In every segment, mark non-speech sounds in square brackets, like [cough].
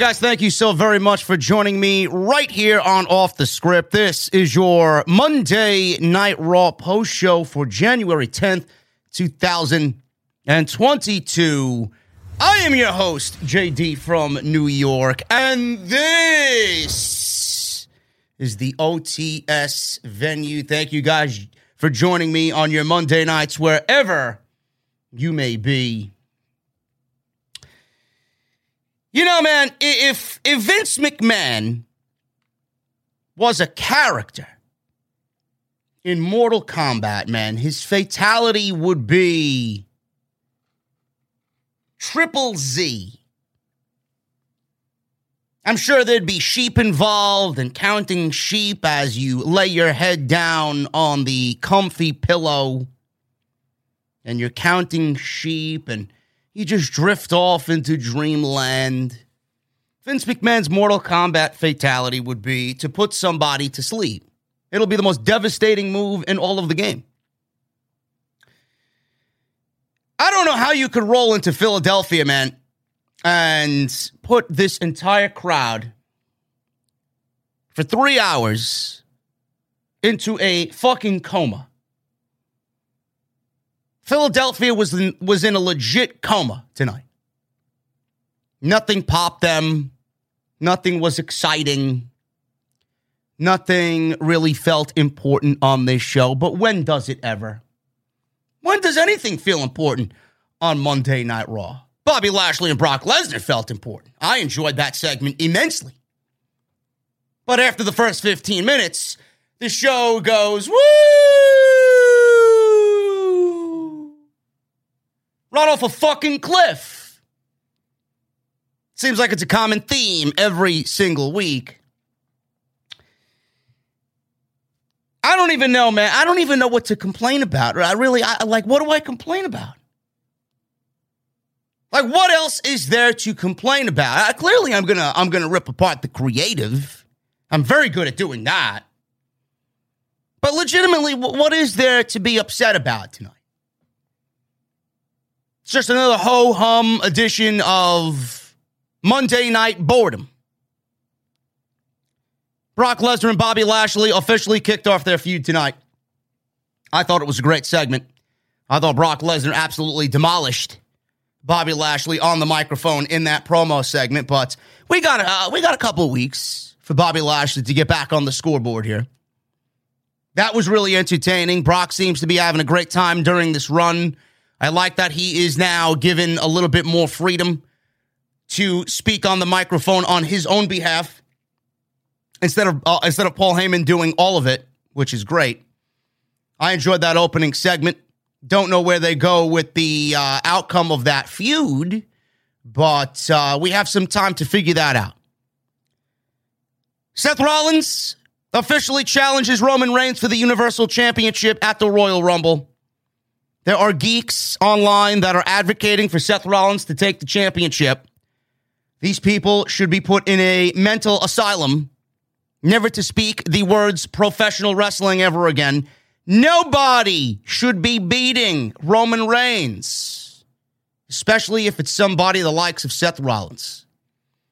Guys? Thank you so very much for joining me right here on Off the Script. This is your Monday Night Raw post show for January 10th, 2022. I am your host, JD from New York, and this is the OTS venue. Thank you guys for joining me on your Monday nights, wherever you may be. You know, man, if if Vince McMahon was a character in Mortal Kombat, man, his fatality would be Triple Z. I'm sure there'd be sheep involved and counting sheep as you lay your head down on the comfy pillow and you're counting sheep and you just drift off into dreamland. Vince McMahon's Mortal Kombat fatality would be to put somebody to sleep. It'll be the most devastating move in all of the game. I don't know how you could roll into Philadelphia, man, and put this entire crowd for three hours into a fucking coma. Philadelphia was in, was in a legit coma tonight. Nothing popped them. Nothing was exciting. Nothing really felt important on this show. But when does it ever? When does anything feel important on Monday Night Raw? Bobby Lashley and Brock Lesnar felt important. I enjoyed that segment immensely. But after the first 15 minutes, the show goes, woo! Run off a fucking cliff. Seems like it's a common theme every single week. I don't even know, man. I don't even know what to complain about. I really, I like, what do I complain about? Like, what else is there to complain about? Uh, clearly, I'm gonna, I'm gonna rip apart the creative. I'm very good at doing that. But legitimately, what is there to be upset about tonight? It's just another ho hum edition of Monday Night Boredom. Brock Lesnar and Bobby Lashley officially kicked off their feud tonight. I thought it was a great segment. I thought Brock Lesnar absolutely demolished Bobby Lashley on the microphone in that promo segment, but we got uh, we got a couple of weeks for Bobby Lashley to get back on the scoreboard here. That was really entertaining. Brock seems to be having a great time during this run. I like that he is now given a little bit more freedom to speak on the microphone on his own behalf instead of uh, instead of Paul Heyman doing all of it, which is great. I enjoyed that opening segment. Don't know where they go with the uh, outcome of that feud, but uh, we have some time to figure that out. Seth Rollins officially challenges Roman Reigns for the Universal Championship at the Royal Rumble. There are geeks online that are advocating for Seth Rollins to take the championship. These people should be put in a mental asylum never to speak the words professional wrestling ever again. Nobody should be beating Roman Reigns, especially if it's somebody the likes of Seth Rollins.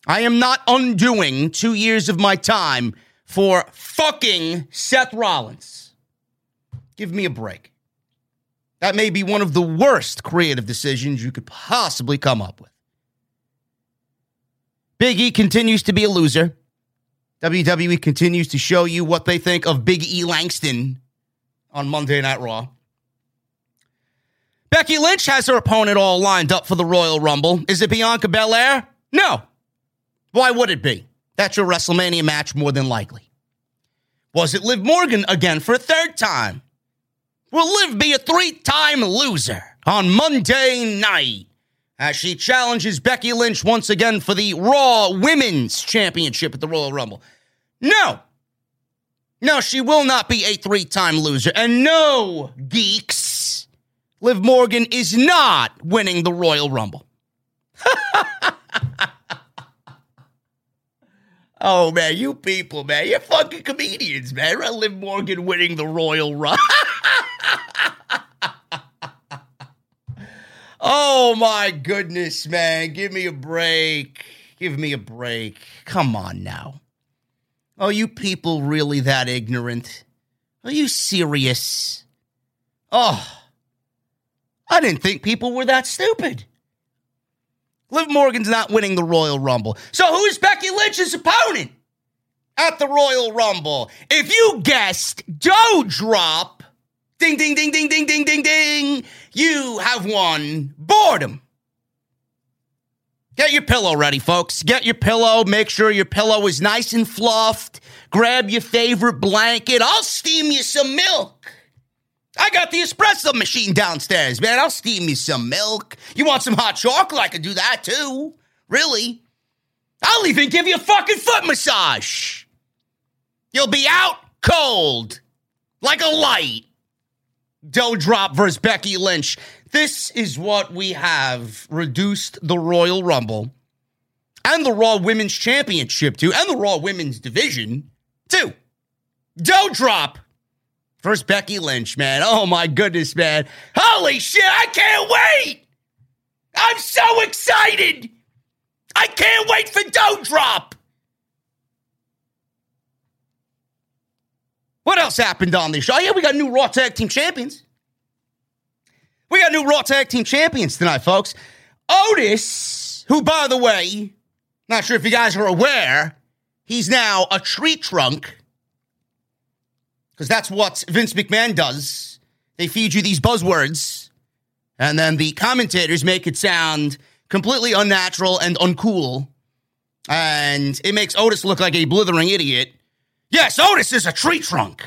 I am not undoing two years of my time for fucking Seth Rollins. Give me a break. That may be one of the worst creative decisions you could possibly come up with. Big E continues to be a loser. WWE continues to show you what they think of Big E Langston on Monday Night Raw. Becky Lynch has her opponent all lined up for the Royal Rumble. Is it Bianca Belair? No. Why would it be? That's your WrestleMania match more than likely. Was it Liv Morgan again for a third time? Will Liv be a three time loser on Monday night as she challenges Becky Lynch once again for the Raw Women's Championship at the Royal Rumble? No. No, she will not be a three time loser. And no, geeks, Liv Morgan is not winning the Royal Rumble. [laughs] oh, man, you people, man, you're fucking comedians, man. Liv Morgan winning the Royal Rumble. [laughs] oh, my goodness, man. Give me a break. Give me a break. Come on now. Are you people really that ignorant? Are you serious? Oh, I didn't think people were that stupid. Liv Morgan's not winning the Royal Rumble. So who's Becky Lynch's opponent at the Royal Rumble? If you guessed Doudrop, ding, ding, ding, ding, ding, ding, ding, ding, you have won boredom. Get your pillow ready, folks. Get your pillow. Make sure your pillow is nice and fluffed. Grab your favorite blanket. I'll steam you some milk. I got the espresso machine downstairs, man. I'll steam you some milk. You want some hot chocolate? I can do that too. Really? I'll even give you a fucking foot massage. You'll be out cold like a light. Doudrop versus Becky Lynch. This is what we have reduced the Royal Rumble and the Raw Women's Championship to, and the Raw Women's Division to. Doudrop versus Becky Lynch, man. Oh my goodness, man. Holy shit, I can't wait. I'm so excited. I can't wait for Doudrop. What else happened on this show? Oh, yeah, we got new Raw Tag Team Champions. We got new Raw Tag Team Champions tonight, folks. Otis, who, by the way, not sure if you guys are aware, he's now a tree trunk. Because that's what Vince McMahon does. They feed you these buzzwords, and then the commentators make it sound completely unnatural and uncool. And it makes Otis look like a blithering idiot. Yes, Otis is a tree trunk.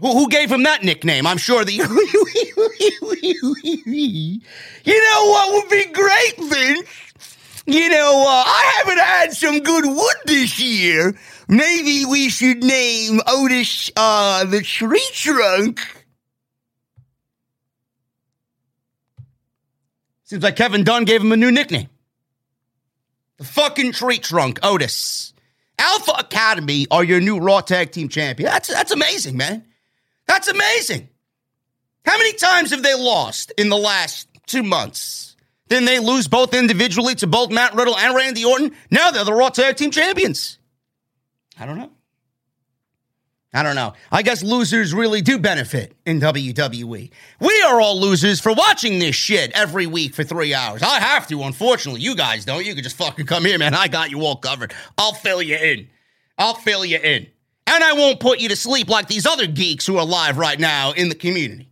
Who, gave him that nickname? I'm sure the. [laughs] you know what would be great, Vince? You know, uh, I haven't had some good wood this year. Maybe we should name Otis uh, the tree trunk. Seems like Kevin Dunn gave him a new nickname. The fucking tree trunk, Otis. Alpha Academy are your new Raw Tag Team champion. That's that's amazing, man. That's amazing. How many times have they lost in the last two months? Then they lose both individually to both Matt Riddle and Randy Orton. Now they're the Raw Tag Team Champions. I don't know. I don't know. I guess losers really do benefit in WWE. We are all losers for watching this shit every week for three hours. I have to, unfortunately. You guys don't. You can just fucking come here, man. I got you all covered. I'll fill you in. I'll fill you in. And I won't put you to sleep like these other geeks who are live right now in the community.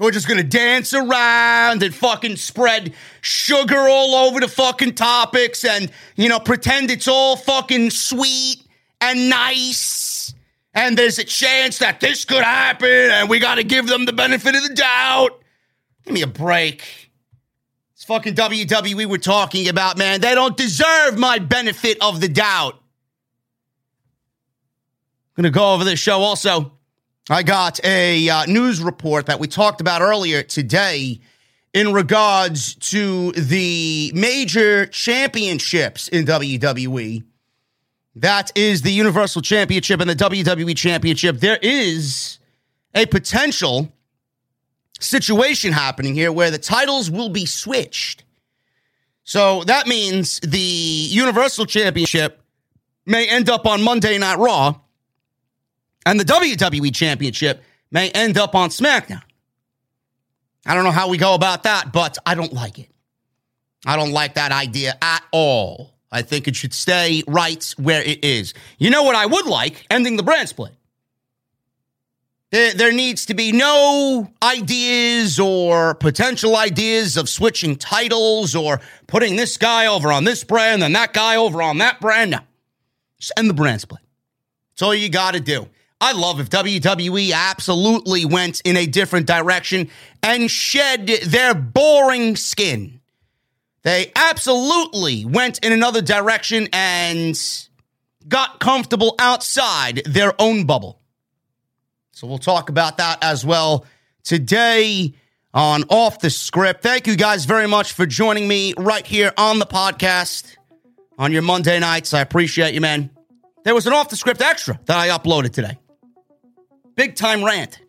We're just gonna dance around and fucking spread sugar all over the fucking topics and, you know, pretend it's all fucking sweet and nice. And there's a chance that this could happen and we gotta give them the benefit of the doubt. Give me a break. It's fucking WWE we're talking about, man. They don't deserve my benefit of the doubt. I'm gonna go over this show also. I got a uh, news report that we talked about earlier today in regards to the major championships in WWE That is the Universal Championship and the WWE Championship. There is a potential situation happening here where the titles will be switched. So that means the Universal Championship may end up on Monday Night Raw, and the WWE Championship may end up on SmackDown. I don't know how we go about that, but I don't like it. I don't like that idea at all. I think it should stay right where it is. You know what I would like? Ending the brand split. There, there needs to be no ideas or potential ideas of switching titles or putting this guy over on this brand and that guy over on that brand. No. Just end the brand split. That's all you got to do. I love if WWE absolutely went in a different direction and shed their boring skin. They absolutely went in another direction and got comfortable outside their own bubble. So we'll talk about that as well today on Off the Script. Thank you guys very much for joining me right here on the podcast on your Monday nights. I appreciate you, man. There was an Off the Script extra that I uploaded today. Big time rant.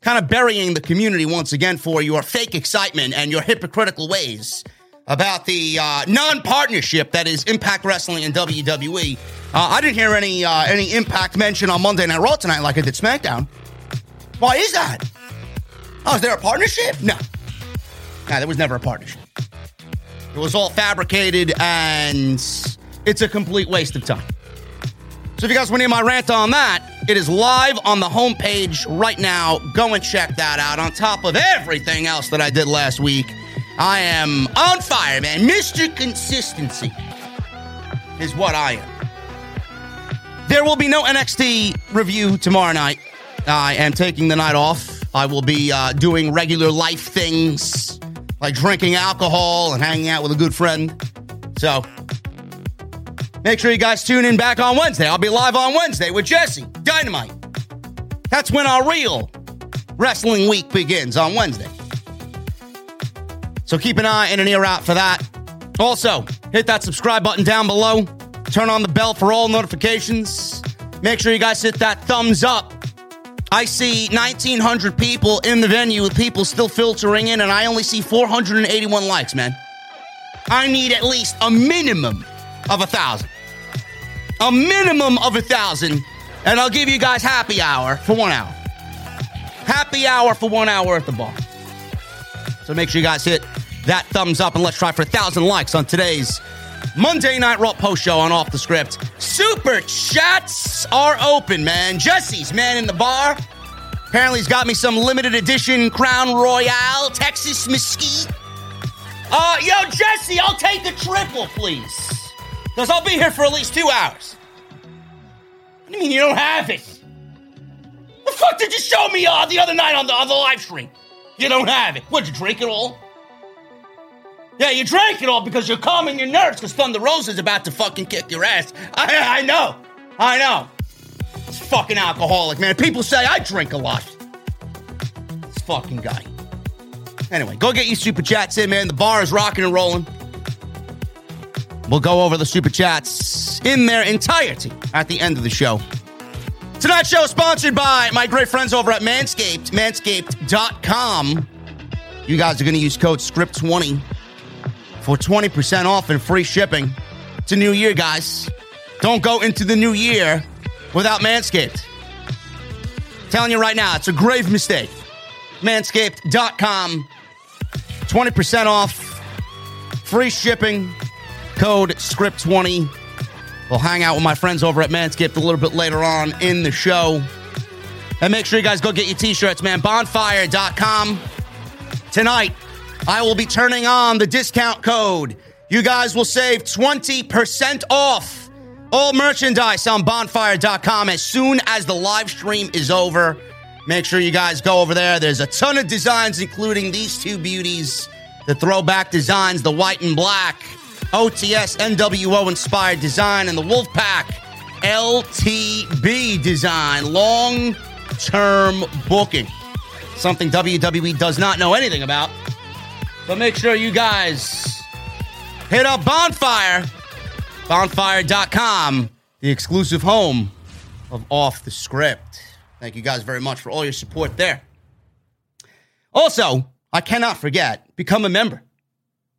Kind of burying the community once again for your fake excitement and your hypocritical ways about the uh, non-partnership that is Impact Wrestling and WWE. Uh, I didn't hear any uh, any Impact mention on Monday Night Raw tonight like I did SmackDown. Why is that? Oh, is there a partnership? No. Nah, there was never a partnership. It was all fabricated and it's a complete waste of time. So if you guys want to hear my rant on that, it is live on the homepage right now. Go and check that out. On top of everything else that I did last week, I am on fire, man. Mr. Consistency is what I am. There will be no NXT review tomorrow night. I am taking the night off. I will be uh, doing regular life things like drinking alcohol and hanging out with a good friend. So make sure you guys tune in back on Wednesday. I'll be live on Wednesday with Jesse Dynamite. That's when our real wrestling week begins on Wednesday. So keep an eye and an ear out for that. Also, hit that subscribe button down below. Turn on the bell for all notifications. Make sure you guys hit that thumbs up I see 1,900 people in the venue with people still filtering in, and I only see 481 likes, man. I need at least a minimum of a thousand. A minimum of a thousand, and I'll give you guys happy hour for one hour. Happy hour for one hour at the bar. So make sure you guys hit that thumbs up and let's try for a thousand likes on today's Monday Night Raw post show on Off the Script. Super chats are open, man. Jesse's man in the bar. Apparently, he's got me some limited edition Crown Royal Texas Mesquite. Uh, yo, Jesse, I'll take the triple, please. Because I'll be here for at least two hours. What do you mean you don't have it? The fuck did you show me uh, the other night on the, on the live stream? You don't have it. What'd you drink it all? Yeah, you drank it all because you're calming your nerves because Thunder Rosa's about to fucking kick your ass. I, I know. I know. It's fucking alcoholic, man. People say I drink a lot. This fucking guy. Anyway, go get your super chats in, man. The bar is rocking and rolling. We'll go over the super chats in their entirety at the end of the show. Tonight's show is sponsored by my great friends over at Manscaped, manscaped.com. You guys are going to use code SCRIPT20 for 20% off and free shipping. It's a new year, guys. Don't go into the new year without Manscaped. telling you right now, it's a grave mistake. Manscaped.com, 20% off, free shipping, code SCRIPT20. We'll hang out with my friends over at Manscaped a little bit later on in the show. And make sure you guys go get your t shirts, man. Bonfire.com. Tonight, I will be turning on the discount code. You guys will save 20% off all merchandise on bonfire.com as soon as the live stream is over. Make sure you guys go over there. There's a ton of designs, including these two beauties the throwback designs, the white and black, OTS NWO inspired design, and the Wolfpack LTB design, long term booking. Something WWE does not know anything about. But make sure you guys hit up Bonfire, bonfire.com. the exclusive home of Off the Script. Thank you guys very much for all your support there. Also, I cannot forget, become a member.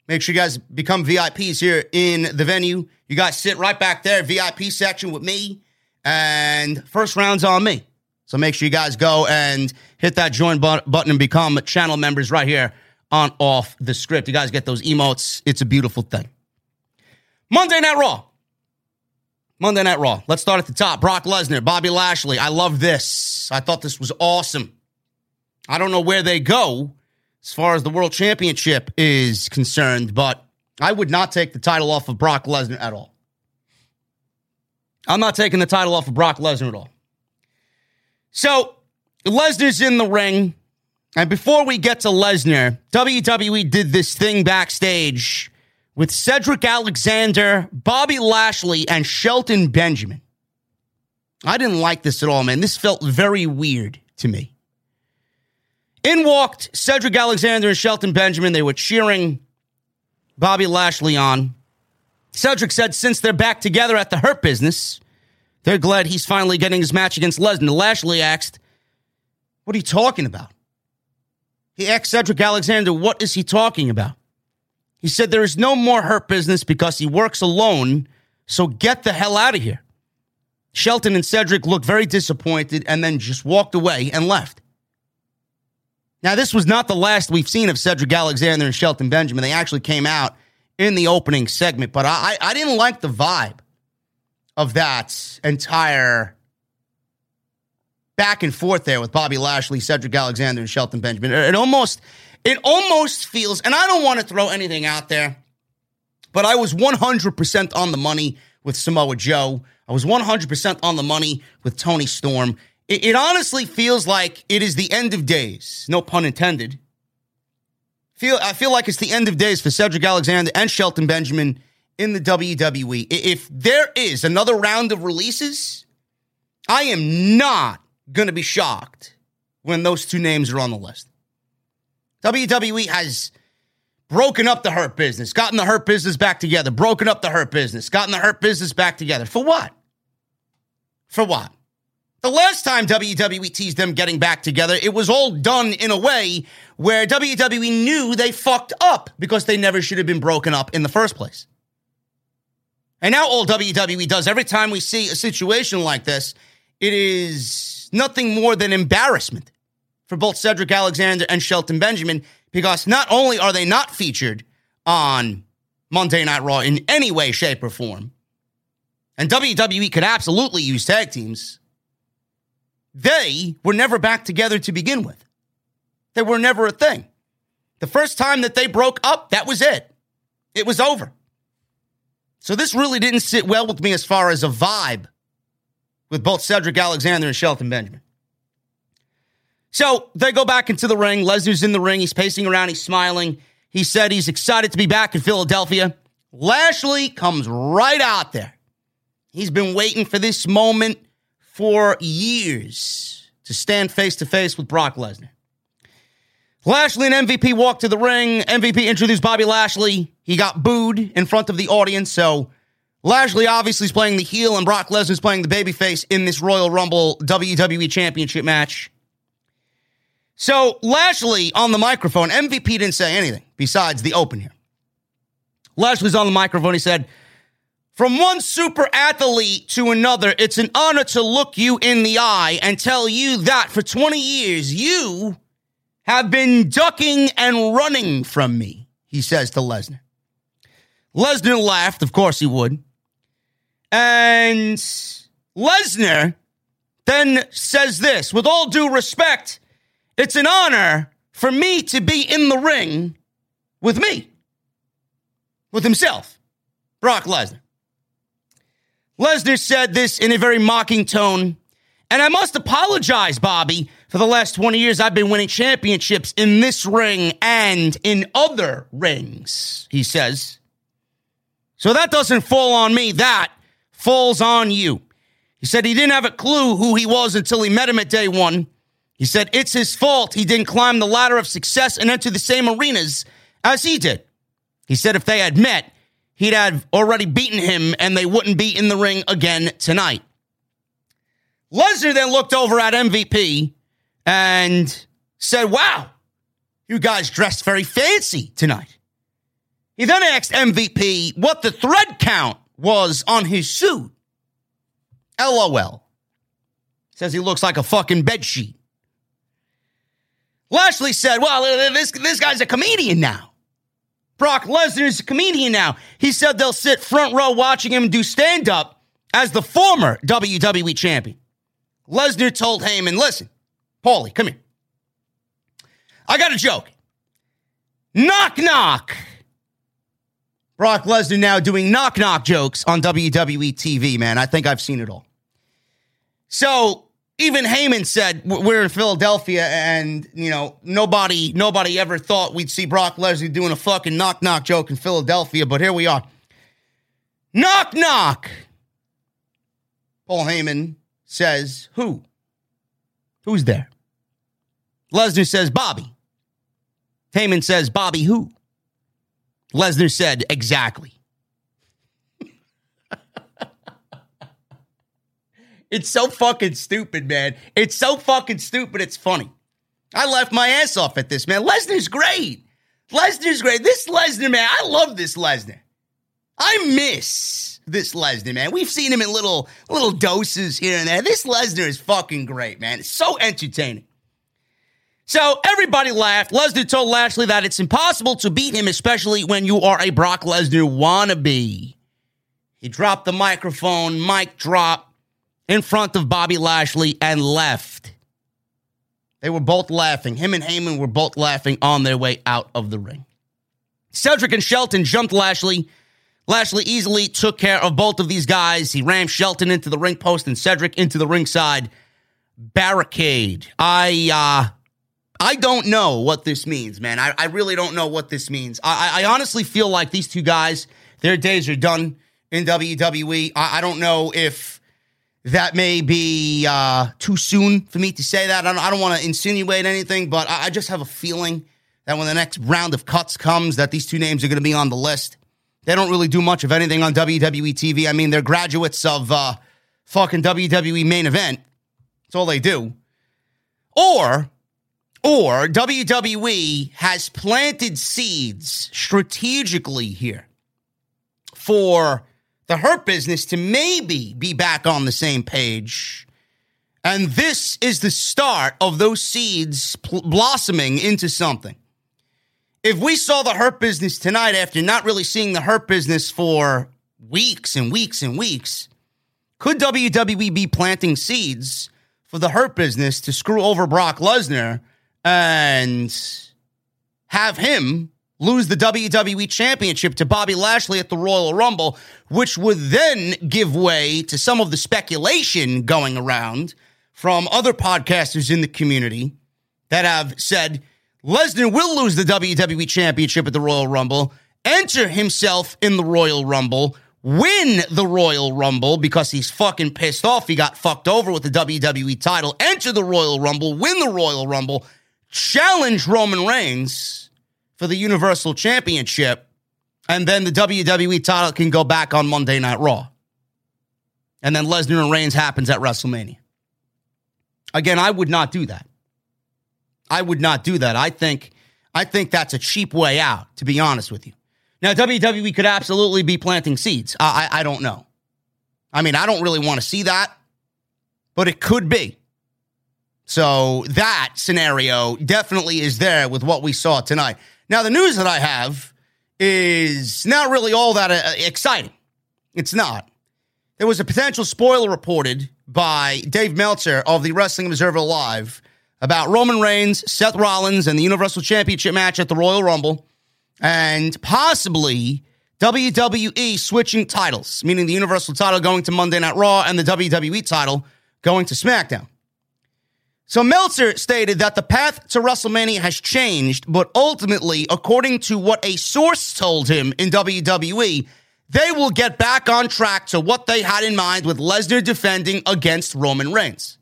Make sure you guys become VIPs here in the venue. You guys sit right back there, VIP section with me, and first round's on me. So make sure you guys go and hit that join button and become channel members right here on Off the Script. You guys get those emotes. It's a beautiful thing. Monday Night Raw. Monday Night Raw. Let's start at the top. Brock Lesnar, Bobby Lashley. I love this. I thought this was awesome. I don't know where they go as far as the world championship is concerned, but I would not take the title off of Brock Lesnar at all. I'm not taking the title off of Brock Lesnar at all. So, Lesnar's in the ring. And before we get to Lesnar, WWE did this thing backstage with Cedric Alexander, Bobby Lashley, and Shelton Benjamin. I didn't like this at all, man. This felt very weird to me. In walked Cedric Alexander and Shelton Benjamin. They were cheering Bobby Lashley on. Cedric said since they're back together at the Hurt Business, they're glad he's finally getting his match against Lesnar. Lashley asked, What are you talking about? He asked Cedric Alexander, What is he talking about? He said, There is no more Hurt Business because he works alone, so get the hell out of here. Shelton and Cedric looked very disappointed and then just walked away and left. Now, this was not the last we've seen of Cedric Alexander and Shelton Benjamin. They actually came out in the opening segment, but I, I didn't like the vibe of that entire back and forth there with Bobby Lashley, Cedric Alexander, and Shelton Benjamin. It almost, it almost feels, and I don't want to throw anything out there, but I was 100% on the money with Samoa Joe. I was 100% on the money with Toni Storm. It, it honestly feels like it is the end of days. No pun intended. Feel I feel like it's the end of days for Cedric Alexander and Shelton Benjamin in the WWE. If there is another round of releases, I am not going to be shocked when those two names are on the list. WWE has broken up the hurt business, gotten the hurt business back together, broken up the hurt business, gotten the hurt business back together. For what? For what? The last time WWE teased them getting back together, it was all done in a way where WWE knew they fucked up because they never should have been broken up in the first place. And now all WWE does every time we see a situation like this, it is nothing more than embarrassment for both Cedric Alexander and Shelton Benjamin because not only are they not featured on Monday Night Raw in any way, shape, or form, and WWE could absolutely use tag teams they were never back together to begin with. They were never a thing. The first time that they broke up, that was it. It was over. So this really didn't sit well with me as far as a vibe with both Cedric Alexander and Shelton Benjamin. So they go back into the ring. Lesnar's in the ring. He's pacing around. He's smiling. He said he's excited to be back in Philadelphia. Lashley comes right out there. He's been waiting for this moment for years to stand face to face with Brock Lesnar. Lashley and MVP walked to the ring. MVP introduced Bobby Lashley. He got booed in front of the audience. So Lashley obviously is playing the heel, and Brock Lesnar is playing the babyface in this Royal Rumble WWE Championship match. So Lashley on the microphone, MVP didn't say anything besides the open here. Lashley's on the microphone. He said, from one super athlete to another, it's an honor to look you in the eye and tell you that for 20 years you have been ducking and running from me, he says to Lesnar. Lesnar laughed, of course he would. And Lesnar then says this with all due respect, it's an honor for me to be in the ring with me, with himself, Brock Lesnar. Lesnar said this in a very mocking tone. And I must apologize, Bobby. For the last 20 years, I've been winning championships in this ring and in other rings, he says. So that doesn't fall on me. That falls on you. He said he didn't have a clue who he was until he met him at day one. He said it's his fault he didn't climb the ladder of success and enter the same arenas as he did. He said if they had met, he'd have already beaten him and they wouldn't be in the ring again tonight. Lesnar then looked over at MVP and said, Wow, you guys dressed very fancy tonight. He then asked MVP what the thread count was on his suit. LOL. Says he looks like a fucking bedsheet. Lashley said, Well, this, this guy's a comedian now. Brock Lesnar is a comedian now. He said they'll sit front row watching him do stand up as the former WWE champion. Lesnar told Heyman, Listen, Paulie, come here. I got a joke. Knock, knock. Brock Lesnar now doing knock, knock jokes on WWE TV, man. I think I've seen it all. So even Heyman said we're in Philadelphia, and you know nobody nobody ever thought we'd see Brock Lesnar doing a fucking knock knock joke in Philadelphia, but here we are. Knock knock. Paul Heyman says, "Who? Who's there?" Lesnar says, "Bobby." Heyman says, "Bobby who?" Lesnar said, "Exactly." It's so fucking stupid, man. It's so fucking stupid. It's funny. I left my ass off at this, man. Lesnar's great. Lesnar's great. This Lesnar, man, I love this Lesnar. I miss this Lesnar, man. We've seen him in little little doses here and there. This Lesnar is fucking great, man. It's so entertaining. So everybody laughed. Lesnar told Lashley that it's impossible to beat him, especially when you are a Brock Lesnar wannabe. He dropped the microphone, mic drop in front of Bobby Lashley and left. They were both laughing. Him and Heyman were both laughing on their way out of the ring. Cedric and Shelton jumped Lashley. Lashley easily took care of both of these guys. He rammed Shelton into the ring post and Cedric into the ringside barricade. I uh I don't know what this means, man. I, I really don't know what this means. I, I honestly feel like these two guys, their days are done in WWE. I, I don't know if that may be uh, too soon for me to say that. I don't, don't want to insinuate anything, but I, I, just have a feeling that when the next round of cuts comes, that these two names are going to be on the list. They don't really do much of anything on WWE TV. I mean, they're graduates of uh, fucking WWE main event. That's all they do. Or, or WWE has planted seeds strategically here for the Hurt Business to maybe be back on the same page. And this is the start of those seeds pl- blossoming into something. If we saw the Hurt Business tonight after not really seeing the Hurt Business for weeks and weeks and weeks, could WWE be planting seeds for the Hurt Business to screw over Brock Lesnar and have him lose the WWE Championship to Bobby Lashley at the Royal Rumble, which would then give way to some of the speculation going around from other podcasters in the community that have said Lesnar will lose the WWE Championship at the Royal Rumble, enter himself in the Royal Rumble, win the Royal Rumble because he's fucking pissed off. He got fucked over with the WWE title, enter the Royal Rumble, win the Royal Rumble, challenge Roman Reigns for the Universal Championship, and then the WWE title can go back on Monday Night Raw. And then Lesnar and Reigns happens at WrestleMania. Again, I would not do that. I would not do that. I think I think that's a cheap way out, to be honest with you. Now, WWE could absolutely be planting seeds. I, I, I don't know. I mean, I don't really want to see that, but it could be. So that scenario definitely is there with what we saw tonight. Now, the news that I have is not really all that uh, exciting. It's not. There was a potential spoiler reported by Dave Meltzer of the Wrestling Observer Live about Roman Reigns, Seth Rollins, and the Universal Championship match at the Royal Rumble, and possibly WWE switching titles, meaning the Universal title going to Monday Night Raw and the WWE title going to SmackDown. So Meltzer stated that the path to WrestleMania has changed, but ultimately, according to what a source told him in WWE, they will get back on track to what they had in mind with Lesnar defending against Roman Reigns.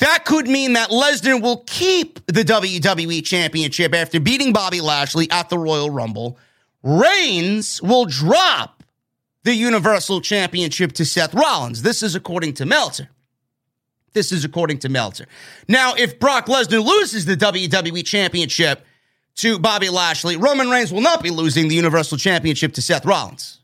That could mean that Lesnar will keep the WWE Championship after beating Bobby Lashley at the Royal Rumble. Reigns will drop the Universal Championship to Seth Rollins. This is according to Meltzer. This is according to Meltzer. Now, if Brock Lesnar loses the WWE Championship to Bobby Lashley, Roman Reigns will not be losing the Universal Championship to Seth Rollins.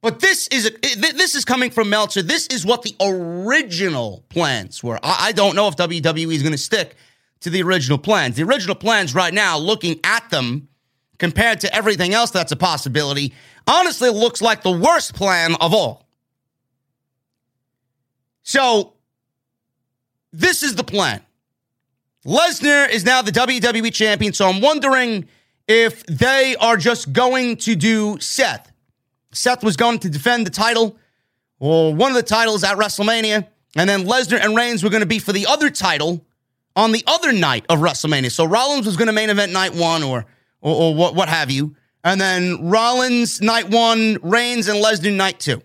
But this is this is coming from Meltzer. This is what the original plans were. I don't know if WWE is going to stick to the original plans. The original plans right now, looking at them compared to everything else that's a possibility, honestly looks like the worst plan of all. So this is the plan. Lesnar is now the WWE champion, so I'm wondering if they are just going to do Seth. Seth was going to defend the title or one of the titles at WrestleMania, and then Lesnar and Reigns were going to be for the other title on the other night of WrestleMania. So Rollins was going to main event night one or, or, or what, what have you. And then Rollins night one, Reigns and Lesnar night two.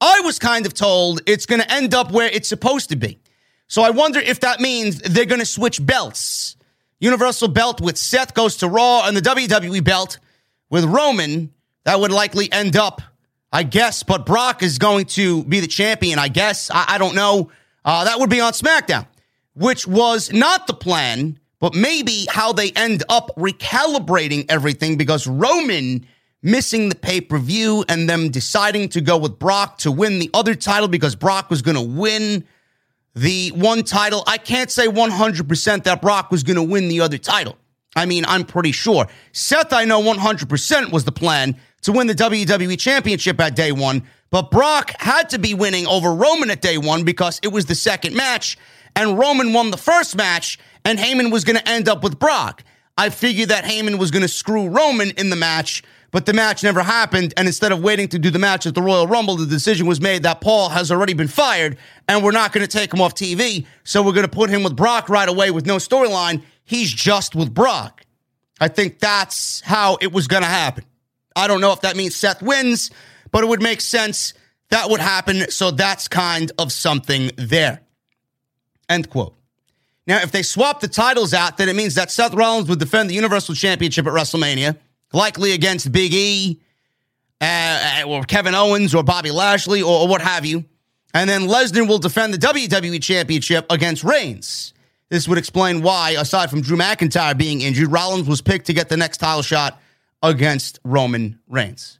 I was kind of told it's going to end up where it's supposed to be. So I wonder if that means they're going to switch belts. Universal belt with Seth goes to Raw and the WWE belt with Roman that would likely end up, I guess, but Brock is going to be the champion, I guess. I, I don't know. Uh, that would be on SmackDown, which was not the plan, but maybe how they end up recalibrating everything because Roman missing the pay per view and them deciding to go with Brock to win the other title because Brock was going to win the one title. I can't say 100% that Brock was going to win the other title. I mean, I'm pretty sure. Seth, I know 100% was the plan to win the WWE Championship at day one, but Brock had to be winning over Roman at day one because it was the second match, and Roman won the first match, and Heyman was going to end up with Brock. I figured that Heyman was going to screw Roman in the match, but the match never happened. And instead of waiting to do the match at the Royal Rumble, the decision was made that Paul has already been fired, and we're not going to take him off TV. So we're going to put him with Brock right away with no storyline. He's just with Brock. I think that's how it was going to happen. I don't know if that means Seth wins, but it would make sense that would happen. So that's kind of something there. End quote. Now, if they swap the titles out, then it means that Seth Rollins would defend the Universal Championship at WrestleMania, likely against Big E, uh, or Kevin Owens, or Bobby Lashley, or, or what have you. And then Lesnar will defend the WWE Championship against Reigns. This would explain why, aside from Drew McIntyre being injured, Rollins was picked to get the next title shot against Roman Reigns.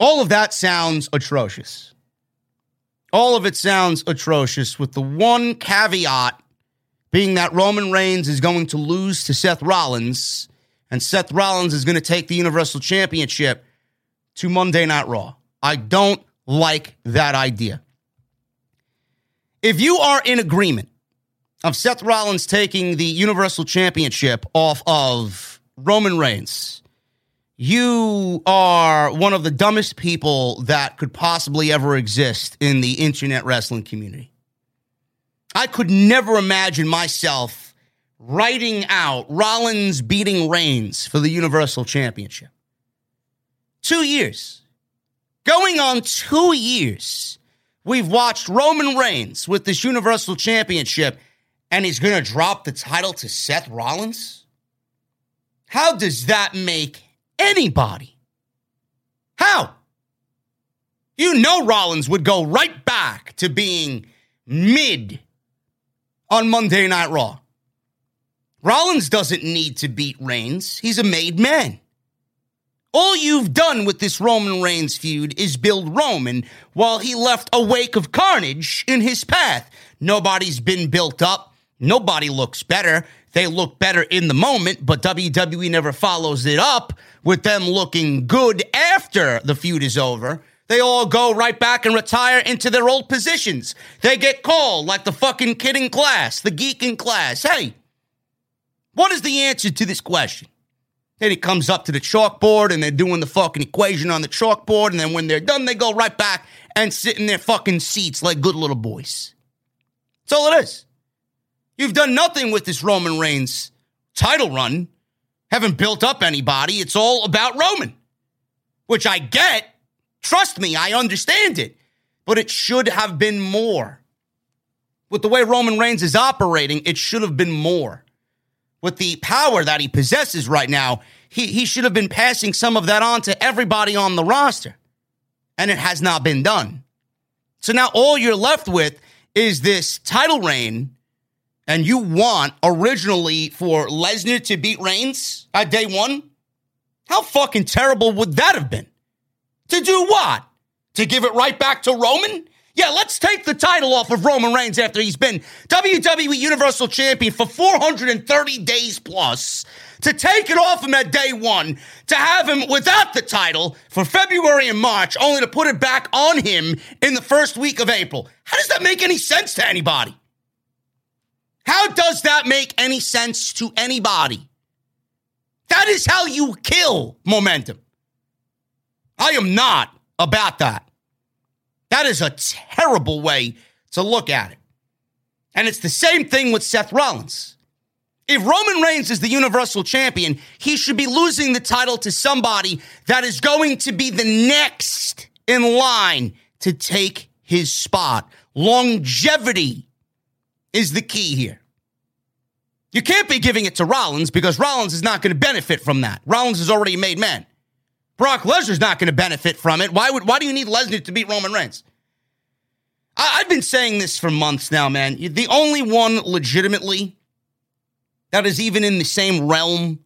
All of that sounds atrocious. All of it sounds atrocious, with the one caveat being that Roman Reigns is going to lose to Seth Rollins, and Seth Rollins is going to take the Universal Championship to Monday Night Raw. I don't like that idea. If you are in agreement of Seth Rollins taking the Universal Championship off of Roman Reigns, you are one of the dumbest people that could possibly ever exist in the internet wrestling community. I could never imagine myself writing out Rollins beating Reigns for the Universal Championship. Two years. Going on two years, we've watched Roman Reigns with this Universal Championship, and he's going to drop the title to Seth Rollins? How does that make anybody? How? You know Rollins would go right back to being mid on Monday Night Raw. Rollins doesn't need to beat Reigns. He's a made man. All you've done with this Roman Reigns feud is build Roman while he left a wake of carnage in his path. Nobody's been built up. Nobody looks better. They look better in the moment, but WWE never follows it up with them looking good after the feud is over. They all go right back and retire into their old positions. They get called like the fucking kid in class, the geek in class. Hey, what is the answer to this question? Then he comes up to the chalkboard and they're doing the fucking equation on the chalkboard. And then when they're done, they go right back and sit in their fucking seats like good little boys. That's all it is. You've done nothing with this Roman Reigns title run. Haven't built up anybody. It's all about Roman, which I get. Trust me, I understand it. But it should have been more. With the way Roman Reigns is operating, it should have been more. With the power that he possesses right now, he, he should have been passing some of that on to everybody on the roster. And it has not been done. So now all you're left with is this title reign, and you want originally for Lesnar to beat Reigns at day one? How fucking terrible would that have been? To do what? To give it right back to Roman? Yeah, let's take the title off of Roman Reigns after he's been WWE Universal Champion for 430 days plus. To take it off him at day one, to have him without the title for February and March, only to put it back on him in the first week of April. How does that make any sense to anybody? How does that make any sense to anybody? That is how you kill momentum. I am not about that. That is a terrible way to look at it. And it's the same thing with Seth Rollins. If Roman Reigns is the Universal Champion, he should be losing the title to somebody that is going to be the next in line to take his spot. Longevity is the key here. You can't be giving it to Rollins because Rollins is not going to benefit from that. Rollins is already made man. Brock Lesnar's not going to benefit from it. Why would why do you need Lesnar to beat Roman Reigns? I, have been saying this for months now, man. The only one legitimately that is even in the same realm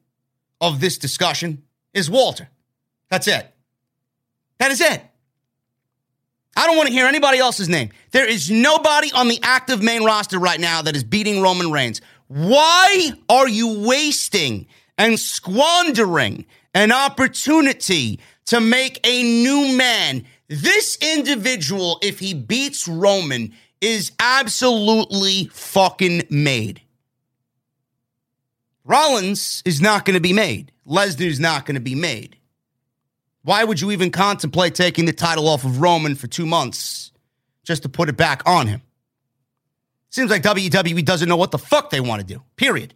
of this discussion is Walter. That's it. That is it. I don't want to hear anybody else's name. There is nobody on the active main roster right now that is beating Roman Reigns. Why are you wasting and squandering an opportunity to make a new man. This individual, if he beats Roman, is absolutely fucking made. Rollins is not going to be made. Lesnar's not going to be made. Why would you even contemplate taking the title off of Roman for two months just to put it back on him? Seems like WWE doesn't know what the fuck they want to do, period.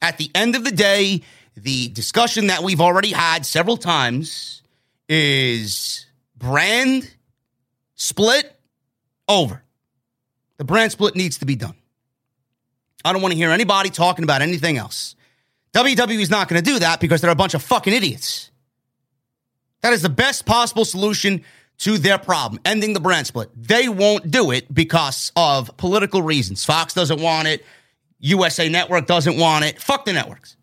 At the end of the day, the discussion that we've already had several times is brand split over. The brand split needs to be done. I don't want to hear anybody talking about anything else. WWE is not going to do that because they're a bunch of fucking idiots. That is the best possible solution to their problem, ending the brand split. They won't do it because of political reasons. Fox doesn't want it. USA Network doesn't want it. Fuck the networks.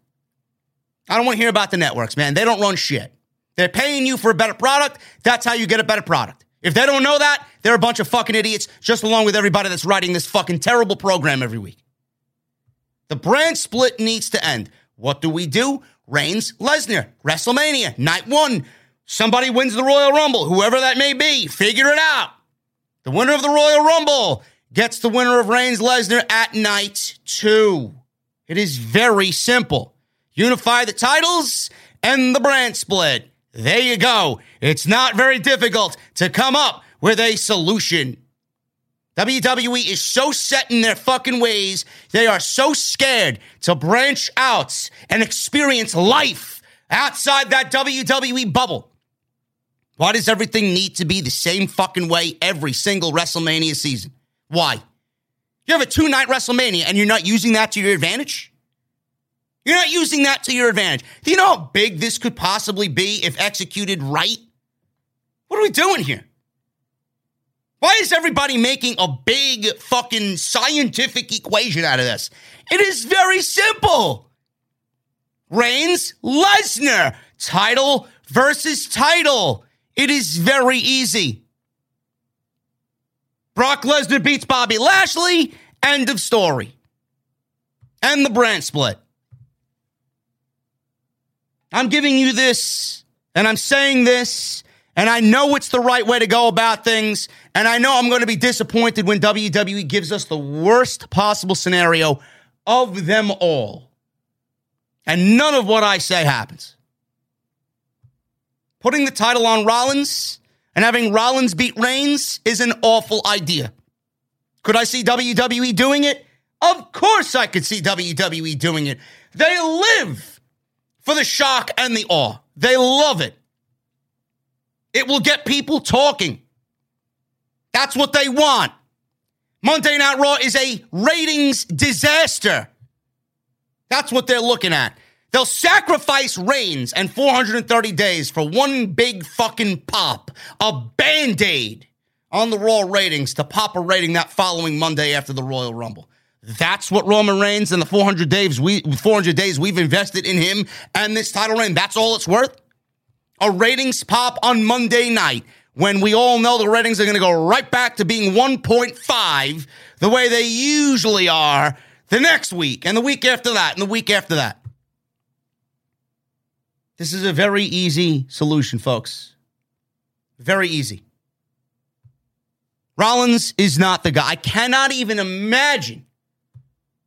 I don't want to hear about the networks, man. They don't run shit. They're paying you for a better product. That's how you get a better product. If they don't know that, they're a bunch of fucking idiots, just along with everybody that's writing this fucking terrible program every week. The brand split needs to end. What do we do? Reigns, Lesnar, WrestleMania, night one. Somebody wins the Royal Rumble, whoever that may be. Figure it out. The winner of the Royal Rumble gets the winner of Reigns, Lesnar at night two. It is very simple. Unify the titles and the brand split. There you go. It's not very difficult to come up with a solution. WWE is so set in their fucking ways. They are so scared to branch out and experience life outside that WWE bubble. Why does everything need to be the same fucking way every single WrestleMania season? Why? You have a two night WrestleMania and you're not using that to your advantage? You're not using that to your advantage. Do you know how big this could possibly be if executed right? What are we doing here? Why is everybody making a big fucking scientific equation out of this? It is very simple. Reigns, Lesnar, title versus title. It is very easy. Brock Lesnar beats Bobby Lashley. End of story. And the brand split. I'm giving you this and I'm saying this and I know it's the right way to go about things. And I know I'm going to be disappointed when WWE gives us the worst possible scenario of them all. And none of what I say happens. Putting the title on Rollins and having Rollins beat Reigns is an awful idea. Could I see WWE doing it? Of course I could see WWE doing it. They live for the shock and the awe. They love it. It will get people talking. That's what they want. Monday Night Raw is a ratings disaster. That's what they're looking at. They'll sacrifice Reigns and 430 days for one big fucking pop, a band aid on the Raw ratings to pop a rating that following Monday after the Royal Rumble. That's what Roman Reigns and the 400 days we 400 days we've invested in him and this title reign. That's all it's worth. A ratings pop on Monday night when we all know the ratings are going to go right back to being 1.5 the way they usually are the next week and the week after that and the week after that. This is a very easy solution, folks. Very easy. Rollins is not the guy. I cannot even imagine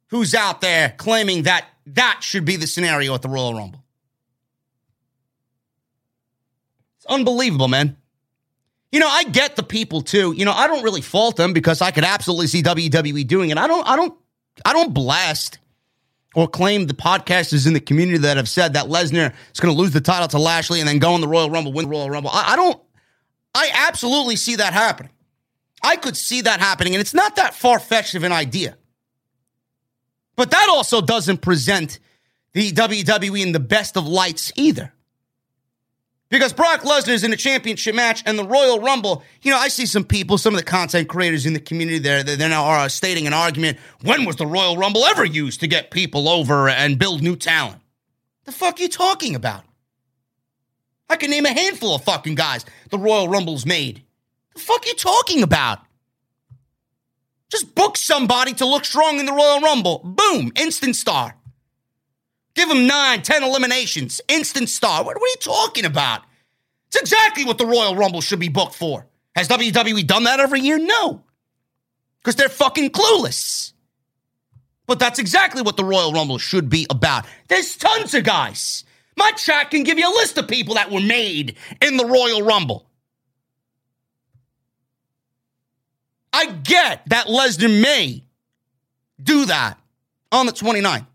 who's out there claiming that that should be the scenario at the Royal Rumble. It's unbelievable, man. You know, I get the people too. You know, I don't really fault them because I could absolutely see WWE doing it. I don't I don't I don't blast or claim the podcasters in the community that have said that Lesnar is going to lose the title to Lashley and then go in the Royal Rumble, win the Royal Rumble. I, I don't I absolutely see that happening. I could see that happening, and it's not that far fetched of an idea. But that also doesn't present the WWE in the best of lights either. Because Brock Lesnar is in a championship match and the Royal Rumble, you know, I see some people, some of the content creators in the community there, they're now are uh, stating an argument. When was the Royal Rumble ever used to get people over and build new talent? The fuck are you talking about? I can name a handful of fucking guys the Royal Rumble's made. The fuck are you talking about? Just book somebody to look strong in the Royal Rumble. Boom, instant star. Give them nine, ten eliminations, instant star. What, what are you talking about? It's exactly what the Royal Rumble should be booked for. Has WWE done that every year? No. Because they're fucking clueless. But that's exactly what the Royal Rumble should be about. There's tons of guys. My chat can give you a list of people that were made in the Royal Rumble. I get that Lesnar may do that on the 29th.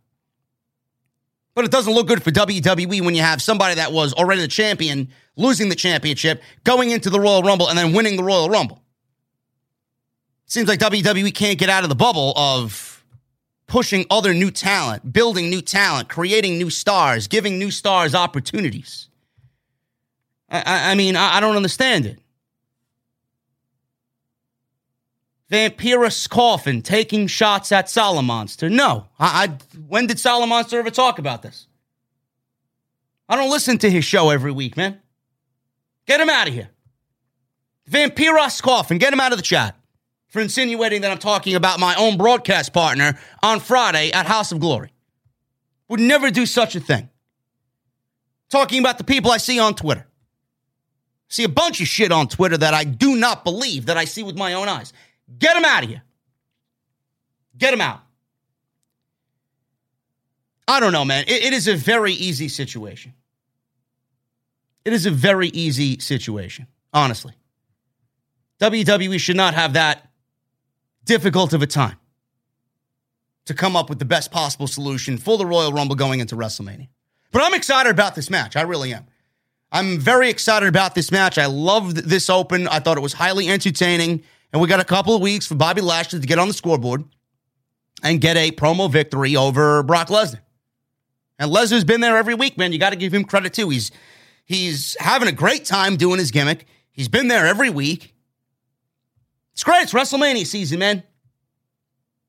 But it doesn't look good for WWE when you have somebody that was already the champion, losing the championship, going into the Royal Rumble, and then winning the Royal Rumble. Seems like WWE can't get out of the bubble of pushing other new talent, building new talent, creating new stars, giving new stars opportunities. I, I mean, I, I don't understand it. Vampirus Coffin taking shots at Solomonster. No. I, I, when did Solomonster ever talk about this? I don't listen to his show every week, man. Get him out of here. Vampiros Coffin, get him out of the chat for insinuating that I'm talking about my own broadcast partner on Friday at House of Glory. Would never do such a thing. Talking about the people I see on Twitter. See a bunch of shit on Twitter that I do not believe that I see with my own eyes. Get him out of here. Get him out. I don't know, man. It, it is a very easy situation. It is a very easy situation, honestly. WWE should not have that difficult of a time to come up with the best possible solution for the Royal Rumble going into WrestleMania. But I'm excited about this match. I really am. I'm very excited about this match. I loved this open. I thought it was highly entertaining. And we got a couple of weeks for Bobby Lashley to get on the scoreboard and get a promo victory over Brock Lesnar. And Lesnar's been there every week, man. You got to give him credit too. He's he's having a great time doing his gimmick. He's been there every week. It's great. It's WrestleMania season, man.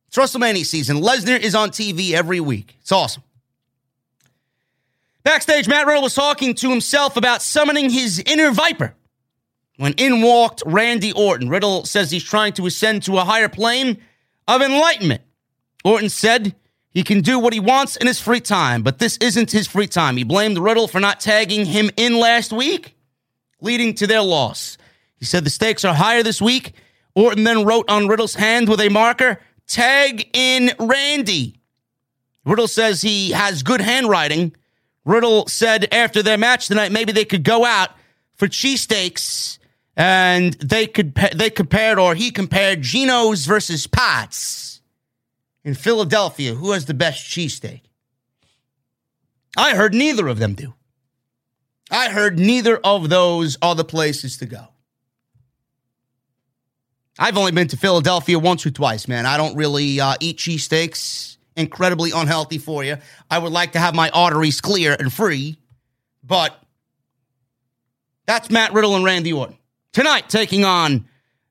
It's WrestleMania season. Lesnar is on TV every week. It's awesome. Backstage, Matt Riddle was talking to himself about summoning his inner viper when in walked Randy Orton. Riddle says he's trying to ascend to a higher plane of enlightenment. Orton said he can do what he wants in his free time, but this isn't his free time. He blamed Riddle for not tagging him in last week, leading to their loss. He said the stakes are higher this week. Orton then wrote on Riddle's hand with a marker, tag in Randy. Riddle says he has good handwriting. Riddle said after their match tonight, maybe they could go out for cheesesteaks and they could they compared or he compared Geno's versus Pat's in Philadelphia. Who has the best cheesesteak? I heard neither of them do. I heard neither of those are the places to go. I've only been to Philadelphia once or twice, man. I don't really uh, eat cheesesteaks incredibly unhealthy for you. I would like to have my arteries clear and free, but that's Matt Riddle and Randy Orton. Tonight, taking on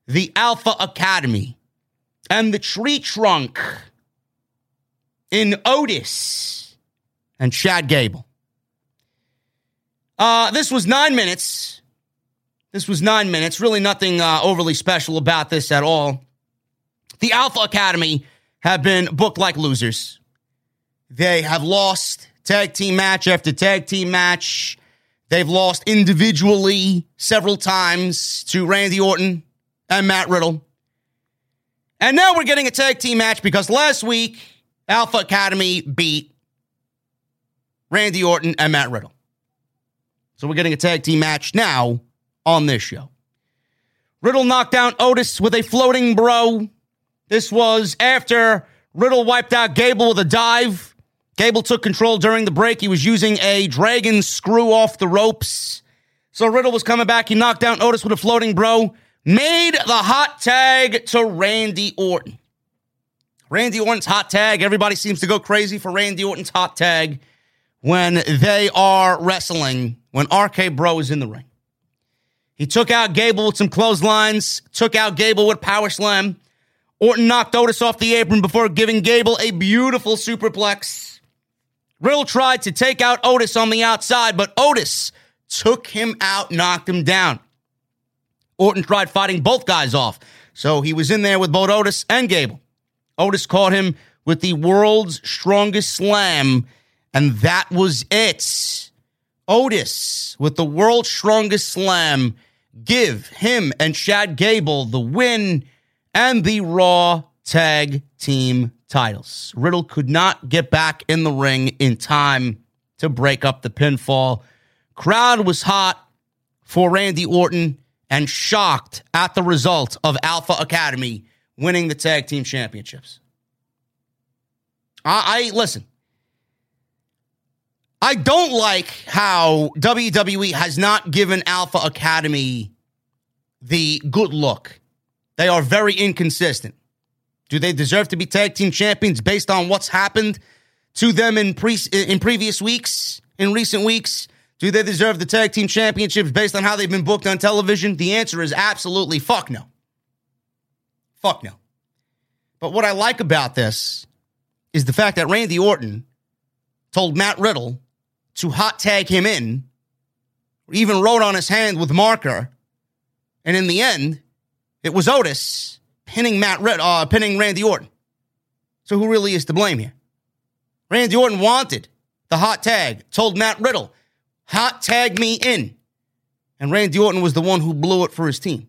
the Alpha Academy and the Tree Trunk in Otis and Chad Gable. Uh, this was nine minutes. This was nine minutes. Really nothing uh, overly special about this at all. The Alpha Academy have been booked like losers. They have lost tag team match after tag team match. They've lost individually several times to Randy Orton and Matt Riddle. And now we're getting a tag team match because last week Alpha Academy beat Randy Orton and Matt Riddle. So we're getting a tag team match now on this show. Riddle knocked down Otis with a floating bro. This was after Riddle wiped out Gable with a dive. Gable took control during the break. He was using a dragon screw off the ropes. So Riddle was coming back. He knocked down Otis with a floating bro. Made the hot tag to Randy Orton. Randy Orton's hot tag. Everybody seems to go crazy for Randy Orton's hot tag when they are wrestling, when RK Bro is in the ring. He took out Gable with some clotheslines, took out Gable with power slam. Orton knocked Otis off the apron before giving Gable a beautiful superplex. Riddle tried to take out Otis on the outside, but Otis took him out, knocked him down. Orton tried fighting both guys off, so he was in there with both Otis and Gable. Otis caught him with the world's strongest slam, and that was it. Otis with the world's strongest slam give him and Chad Gable the win and the Raw Tag Team titles. Riddle could not get back in the ring in time to break up the pinfall. Crowd was hot for Randy Orton and shocked at the result of Alpha Academy winning the tag team championships. I, I listen. I don't like how WWE has not given Alpha Academy the good look. They are very inconsistent. Do they deserve to be tag team champions based on what's happened to them in pre- in previous weeks, in recent weeks? Do they deserve the tag team championships based on how they've been booked on television? The answer is absolutely fuck no. Fuck no. But what I like about this is the fact that Randy Orton told Matt Riddle to hot tag him in, even wrote on his hand with marker. And in the end, it was Otis pinning Matt uh, pinning Randy Orton. So who really is to blame here? Randy Orton wanted the hot tag, told Matt Riddle, hot tag me in. And Randy Orton was the one who blew it for his team.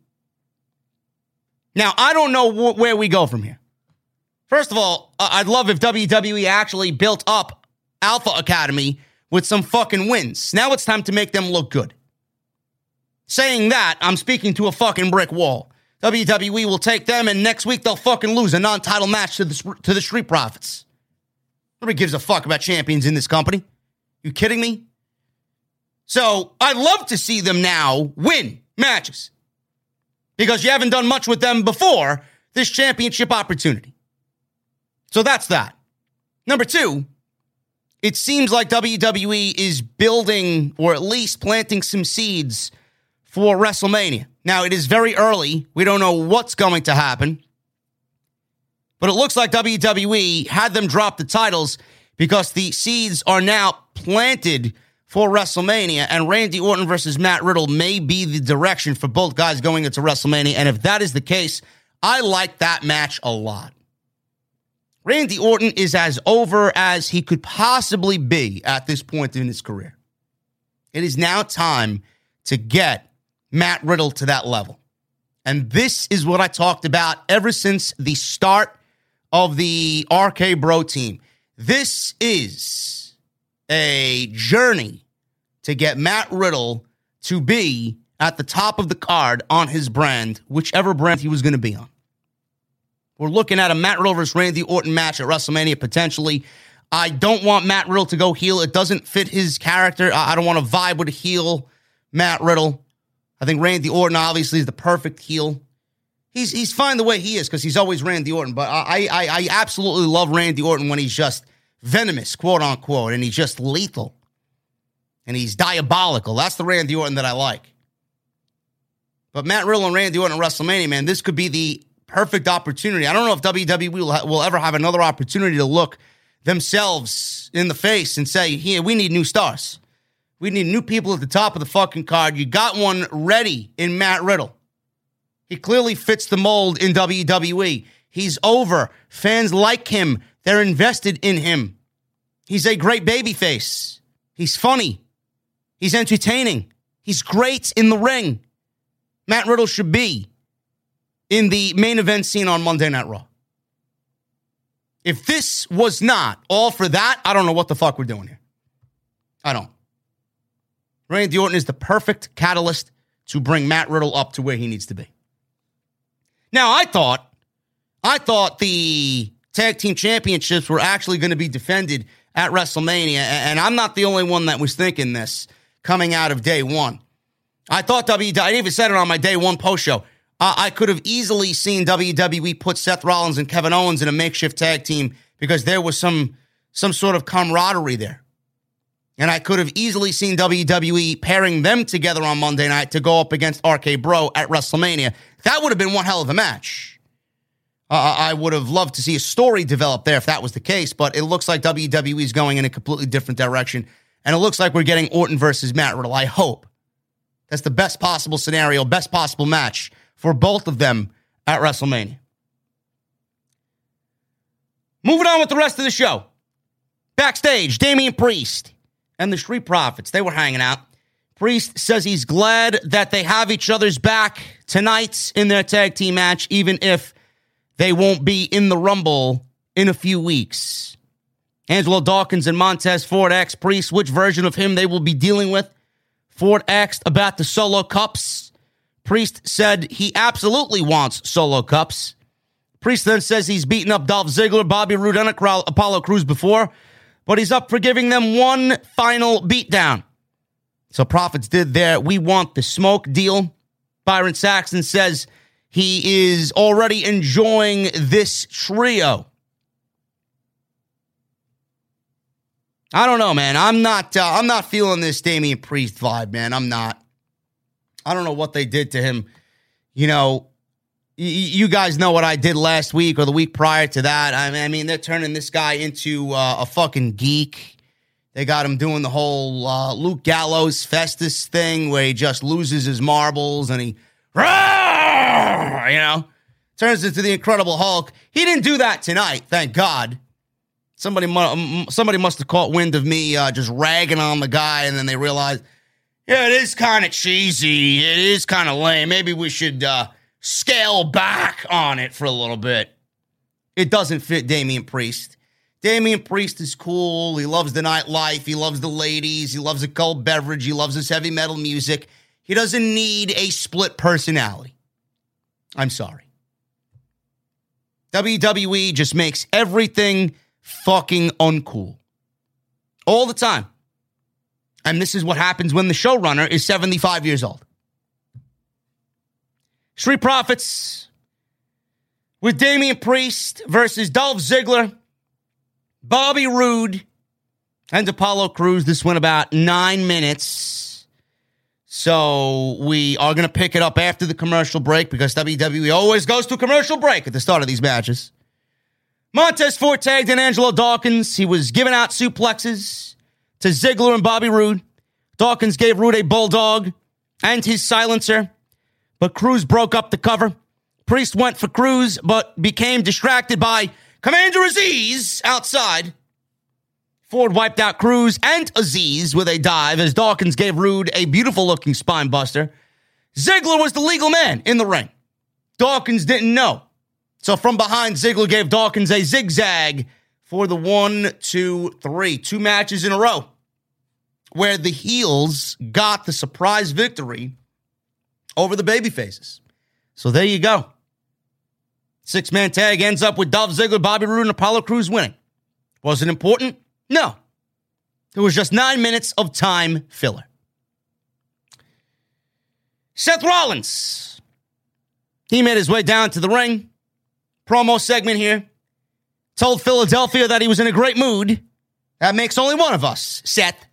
Now, I don't know wh- where we go from here. First of all, I'd love if WWE actually built up Alpha Academy with some fucking wins. Now it's time to make them look good. Saying that, I'm speaking to a fucking brick wall. WWE will take them, and next week they'll fucking lose a non-title match to the to the Street Profits. Nobody gives a fuck about champions in this company. You kidding me? So I'd love to see them now win matches because you haven't done much with them before this championship opportunity. So that's that. Number two, it seems like WWE is building or at least planting some seeds for WrestleMania. Now, it is very early. We don't know what's going to happen. But it looks like WWE had them drop the titles because the seeds are now planted for WrestleMania, and Randy Orton versus Matt Riddle may be the direction for both guys going into WrestleMania. And if that is the case, I like that match a lot. Randy Orton is as over as he could possibly be at this point in his career. It is now time to get Matt Riddle to that level. And this is what I talked about ever since the start of the RK Bro team. This is a journey to get Matt Riddle to be at the top of the card on his brand, whichever brand he was going to be on. We're looking at a Matt Riddle versus Randy Orton match at WrestleMania potentially. I don't want Matt Riddle to go heel. It doesn't fit his character. I don't want to vibe with a heel Matt Riddle. I think Randy Orton obviously is the perfect heel. He's he's fine the way he is because he's always Randy Orton. But I, I I absolutely love Randy Orton when he's just venomous, quote unquote, and he's just lethal. And he's diabolical. That's the Randy Orton that I like. But Matt Riddle and Randy Orton at WrestleMania, man, this could be the perfect opportunity. I don't know if WWE will, will ever have another opportunity to look themselves in the face and say, "Here, we need new stars. We need new people at the top of the fucking card." You got one ready in Matt Riddle. He clearly fits the mold in WWE. He's over. Fans like him. They're invested in him. He's a great babyface. He's funny. He's entertaining. He's great in the ring. Matt Riddle should be in the main event scene on Monday Night Raw. If this was not all for that, I don't know what the fuck we're doing here. I don't. Randy Orton is the perfect catalyst to bring Matt Riddle up to where he needs to be. Now, I thought, I thought the tag team championships were actually going to be defended at WrestleMania, and I'm not the only one that was thinking this coming out of day one. I thought WWE, I even said it on my day one post show. Uh, I could have easily seen WWE put Seth Rollins and Kevin Owens in a makeshift tag team because there was some some sort of camaraderie there. And I could have easily seen WWE pairing them together on Monday night to go up against RK Bro at WrestleMania. That would have been one hell of a match. Uh, I would have loved to see a story develop there if that was the case, but it looks like WWE is going in a completely different direction. And it looks like we're getting Orton versus Matt Riddle. I hope. That's the best possible scenario, best possible match for both of them at WrestleMania. Moving on with the rest of the show. Backstage, Damian Priest and the Street Profits, they were hanging out. Priest says he's glad that they have each other's back tonight in their tag team match, even if they won't be in the Rumble in a few weeks. Angelo Dawkins and Montez Ford asked Priest which version of him they will be dealing with. Ford asked about the solo cups. Priest said he absolutely wants solo cups. Priest then says he's beaten up Dolph Ziggler, Bobby Roode, and Apollo Crews before, but he's up for giving them one final beatdown. So Profits did there. We want the smoke deal. Byron Saxton says he is already enjoying this trio. I don't know, man. I'm not. Uh, I'm not feeling this Damian Priest vibe, man. I'm not. I don't know what they did to him. You know, you guys know what I did last week or the week prior to that. I mean, they're turning this guy into uh, a fucking geek. They got him doing the whole uh, Luke Gallows Festus thing where he just loses his marbles and he, you know, turns into the Incredible Hulk. He didn't do that tonight, thank God. Somebody, somebody must have caught wind of me uh, just ragging on the guy, and then they realized, yeah, it is kind of cheesy. It is kind of lame. Maybe we should uh, scale back on it for a little bit. It doesn't fit Damian Priest. Damian Priest is cool. He loves the nightlife. He loves the ladies. He loves a cold beverage. He loves his heavy metal music. He doesn't need a split personality. I'm sorry. WWE just makes everything fucking uncool. All the time. And this is what happens when the showrunner is 75 years old. Street Profits with Damian Priest versus Dolph Ziggler, Bobby Roode, and Apollo Crews. This went about nine minutes. So we are going to pick it up after the commercial break because WWE always goes to a commercial break at the start of these matches. Montez Ford tagged in Angelo Dawkins. He was giving out suplexes to Ziggler and Bobby Roode. Dawkins gave Roode a bulldog and his silencer, but Crews broke up the cover. Priest went for Crews, but became distracted by Commander Azeez outside. Ford wiped out Crews and Azeez with a dive as Dawkins gave Roode a beautiful looking spine buster. Ziggler was the legal man in the ring. Dawkins didn't know. So from behind, Ziggler gave Dawkins a zigzag for the one, two, three, two matches in a row where the heels got the surprise victory over the baby faces. So there you go. Six man tag ends up with Dolph Ziggler, Bobby Roode, and Apollo Crews winning. Was it important? No. It was just nine minutes of time filler. Seth Rollins He made his way down to the ring. Promo segment here. Told Philadelphia that he was in a great mood. That makes only one of us, Seth.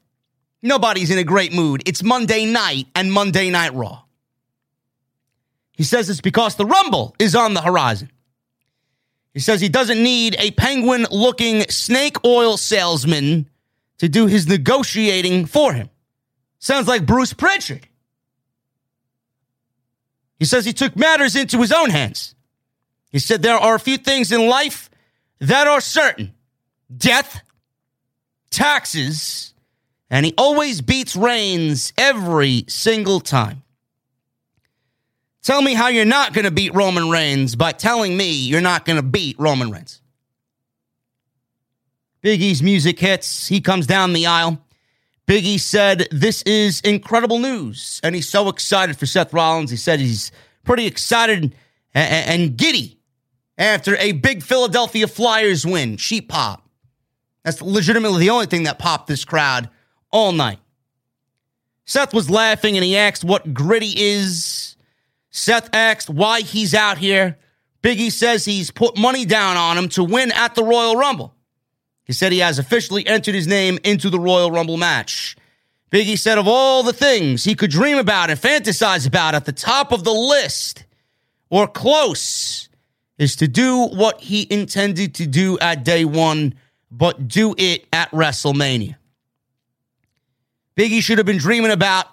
Nobody's in a great mood. It's Monday night and Monday Night Raw. He says it's because the Rumble is on the horizon. He says he doesn't need a penguin looking snake oil salesman to do his negotiating for him. Sounds like Bruce Prichard. He says he took matters into his own hands. He said there are a few things in life that are certain death, taxes, and he always beats Reigns every single time. Tell me how you're not going to beat Roman Reigns by telling me you're not going to beat Roman Reigns. Big E's music hits. He comes down the aisle. Biggie said, This is incredible news. And he's so excited for Seth Rollins. He said he's pretty excited and, and giddy after a big Philadelphia Flyers win. Sheep pop. That's legitimately the only thing that popped this crowd all night. Seth was laughing and he asked what gritty is. Seth asked why he's out here. Biggie says he's put money down on him to win at the Royal Rumble. He said he has officially entered his name into the Royal Rumble match. Biggie said of all the things he could dream about and fantasize about at the top of the list or close is to do what he intended to do at day one, but do it at WrestleMania. Biggie should have been dreaming about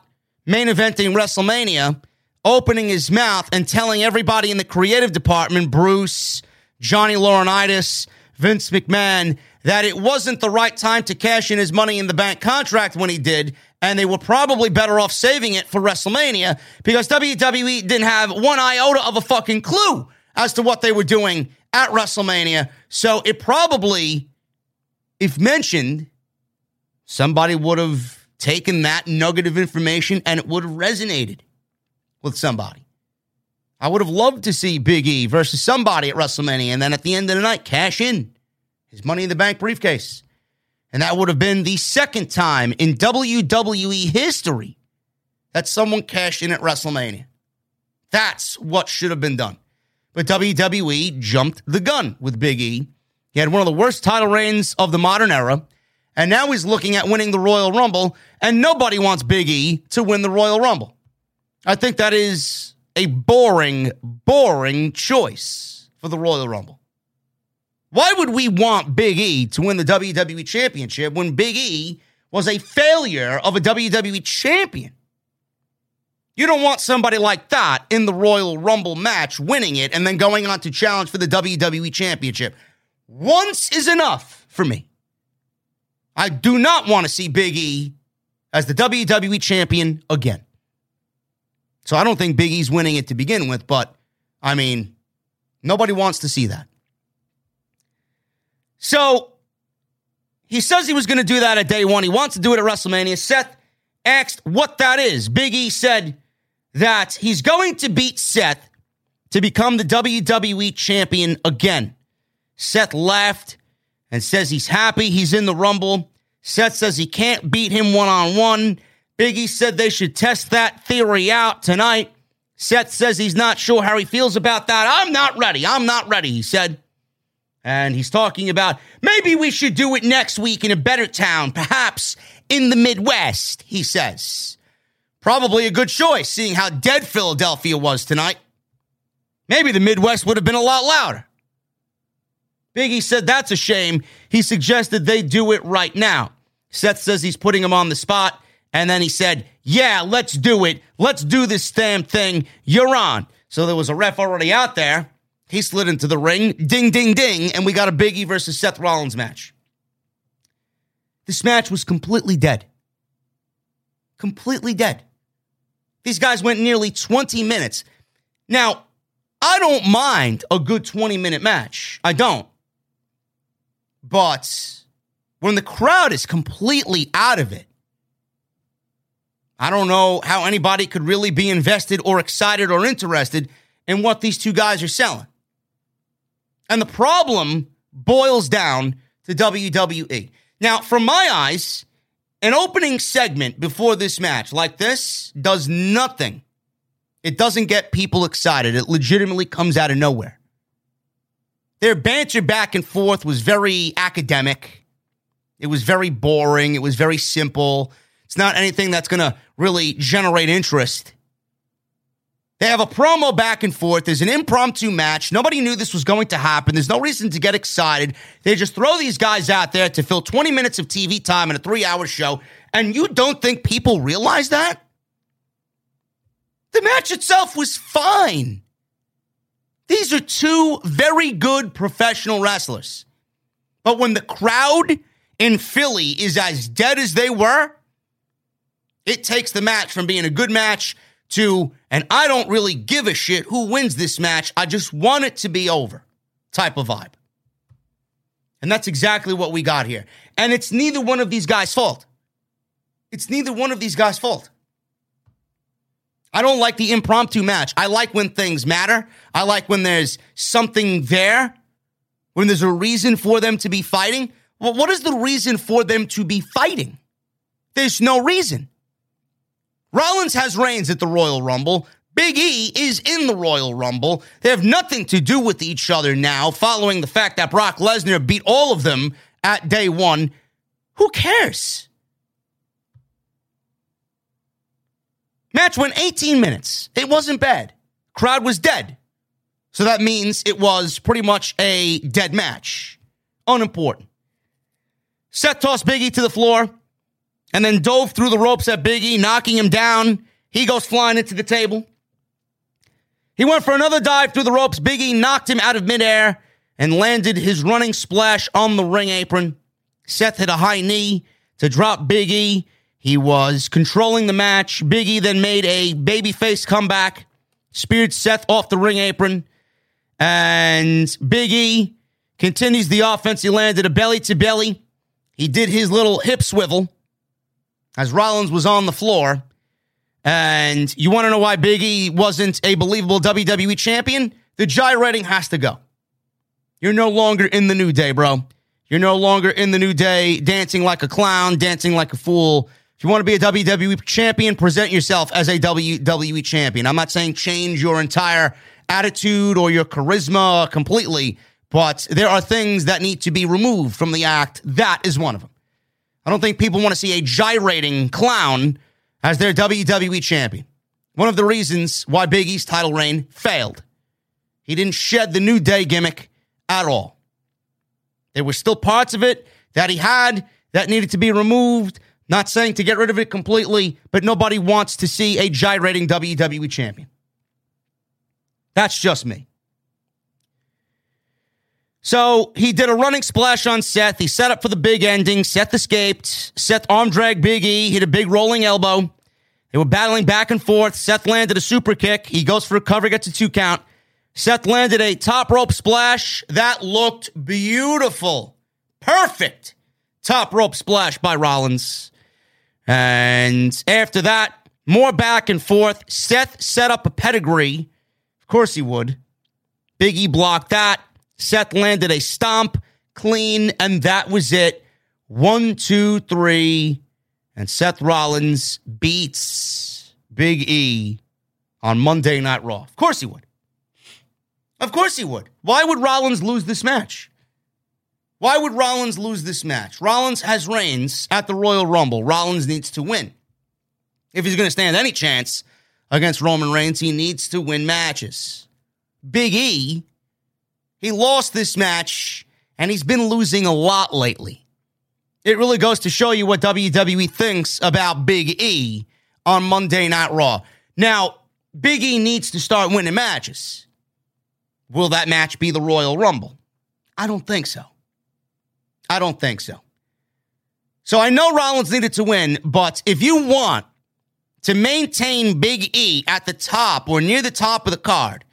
main eventing WrestleMania, opening his mouth and telling everybody in the creative department, Bruce, Johnny Laurinaitis, Vince McMahon, that it wasn't the right time to cash in his money in the bank contract when he did, and they were probably better off saving it for WrestleMania because WWE didn't have one iota of a fucking clue as to what they were doing at WrestleMania. So it probably, if mentioned, somebody would have taken that nugget of information and it would have resonated with somebody. I would have loved to see Big E versus somebody at WrestleMania and then at the end of the night cash in his money in the bank briefcase. And that would have been the second time in WWE history that someone cashed in at WrestleMania. That's what should have been done. But WWE jumped the gun with Big E. He had one of the worst title reigns of the modern era. And now he's looking at winning the Royal Rumble. And nobody wants Big E to win the Royal Rumble. I think that is a boring, boring choice for the Royal Rumble. Why would we want Big E to win the WWE Championship when Big E was a failure of a WWE champion? You don't want somebody like that in the Royal Rumble match winning it and then going on to challenge for the WWE Championship. Once is enough for me. I do not want to see Big E as the WWE champion again. So I don't think Big E's winning it to begin with, but I mean, nobody wants to see that. So he says he was going to do that at day one. He wants to do it at WrestleMania. Seth asked what that is. Big E said that he's going to beat Seth to become the WWE champion again. Seth laughed and says he's happy he's in the Rumble. Seth says he can't beat him one on one. Biggie said they should test that theory out tonight. Seth says he's not sure how he feels about that. I'm not ready. I'm not ready, he said. And he's talking about maybe we should do it next week in a better town, perhaps in the Midwest, he says. Probably a good choice, seeing how dead Philadelphia was tonight. Maybe the Midwest would have been a lot louder. Biggie said that's a shame. He suggested they do it right now. Seth says he's putting him on the spot. And then he said, Yeah, let's do it. Let's do this damn thing. You're on. So there was a ref already out there. He slid into the ring, ding, ding, ding, and we got a Biggie versus Seth Rollins match. This match was completely dead. Completely dead. These guys went nearly 20 minutes. Now, I don't mind a good 20 minute match. I don't. But when the crowd is completely out of it, I don't know how anybody could really be invested or excited or interested in what these two guys are selling. And the problem boils down to WWE. Now, from my eyes, an opening segment before this match like this does nothing, It doesn't get people excited. It legitimately comes out of nowhere. Their banter back and forth was very academic. It was very boring. It was very simple. It's not anything that's going to really generate interest. They have a promo back and forth. There's an impromptu match. Nobody knew this was going to happen. There's no reason to get excited. They just throw these guys out there to fill 20 minutes of TV time in a three hour show. And you don't think people realize that? The match itself was fine. These are two very good professional wrestlers. But when the crowd in Philly is as dead as they were, it takes the match from being a good match to, and I don't really give a shit who wins this match. I just want it to be over type of vibe. And that's exactly what we got here. And it's neither one of these guys' fault. It's neither one of these guys' fault. I don't like the impromptu match. I like when things matter. I like when there's something there, when there's a reason for them to be fighting. Well, what is the reason for them to be fighting? There's no reason. Rollins has Reigns at the Royal Rumble. Big E is in the Royal Rumble. They have nothing to do with each other now, following the fact that Brock Lesnar beat all of them at day one. Who cares? Match went 18 minutes. It wasn't bad. Crowd was dead. So that means it was pretty much a dead match. Unimportant. Seth tossed Biggie to the floor and then dove through the ropes at Biggie, knocking him down. He goes flying into the table. He went for another dive through the ropes. Biggie knocked him out of midair and landed his running splash on the ring apron. Seth hit a high knee to drop Biggie. He was controlling the match. Biggie then made a babyface comeback, speared Seth off the ring apron, and Biggie continues the offense. He landed a belly to belly. He did his little hip swivel as Rollins was on the floor. And you want to know why Biggie wasn't a believable WWE champion? The gyrating has to go. You're no longer in the new day, bro. You're no longer in the new day dancing like a clown, dancing like a fool. If you want to be a WWE champion, present yourself as a WWE champion. I'm not saying change your entire attitude or your charisma completely, but there are things that need to be removed from the act. That is one of them. I don't think people want to see a gyrating clown as their WWE champion. One of the reasons why Big E's title reign failed. He didn't shed the New Day gimmick at all. There were still parts of it that he had that needed to be removed. Not saying to get rid of it completely, but nobody wants to see a gyrating WWE champion. That's just me. So he did a running splash on Seth. He set up for the big ending. Seth escaped. Seth arm dragged Big E, hit a big rolling elbow. They were battling back and forth. Seth landed a super kick. He goes for a cover, gets a two count. Seth landed a top rope splash. That looked beautiful. Perfect. Top rope splash by Rollins. And after that, more back and forth. Seth set up a pedigree. Of course he would. Big E blocked that. Seth landed a stomp, clean, and that was it. One, two, three. And Seth Rollins beats Big E on Monday Night Raw. Of course he would. Of course he would. Why would Rollins lose this match? Why would Rollins lose this match? Rollins has Reigns at the Royal Rumble. Rollins needs to win. If he's going to stand any chance against Roman Reigns, he needs to win matches. Big E he lost this match, and he's been losing a lot lately. It really goes to show you what WWE thinks about Big E on Monday Night Raw. Now, Big E needs to start winning matches. Will that match be the Royal Rumble? I don't think so. I don't think so. So I know Rollins needed to win, but if you want to maintain Big E at the top or near the top of the card,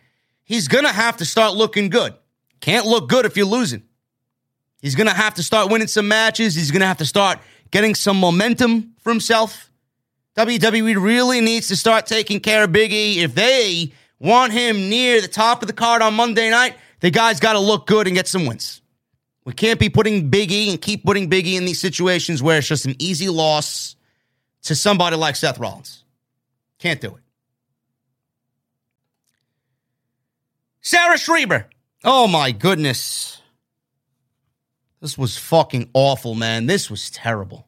he's going to have to start looking good. Can't look good if you're losing. He's going to have to start winning some matches. He's going to have to start getting some momentum for himself. WWE really needs to start taking care of Big E. If they want him near the top of the card on Monday night, the guy's got to look good and get some wins. We can't be putting Big E and keep putting Big E in these situations where it's just an easy loss to somebody like Seth Rollins. Can't do it. Sarah Schreiber. Oh my goodness. This was fucking awful, man. This was terrible.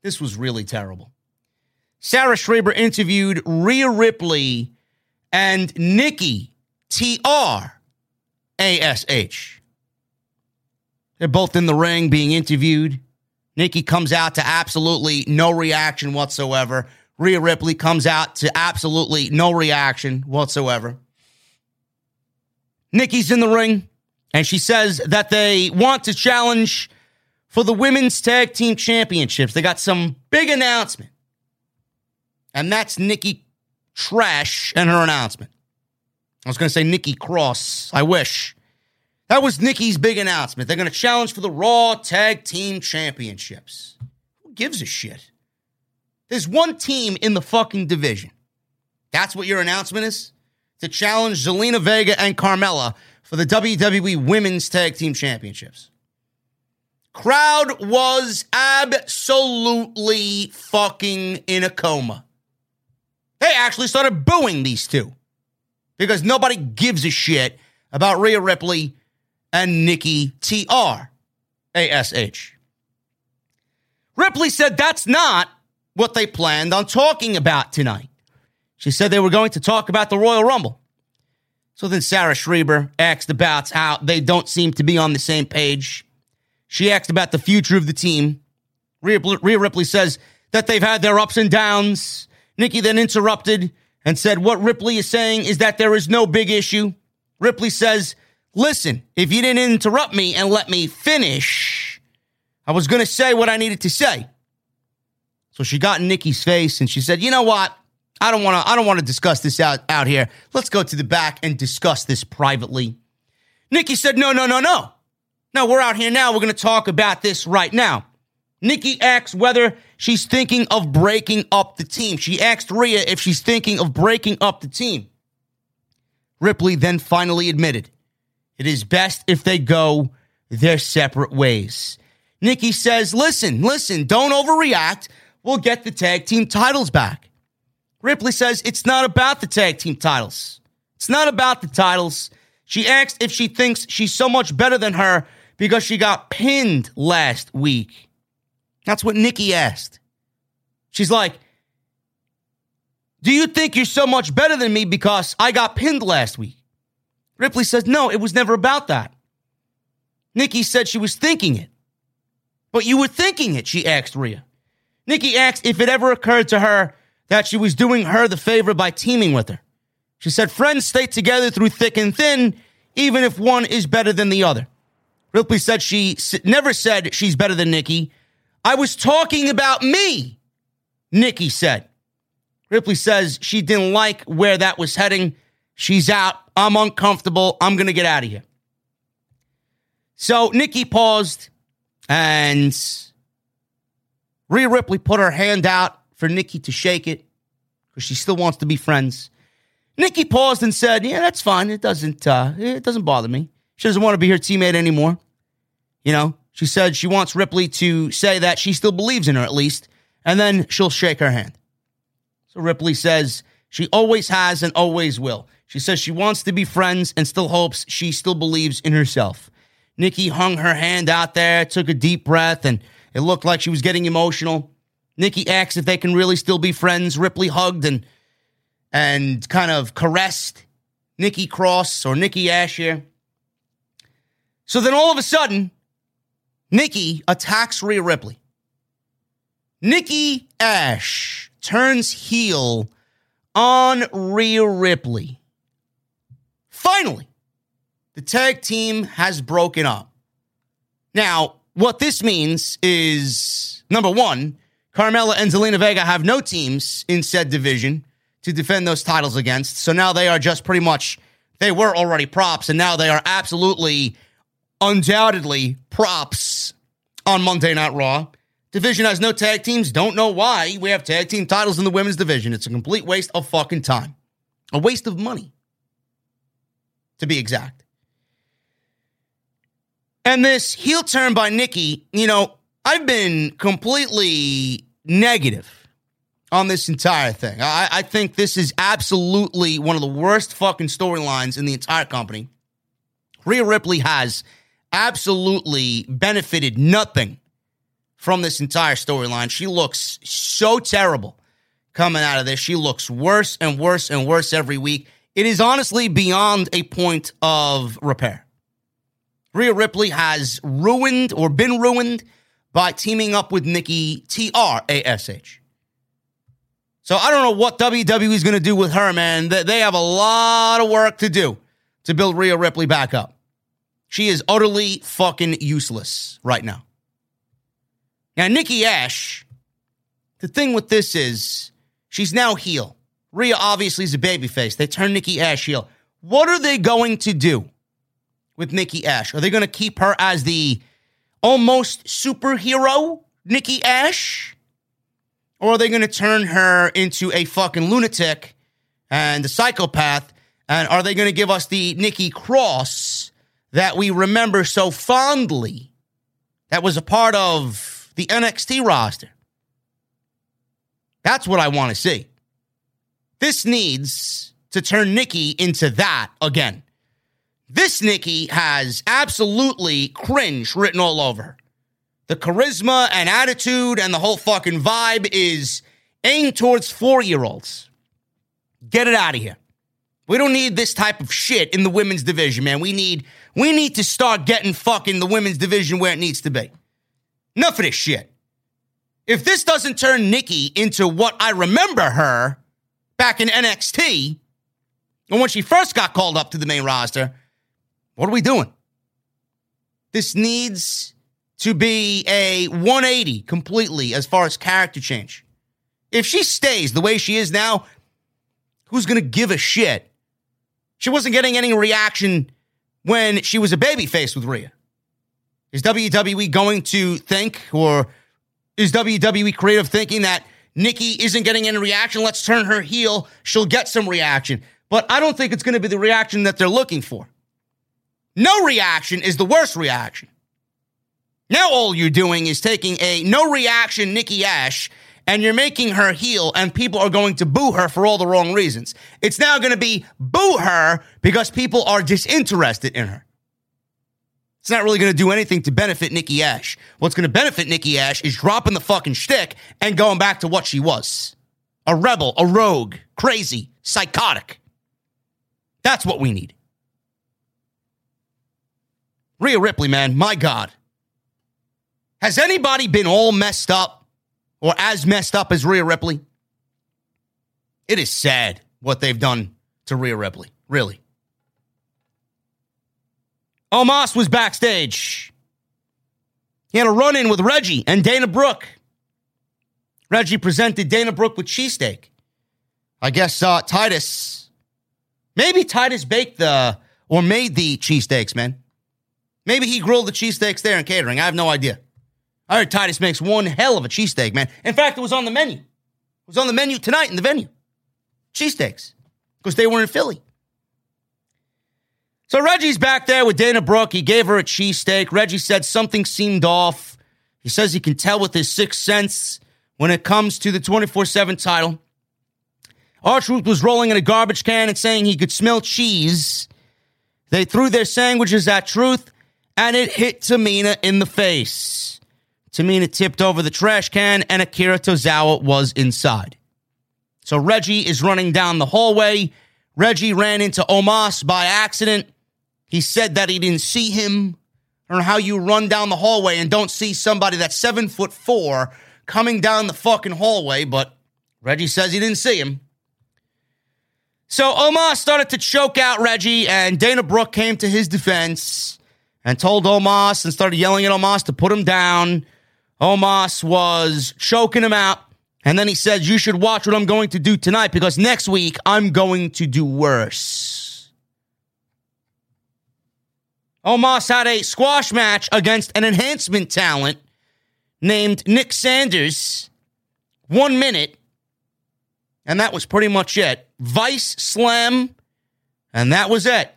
This was really terrible. Sarah Schreiber interviewed Rhea Ripley and Nikki T R A S H. They're both in the ring being interviewed. Nikki comes out to absolutely no reaction whatsoever. Rhea Ripley comes out to absolutely no reaction whatsoever. Nikki's in the ring and she says that they want to challenge for the women's tag team championships. They got some big announcement. And that's Nikki Trash and her announcement. I was going to say Nikki Cross. I wish. That was Nikki's big announcement. They're going to challenge for the Raw Tag Team Championships. Who gives a shit? There's one team in the fucking division. That's what your announcement is? To challenge Zelina Vega and Carmella for the WWE Women's Tag Team Championships. Crowd was absolutely fucking in a coma. They actually started booing these two because nobody gives a shit about Rhea Ripley and Nikki TR ASH. Ripley said that's not what they planned on talking about tonight. She said they were going to talk about the Royal Rumble. So then Sarah Schreiber asked about how they don't seem to be on the same page. She asked about the future of the team. Rhea, Ripley says that they've had their ups and downs Nikki then interrupted and said, What Ripley is saying is that there is no big issue. Ripley says, Listen, if you didn't interrupt me and let me finish, I was going to say what I needed to say. So she got in Nikki's face and she said, You know what? I don't want to I don't want to discuss this out, out here. Let's go to the back and discuss this privately. Nikki said, No, no, no, no. No, we're out here now. We're going to talk about this right now. Nikki asks whether she's thinking of breaking up the team. She asked Rhea if she's thinking of breaking up the team. Ripley then finally admitted it is best if they go their separate ways. Nikki says, Listen, listen, don't overreact. We'll get the tag team titles back. Ripley says, It's not about the tag team titles. It's not about the titles. She asked if she thinks she's so much better than her because she got pinned last week. That's what Nikki asked. She's like, Do you think you're so much better than me because I got pinned last week? Ripley says, No, it was never about that. Nikki said she was thinking it. But you were thinking it, she asked Rhea. Nikki asked if it ever occurred to her that she was doing her the favor by teaming with her. She said, Friends stay together through thick and thin, even if one is better than the other. Ripley said she never said she's better than Nikki. I was talking about me, Nikki said. Ripley says she didn't like where that was heading. She's out. I'm uncomfortable. I'm going to get out of here. So Nikki paused and Rhea Ripley put her hand out for Nikki to shake it because she still wants to be friends. Nikki paused and said, "Yeah, that's fine. It doesn't uh, it doesn't bother me. She doesn't want to be her teammate anymore. You know, she said she wants Ripley to say that she still believes in her at least, and then she'll shake her hand. So Ripley says she always has and always will. She says she wants to be friends and still hopes she still believes in herself. Nikki hung her hand out there, took a deep breath, and it looked like she was getting emotional. Nikki asks if they can really still be friends. Ripley hugged and and kind of caressed Nikki Cross or Nikki Ash here. So then all of a sudden, Nikki attacks Rhea Ripley. Nikki Ash turns heel on Rhea Ripley. Finally, the tag team has broken up. Now, what this means is number one, Carmella and Zelina Vega have no teams in said division to defend those titles against. So now they are just pretty much, they were already props, and now they are absolutely undoubtedly props on Monday Night Raw. Division has no tag teams. Don't know why we have tag team titles in the women's division. It's a complete waste of fucking time, a waste of money, to be exact. And this heel turn by Nikki, you know, I've been completely negative on this entire thing. I, I think this is absolutely one of the worst fucking storylines in the entire company. Rhea Ripley has absolutely benefited nothing from this entire storyline. She looks so terrible coming out of this. She looks worse and worse and worse every week. It is honestly beyond a point of repair. Rhea Ripley has ruined or been ruined by teaming up with Nikki T R A S H. So I don't know what WWE is going to do with her, man. They have a lot of work to do to build Rhea Ripley back up. She is utterly fucking useless right now. Now, Nikki Ash, the thing with this is she's now heel. Rhea obviously is a babyface. They turn Nikki Ash heel. What are they going to do with Nikki Ash? Are they going to keep her as the almost superhero Nikki Ash? Or are they going to turn her into a fucking lunatic and a psychopath? And are they going to give us the Nikki Cross that we remember so fondly that was a part of the NXT roster? That's what I want to see. This needs to turn Nikki into that again. This Nikki has absolutely cringe written all over her. The charisma and attitude and the whole fucking vibe is aimed towards four year olds. Get it out of here. We don't need this type of shit in the women's division, man. We need we need to start getting fucking the women's division where it needs to be. Enough of this shit. If this doesn't turn Nikki into what I remember her back in NXT, and when she first got called up to the main roster, what are we doing? This needs to be a 180 completely as far as character change. If she stays the way she is now, who's going to give a shit? She wasn't getting any reaction when she was a babyface with Rhea. Is WWE going to think, or is WWE creative thinking that Nikki isn't getting any reaction? Let's turn her heel. She'll get some reaction. But I don't think it's going to be the reaction that they're looking for. No reaction is the worst reaction. Now all you're doing is taking a no reaction Nikki Ash and you're making her heel and people are going to boo her for all the wrong reasons. It's now going to be boo her because people are disinterested in her. It's not really going to do anything to benefit Nikki Ash. What's going to benefit Nikki Ash is dropping the fucking shtick and going back to what she was. A rebel, a rogue, crazy, psychotic. That's what we need. Rhea Ripley, man, my God. Has anybody been all messed up or as messed up as Rhea Ripley? It is sad what they've done to Rhea Ripley, really. Omos was backstage. He had a run in with Reggie and Dana Brooke. Reggie presented Dana Brooke with cheesesteak. I guess uh, Titus, maybe Titus baked the or made the cheesesteaks, man. Maybe he grilled the cheesesteaks there in catering. I have no idea. I heard Titus makes one hell of a cheesesteak, man. In fact, it was on the menu. It was on the menu tonight in the venue. Cheesesteaks. Because they were in Philly. So Reggie's back there with Dana Brooke. He gave her a cheesesteak. Reggie said something seemed off. He says he can tell with his sixth sense when it comes to the 24 7 title. R-Truth was rolling in a garbage can and saying he could smell cheese. They threw their sandwiches at Truth and it hit Tamina in the face. Tamina tipped over the trash can, and Akira Tozawa was inside. So Reggie is running down the hallway. Reggie ran into Omos by accident. He said that he didn't see him. I don't know how you run down the hallway and don't see somebody that's seven foot four coming down the fucking hallway, but Reggie says he didn't see him. So Omos started to choke out Reggie, and Dana Brooke came to his defense and told Omos and started yelling at Omos to put him down. Omos was choking him out. And then he said, You should watch what I'm going to do tonight because next week I'm going to do worse. Omos had a squash match against an enhancement talent named Nick Sanders. One minute. And that was pretty much it. Vice slam. And that was it.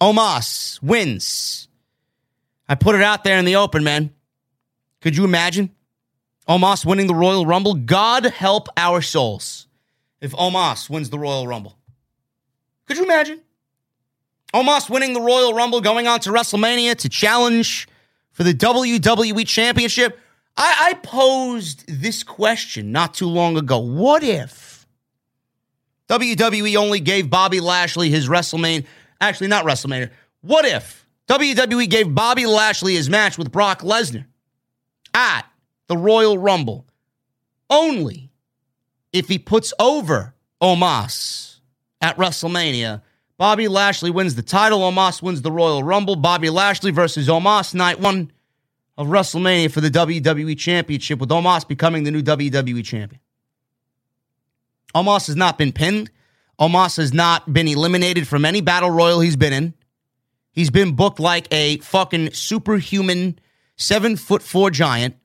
Omos wins. I put it out there in the open, man. Could you imagine Omos winning the Royal Rumble. God help our souls if Omos wins the Royal Rumble. Could you imagine? Omos winning the Royal Rumble, going on to WrestleMania to challenge for the WWE Championship. I, I posed this question not too long ago. What if WWE only gave Bobby Lashley his WrestleMania? Actually, not WrestleMania. What if WWE gave Bobby Lashley his match with Brock Lesnar at the Royal Rumble only if he puts over Omos at WrestleMania. Bobby Lashley wins the title. Omos wins the Royal Rumble. Bobby Lashley versus Omos, night one of WrestleMania for the WWE Championship, with Omos becoming the new WWE Champion. Omos has not been pinned. Omos has not been eliminated from any battle royal he's been in. He's been booked like a fucking superhuman seven foot four giant.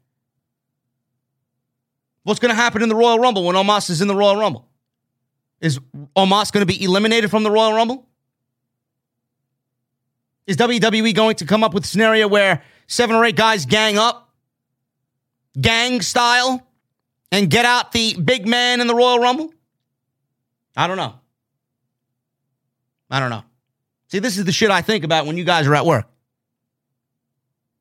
What's going to happen in the Royal Rumble when Omos is in the Royal Rumble? Is Omos going to be eliminated from the Royal Rumble? Is WWE going to come up with a scenario where seven or eight guys gang up, gang style, and get out the big man in the Royal Rumble? I don't know. I don't know. See, this is the shit I think about when you guys are at work.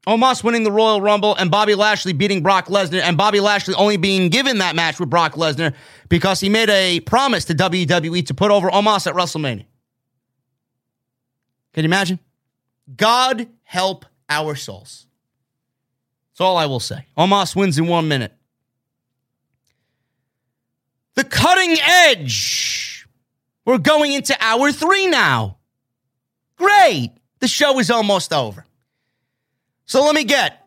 Omos winning the Royal Rumble and Bobby Lashley beating Brock Lesnar, and Bobby Lashley only being given that match with Brock Lesnar because he made a promise to WWE to put over Omos at WrestleMania. Can you imagine? God help our souls. That's all I will say. Omos wins in one minute. The cutting edge. We're going into hour three now. Great. The show is almost over. So let me get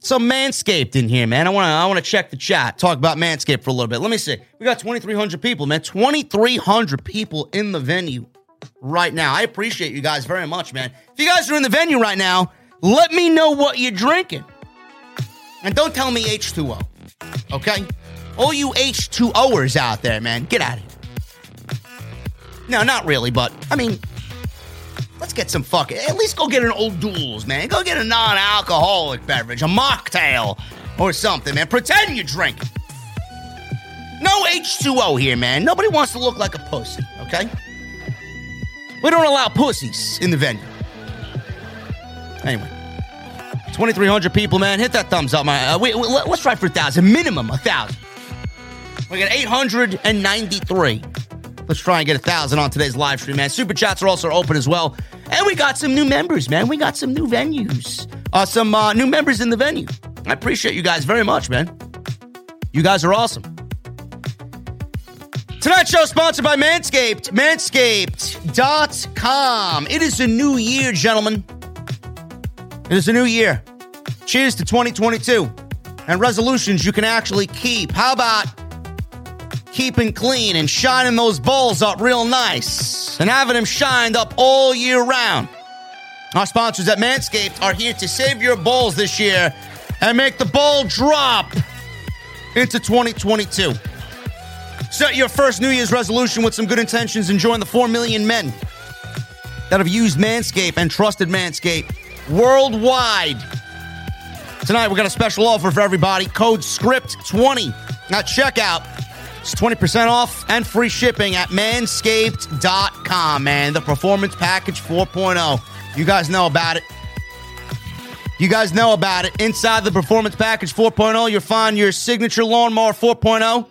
some Manscaped in here, man. I want to I want to check the chat, talk about Manscaped for a little bit. Let me see. We got 2300 people, man. 2300 people in the venue right now. I appreciate you guys very much, man. If you guys are in the venue right now, let me know what you're drinking. And don't tell me H2O. Okay? All you H2Oers out there, man, get out of here. No, not really, but I mean, Let's get some fucking. At least go get an O'Doul's, man. Go get a non-alcoholic beverage, a mocktail or something, man. Pretend you're drinking. No H2O here, man. Nobody wants to look like a pussy, okay? We don't allow pussies in the venue. Anyway, 2,300 people, man. Hit that thumbs up, man. Uh, we, we, let's try for a thousand, minimum a thousand. We got 893. Let's try and get a thousand on today's live stream, man. Super chats are also open as well. And we got some new members, man. We got some new venues, uh, some uh, new members in the venue. I appreciate you guys very much, man. You guys are awesome. Tonight's show sponsored by Manscaped. Manscaped.com. It is a new year, gentlemen. It is a new year. Cheers to 2022 and resolutions you can actually keep. How about keeping clean and shining those balls up real nice and having them shined up all year round. Our sponsors at Manscaped are here to save your balls this year and make the ball drop into 2022. Set your first New Year's resolution with some good intentions and join the 4 million men that have used Manscaped and trusted Manscaped worldwide. Tonight, we got a special offer for everybody. Code SCRIPT20 at checkout it's 20% off and free shipping at manscaped.com, man. The Performance Package 4.0. You guys know about it. You guys know about it. Inside the Performance Package 4.0, you'll find your signature lawnmower 4.0.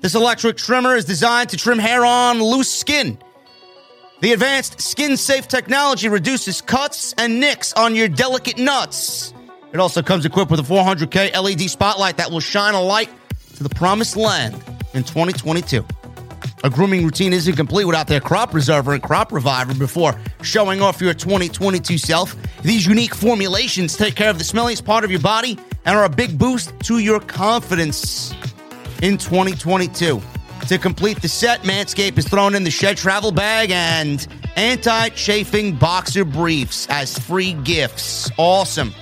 This electric trimmer is designed to trim hair on loose skin. The advanced skin safe technology reduces cuts and nicks on your delicate nuts. It also comes equipped with a 400K LED spotlight that will shine a light to the promised land in 2022. A grooming routine isn't complete without their crop preserver and crop reviver before showing off your 2022 self. These unique formulations take care of the smelliest part of your body and are a big boost to your confidence in 2022. To complete the set, Manscaped is thrown in the shed travel bag and anti chafing boxer briefs as free gifts. Awesome.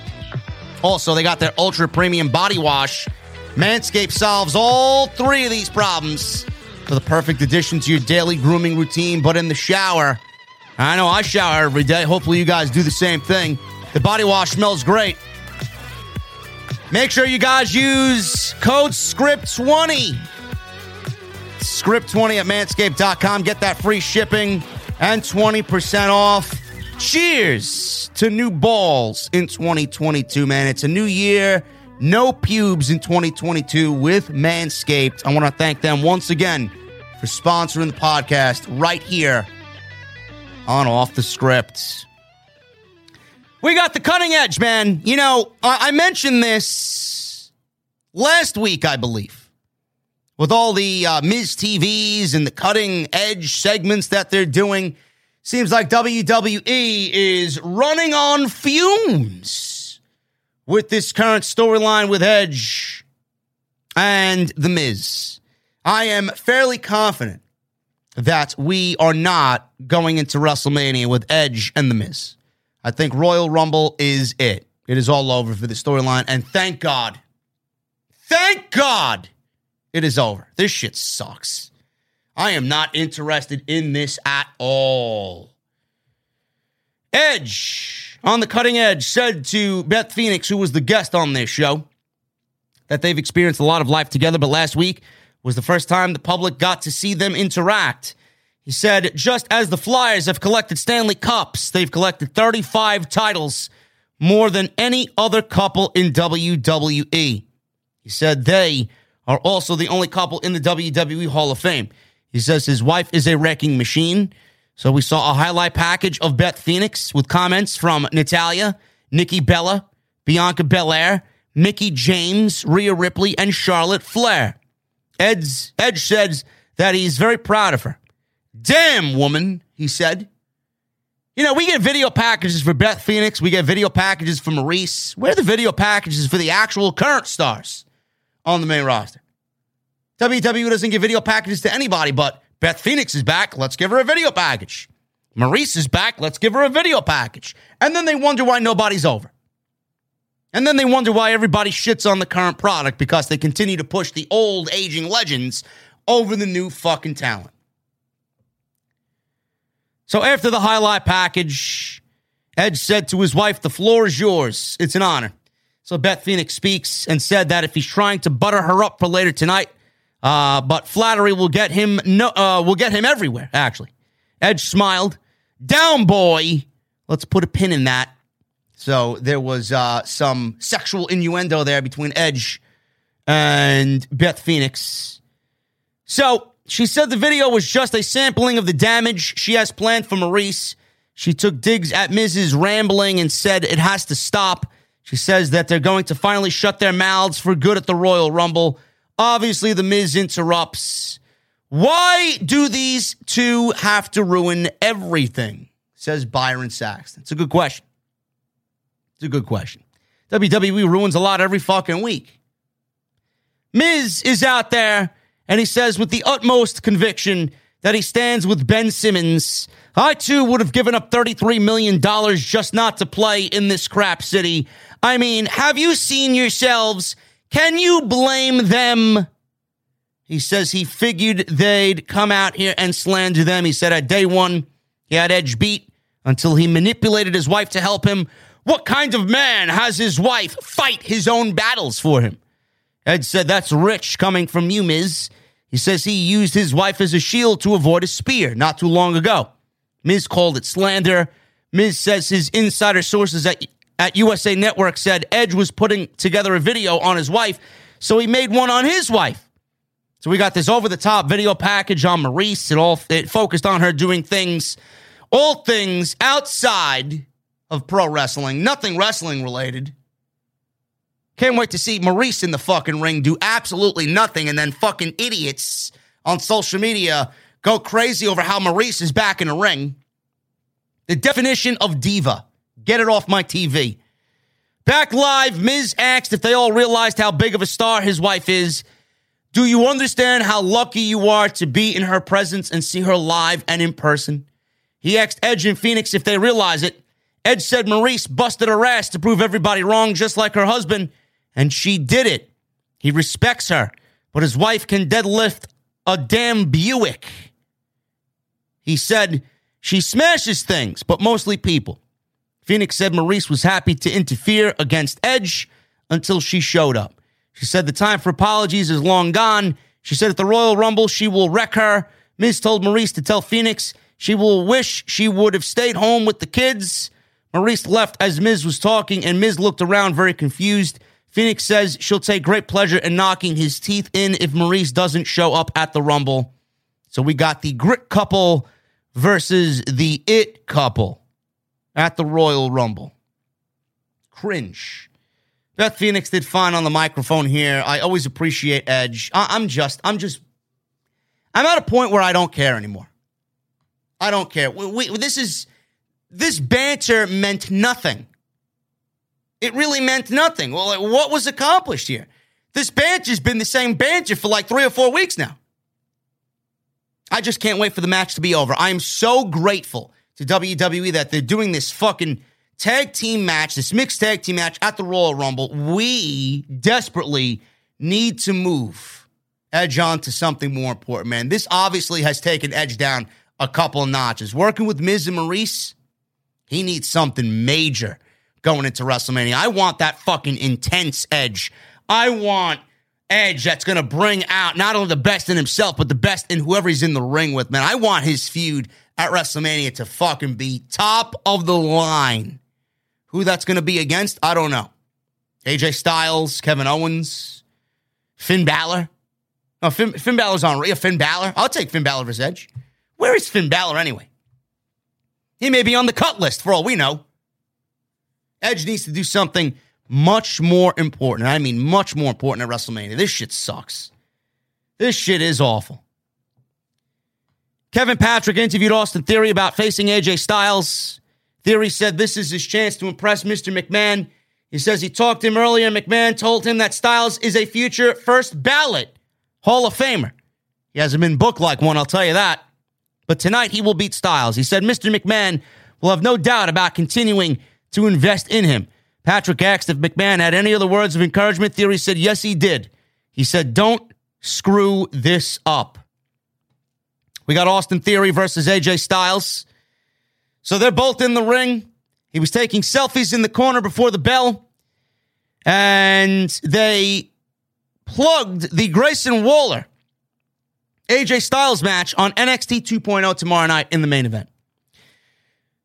Also, they got their ultra premium body wash Manscaped solves all three of these problems for the perfect addition to your daily grooming routine, but in the shower. I know I shower every day. Hopefully, you guys do the same thing. The body wash smells great. Make sure you guys use code SCRIPT20. Script20 at manscaped.com. Get that free shipping and 20% off. Cheers to new balls in 2022, man. It's a new year. No pubes in 2022 with Manscaped. I want to thank them once again for sponsoring the podcast right here on Off the Script. We got the cutting edge, man. You know, I, I mentioned this last week, I believe, with all the uh, Miz TVs and the cutting edge segments that they're doing. Seems like WWE is running on fumes with this current storyline with Edge and The Miz. I am fairly confident that we are not going into WrestleMania with Edge and The Miz. I think Royal Rumble is it. It is all over for the storyline. And thank God, thank God it is over. This shit sucks. I am not interested in this at all. Edge on the cutting edge said to Beth Phoenix, who was the guest on this show, that they've experienced a lot of life together, but last week was the first time the public got to see them interact. He said, just as the Flyers have collected Stanley Cups, they've collected 35 titles, more than any other couple in WWE. He said they are also the only couple in the WWE Hall of Fame. He says his wife is a wrecking machine. So we saw a highlight package of Beth Phoenix with comments from Natalia, Nikki Bella, Bianca Belair, Mickie James, Rhea Ripley, and Charlotte Flair. Ed's, Edge says that he's very proud of her. Damn, woman, he said. You know, we get video packages for Beth Phoenix. We get video packages for Maryse. Where are the video packages for the actual current stars on the main roster? WWE doesn't give video packages to anybody, but Beth Phoenix is back. Let's give her a video package. Maryse is back. Let's give her a video package. And then they wonder why nobody's over. And then they wonder why everybody shits on the current product because they continue to push the old aging legends over the new fucking talent. So after the highlight package, Edge said to his wife, The floor is yours. It's an honor. So Beth Phoenix speaks and said that if he's trying to butter her up for later tonight, uh, but flattery will get him no, uh, will get him everywhere. Actually, Edge smiled. Down, boy. Let's put a pin in that. So there was uh, some sexual innuendo there between Edge and Beth Phoenix. So she said the video was just a sampling of the damage she has planned for Maryse. She took digs at Miz's rambling and said it has to stop. She says that they're going to finally shut their mouths for good at the Royal Rumble. Obviously, the Miz interrupts. Why do these two have to ruin everything? Says Byron Saxton. It's a good question. It's a good question. WWE ruins a lot every fucking week. Miz is out there and he says with the utmost conviction that he stands with Ben Simmons. I too would have given up $33 million just not to play in this crap city. I mean, have you seen yourselves? Can you blame them? He says he figured they'd come out here and slander them. He said at day one, he had Edge beat until he manipulated his wife to help him. What kind of man has his wife fight his own battles for him? Ed said, That's rich coming from you, Miz. He says he used his wife as a shield to avoid a spear not too long ago. Miz called it slander. Miz says his insider sources at, at USA Network said Edge was putting together a video on his wife, so he made one on his wife. So we got this over the top video package on Maryse. It all it focused on her doing things, all things outside of pro wrestling, nothing wrestling related. Can't wait to see Maryse in the fucking ring do absolutely nothing and then fucking idiots on social media go crazy over how Maryse is back in the ring. The definition of diva. Get it off my TV. Back live, Miz asked if they all realized how big of a star his wife is. Do you understand how lucky you are to be in her presence and see her live and in person? He asked Edge and Phoenix if they realize it. Edge said Maryse busted her ass to prove everybody wrong, just like her husband and she did it. He respects her, but his wife can deadlift a damn Buick. He said she smashes things, but mostly people. Phoenix said Maryse was happy to interfere against Edge. until she showed up. She said the time for apologies is long gone. She said at the Royal Rumble, she will wreck her. Miz told Maryse to tell Phoenix she will wish she would have stayed home with the kids. Maryse left as Miz was talking, and Miz looked around very confused. Phoenix says she'll take great pleasure in knocking his teeth in if Maryse doesn't show up at the Rumble. So we got the grit couple versus the it couple at the Royal Rumble. Cringe. Beth Phoenix did fine on the microphone here. I always appreciate Edge. I- am just, I'm just, I'm at a point where I don't care anymore. I don't care. We, we, this is, this banter meant nothing. It really meant nothing. Well, like, what was accomplished here? This banter's been the same banter for like three or four weeks now. I just can't wait for the match to be over. I am so grateful to WWE that they're doing this fucking tag team match, this mixed tag team match at the Royal Rumble. We desperately need to move Edge on to something more important, man. This obviously has taken Edge down a couple of notches. Working with Miz and Maryse, he needs something major going into WrestleMania. I want that fucking intense Edge. I want Edge that's going to bring out not only the best in himself, but the best in whoever he's in the ring with, man. I want his feud at WrestleMania to fucking be top of the line. Who that's going to be against, I don't know. AJ Styles, Kevin Owens, Finn Balor. No, Finn, Finn Balor's on. Yeah, Finn Balor. I'll take Finn Balor versus Edge. Where is Finn Balor anyway? He may be on the cut list for all we know. Edge needs to do something much more important. I mean, much more important at WrestleMania. This shit sucks. This shit is awful. Kevin Patrick interviewed Austin Theory about facing AJ Styles. Theory said this is his chance to impress Mr. McMahon. He says he talked to him earlier. McMahon told him that Styles is a future first ballot Hall of Famer. He hasn't been booked like one, I'll tell you that. But tonight he will beat Styles. He said Mr. McMahon will have no doubt about continuing to invest in him. Patrick asked if McMahon had any other words of encouragement. Theory said, yes, he did. He said, don't screw this up. We got Austin Theory versus AJ Styles. So they're both in the ring. He was taking selfies in the corner before the bell. And they plugged the Grayson Waller AJ Styles match on NXT 2.0 tomorrow night in the main event.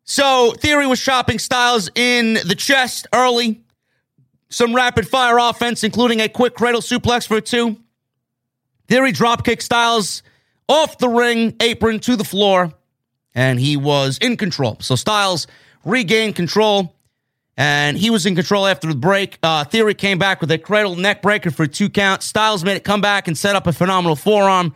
So Theory was chopping Styles in the chest early. Some rapid fire offense, including a quick cradle suplex for two. Theory dropkick Styles off the ring apron to the floor, and he was in control. So Styles regained control, and he was in control after the break. Uh, Theory came back with a cradle neck breaker for two counts. Styles made it come back and set up a phenomenal forearm.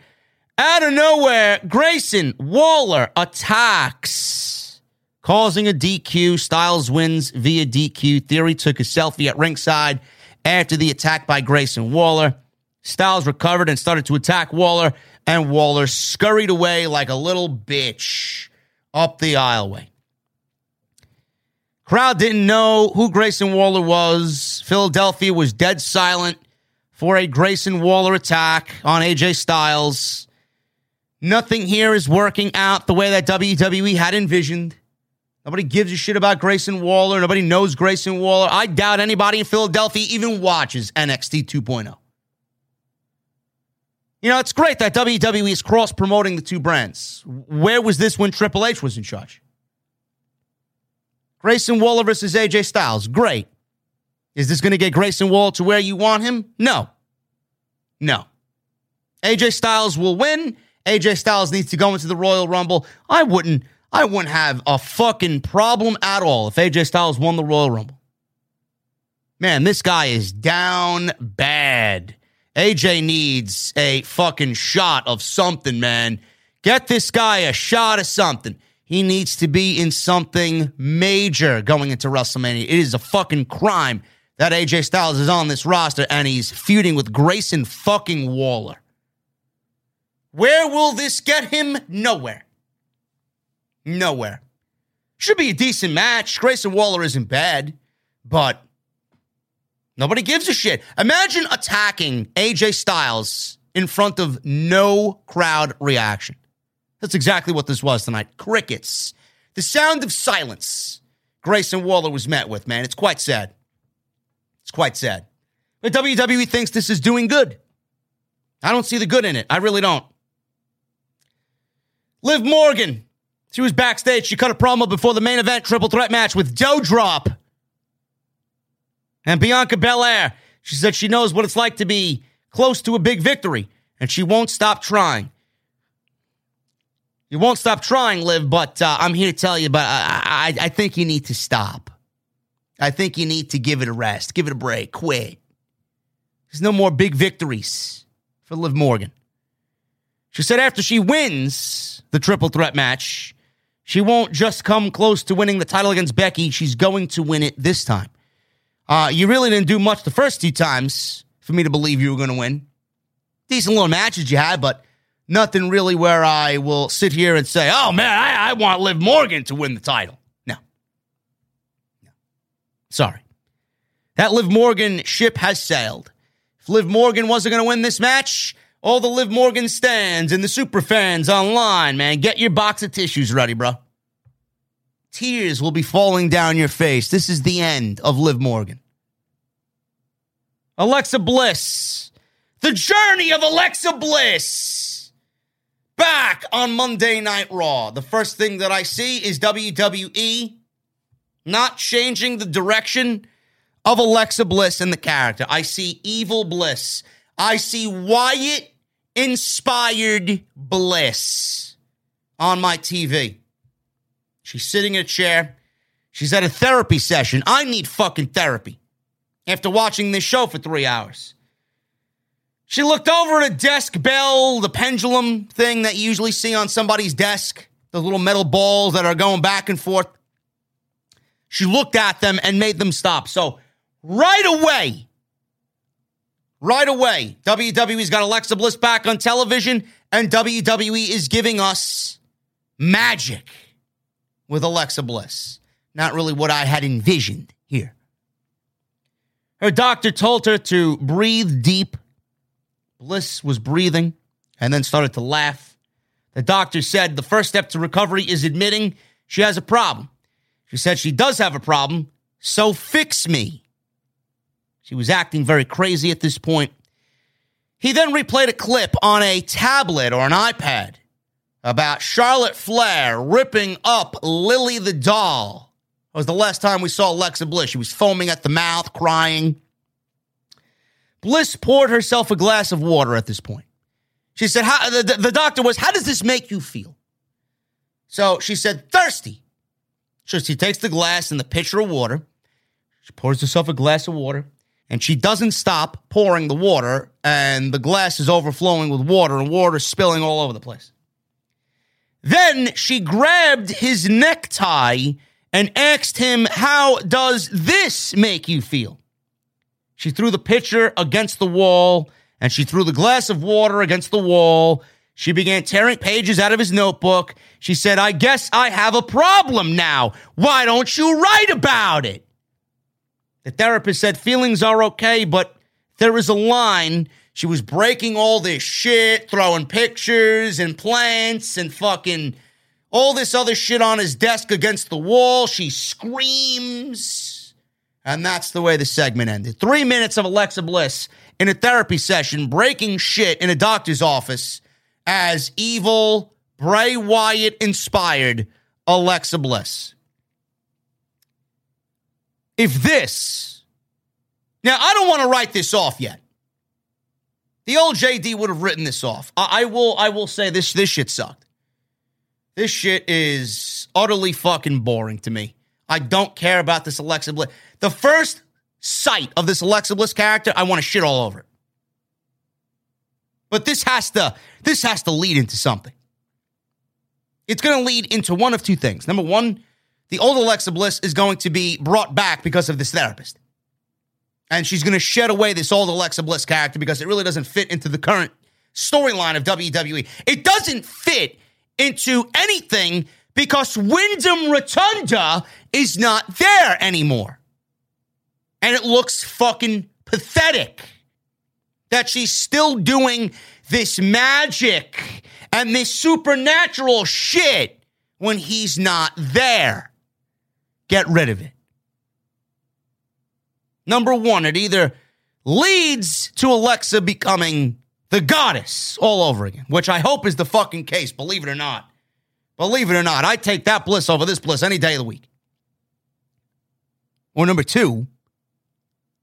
Out of nowhere, Grayson Waller attacks causing a DQ. Styles wins via DQ. Theory took a selfie at ringside after the attack by Grayson Waller. Styles recovered and started to attack Waller, and Waller scurried away like a little bitch up the aisleway. Crowd didn't know who Grayson Waller was. Philadelphia was dead silent for a Grayson Waller attack on AJ Styles. Nothing here is working out the way that WWE had envisioned. Nobody gives a shit about Grayson Waller. Nobody knows Grayson Waller. I doubt anybody in Philadelphia even watches NXT 2.0. You know, it's great that WWE is cross promoting the two brands. Where was this when Triple H was in charge? Grayson Waller versus AJ Styles. Great. Is this going to get Grayson Waller to where you want him? No. No. AJ Styles will win. AJ Styles needs to go into the Royal Rumble. I wouldn't I wouldn't have a fucking problem at all if AJ Styles won the Royal Rumble. Man, this guy is down bad. AJ needs a fucking shot of something, man. Get this guy a shot of something. He needs to be in something major going into WrestleMania. It is a fucking crime that AJ Styles is on this roster and he's feuding with Grayson fucking Waller. Where will this get him? Nowhere. Nowhere. Should be a decent match. Grayson Waller isn't bad, but nobody gives a shit. Imagine attacking AJ Styles in front of no crowd reaction. That's exactly what this was tonight. Crickets. The sound of silence Grayson Waller was met with, man. It's quite sad. It's quite sad. But WWE thinks this is doing good. I don't see the good in it. I really don't. Liv Morgan. She was backstage. She cut a promo before the main event triple threat match with Doudrop and Bianca Belair. She said she knows what it's like to be close to a big victory and she won't stop trying. You won't stop trying, Liv, but uh, I'm here to tell you, but I, I, I think you need to stop. I think you need to give it a rest, give it a break, quit. There's no more big victories for Liv Morgan. She said after she wins the triple threat match, she won't just come close to winning the title against Becky. She's going to win it this time. Uh, you really didn't do much the first two times for me to believe you were going to win. Decent little matches you had, but nothing really where I will sit here and say, oh man, I, I want Liv Morgan to win the title. No. No. Sorry. That Liv Morgan ship has sailed. If Liv Morgan wasn't going to win this match, all the Liv Morgan stands and the super fans online, man, get your box of tissues ready, bro. Tears will be falling down your face. This is the end of Liv Morgan. Alexa Bliss. The journey of Alexa Bliss. Back on Monday Night Raw. The first thing that I see is WWE not changing the direction of Alexa Bliss and the character. I see evil Bliss. I see Wyatt inspired Bliss on my TV. She's sitting in a chair. She's at a therapy session. I need fucking therapy after watching this show for three hours. She looked over at a desk bell, the pendulum thing that you usually see on somebody's desk, the little metal balls that are going back and forth. She looked at them and made them stop. So, right away, right away, WWE's got Alexa Bliss back on television, and WWE is giving us magic with Alexa Bliss. Not really what I had envisioned here. Her doctor told her to breathe deep. Bliss was breathing and then started to laugh. The doctor said the first step to recovery is admitting she has a problem. She said she does have a problem, so fix me. She was acting very crazy at this point. He then replayed a clip on a tablet or an iPad about Charlotte Flair ripping up Lily the doll. It was the last time we saw Alexa Bliss. She was foaming at the mouth, crying. Bliss poured herself a glass of water at this point. She said, how, the, the doctor was, How does this make you feel? So she said, Thirsty. So she takes the glass and the pitcher of water. She pours herself a glass of water and she doesn't stop pouring the water, and the glass is overflowing with water and water spilling all over the place. Then she grabbed his necktie and asked him, How does this make you feel? She threw the pitcher against the wall and she threw the glass of water against the wall. She began tearing pages out of his notebook. She said, I guess I have a problem now. Why don't you write about it? The therapist said, Feelings are okay, but there is a line she was breaking all this shit, throwing pictures and plants and fucking all this other shit on his desk against the wall. She screams. And that's the way the segment ended. Three minutes of Alexa Bliss in a therapy session, breaking shit in a doctor's office as evil Bray Wyatt inspired Alexa Bliss. If this, now I don't want to write this off yet. The old JD would have written this off. I, I will. I will say this. This shit sucked. This shit is utterly fucking boring to me. I don't care about this Alexa Bliss. The first sight of this Alexa Bliss character, I want to shit all over it. But this has to. This has to lead into something. It's going to lead into one of two things. Number one, the old Alexa Bliss is going to be brought back because of this therapist and she's going to shed away this old Alexa Bliss character because it really doesn't fit into the current storyline of WWE. It doesn't fit into anything because Wyndham Rotunda is not there anymore. And it looks fucking pathetic that she's still doing this magic and this supernatural shit when he's not there. Get rid of it. Number one, it either leads to Alexa becoming the goddess all over again, which I hope is the fucking case, believe it or not. Believe it or not, I take that bliss over this bliss any day of the week. Or number two,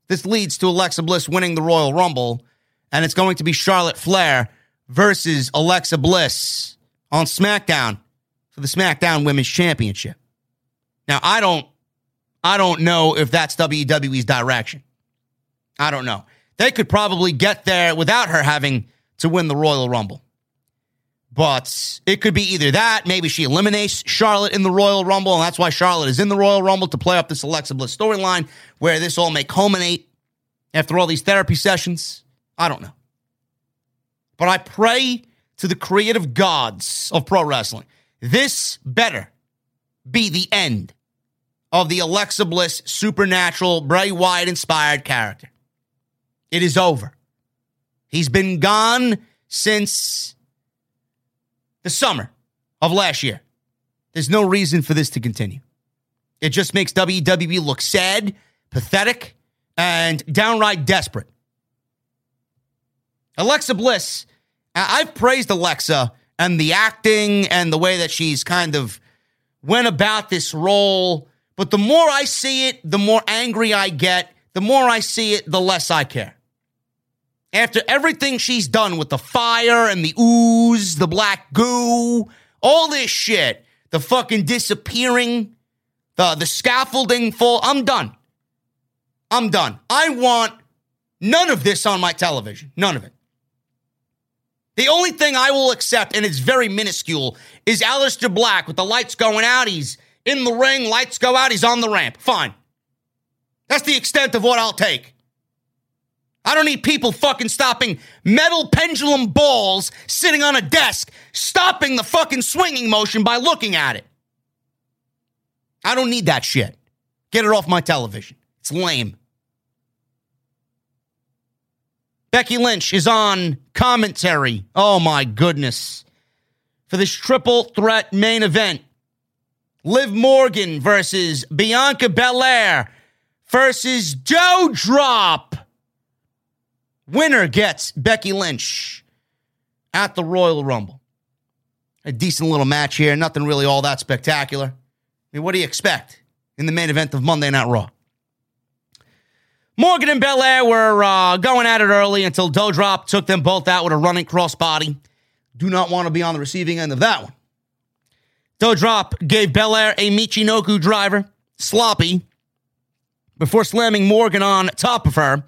this leads to Alexa Bliss winning the Royal Rumble, and it's going to be Charlotte Flair versus Alexa Bliss on SmackDown for the SmackDown Women's Championship. Now, I don't I don't know if that's WWE's direction. I don't know. They could probably get there without her having to win the Royal Rumble. But it could be either that, maybe she eliminates Charlotte in the Royal Rumble, and that's why Charlotte is in the Royal Rumble to play up this Alexa Bliss storyline where this all may culminate after all these therapy sessions. I don't know. But I pray to the creative gods of pro wrestling. This better be the end of the Alexa Bliss supernatural Bray Wyatt inspired character. It is over. He's been gone since the summer of last year. There's no reason for this to continue. It just makes WWE look sad, pathetic, and downright desperate. Alexa Bliss, I've praised Alexa and the acting and the way that she's kind of went about this role but the more I see it, the more angry I get. The more I see it, the less I care. After everything she's done with the fire and the ooze, the black goo, all this shit, the fucking disappearing, the, the scaffolding fall, I'm done. I'm done. I want none of this on my television. None of it. The only thing I will accept, and it's very minuscule, is Aleister Black with the lights going out. He's in the ring, lights go out, he's on the ramp. Fine. That's the extent of what I'll take. I don't need people fucking stopping metal pendulum balls sitting on a desk, stopping the fucking swinging motion by looking at it. I don't need that shit. Get it off my television. It's lame. Becky Lynch is on commentary. Oh my goodness. For this triple threat main event. Liv Morgan versus Bianca Belair versus Joe Doudrop. Winner gets Becky Lynch at the Royal Rumble. A decent little match here. Nothing really all that spectacular. I mean, what do you expect in the main event of Monday Night Raw? Morgan and Belair were uh, going at it early until Doudrop took them both out with a running crossbody. Do not want to be on the receiving end of that one. Doudrop gave Belair a Michinoku driver, sloppy, before slamming Morgan on top of her.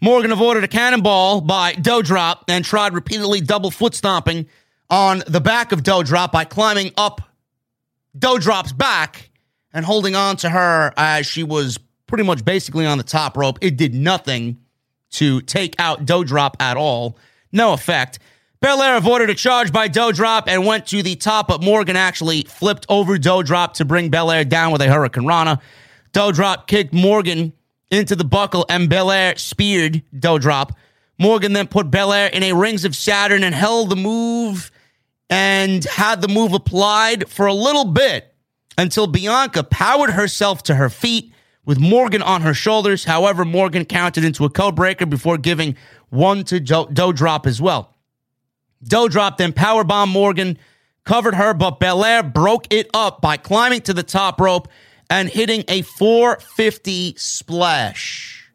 Morgan avoided a cannonball by Doudrop and tried repeatedly double foot stomping on the back of Doudrop by climbing up Doudrop's back and holding on to her as she was pretty much basically on the top rope. It did nothing to take out Doudrop at all. No effect. Belair avoided a charge by Doudrop and went to the top, but Morgan actually flipped over Doudrop to bring Belair down with a Hurricanrana. Doudrop kicked Morgan into the buckle and Belair speared Doudrop. Morgan then put Belair in a Rings of Saturn and held the move and had the move applied for a little bit until Bianca powered herself to her feet with Morgan on her shoulders. However, Morgan counted into a code breaker before giving one to Doudrop as well. Doudrop then powerbomb Morgan, covered her, but Belair broke it up by climbing to the top rope and hitting a 450 splash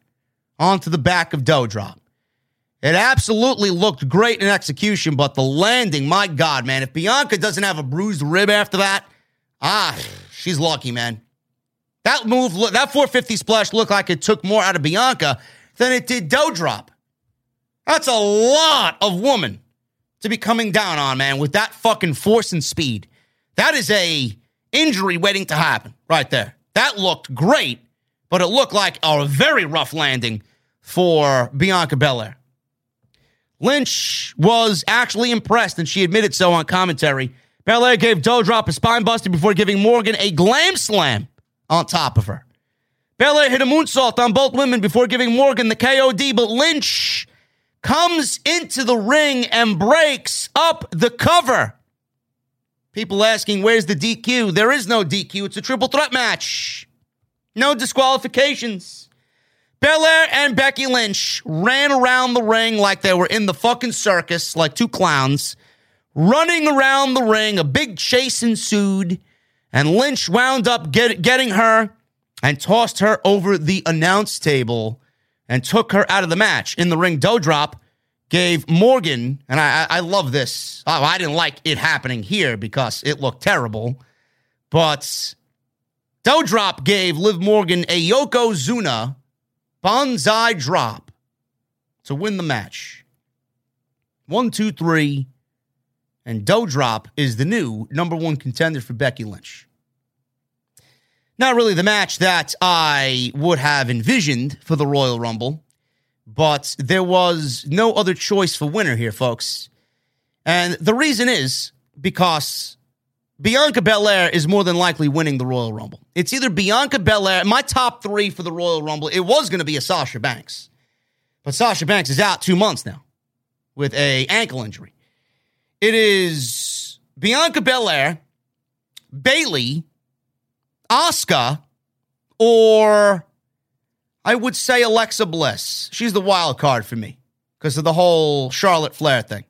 onto the back of Doudrop. It absolutely looked great in execution, but the landing, my God, man, if Bianca doesn't have a bruised rib after that, ah, she's lucky, man. That move, that 450 splash looked like it took more out of Bianca than it did Doudrop. That's a lot of woman to be coming down on, man, with that fucking force and speed. That is a injury waiting to happen right there. That looked great, but it looked like a very rough landing for Bianca Belair. Lynch was actually impressed, and she admitted so on commentary. Belair gave Doudrop a spine buster before giving Morgan a glam slam on top of her. Belair hit a moonsault on both women before giving Morgan the KOD, but Lynch comes into the ring and breaks up the cover. People asking, where's the DQ? There is no DQ. It's a triple threat match. No disqualifications. Belair and Becky Lynch ran around the ring like they were in the fucking circus, like two clowns, running around the ring. A big chase ensued, and Lynch wound up get, getting her and tossed her over the announce table and took her out of the match. In the ring, Doudrop gave Morgan, and I, I love this. Oh, I didn't like it happening here because it looked terrible, but Doudrop gave Liv Morgan a Yokozuna Banzai drop to win the match. One, two, three. And Doudrop is the new number one contender for Becky Lynch. Not really the match that I would have envisioned for the Royal Rumble, but there was no other choice for winner here, folks. And the reason is because Bianca Belair is more than likely winning the Royal Rumble. It's either Bianca Belair, my top three for the Royal Rumble, it was going to be a Sasha Banks. But Sasha Banks is out two months now with a ankle injury. It is Bianca Belair, Bayley, Asuka, or I would say Alexa Bliss. She's the wild card for me because of the whole Charlotte Flair thing.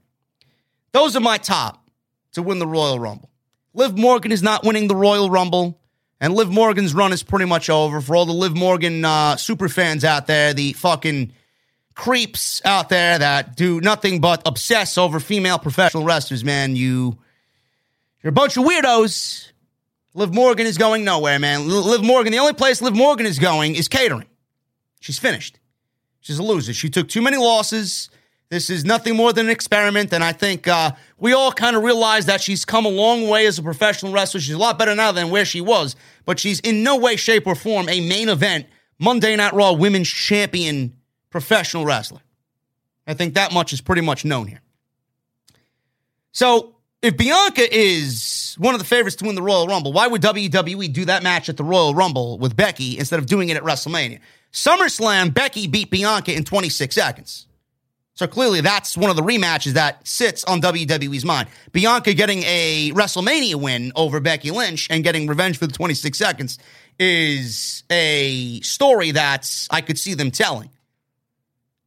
Those are my top to win the Royal Rumble. Liv Morgan is not winning the Royal Rumble, and Liv Morgan's run is pretty much over. For all the Liv Morgan uh, super fans out there, the fucking creeps out there that do nothing but obsess over female professional wrestlers, man, you you're a bunch of weirdos. Liv Morgan is going nowhere, man. Liv Morgan, the only place Liv Morgan is going is catering. She's finished. She's a loser. She took too many losses. This is nothing more than an experiment, and I think uh, we all kind of realize that she's come a long way as a professional wrestler. She's a lot better now than where she was, but she's in no way, shape, or form a main event Monday Night Raw Women's Champion professional wrestler. I think that much is pretty much known here. So, if Bianca is one of the favorites to win the Royal Rumble, why would WWE do that match at the Royal Rumble with Becky instead of doing it at WrestleMania? SummerSlam, Becky beat Bianca in 26 seconds. So clearly, that's one of the rematches that sits on WWE's mind. Bianca getting a WrestleMania win over Becky Lynch and getting revenge for the 26 seconds is a story that I could see them telling.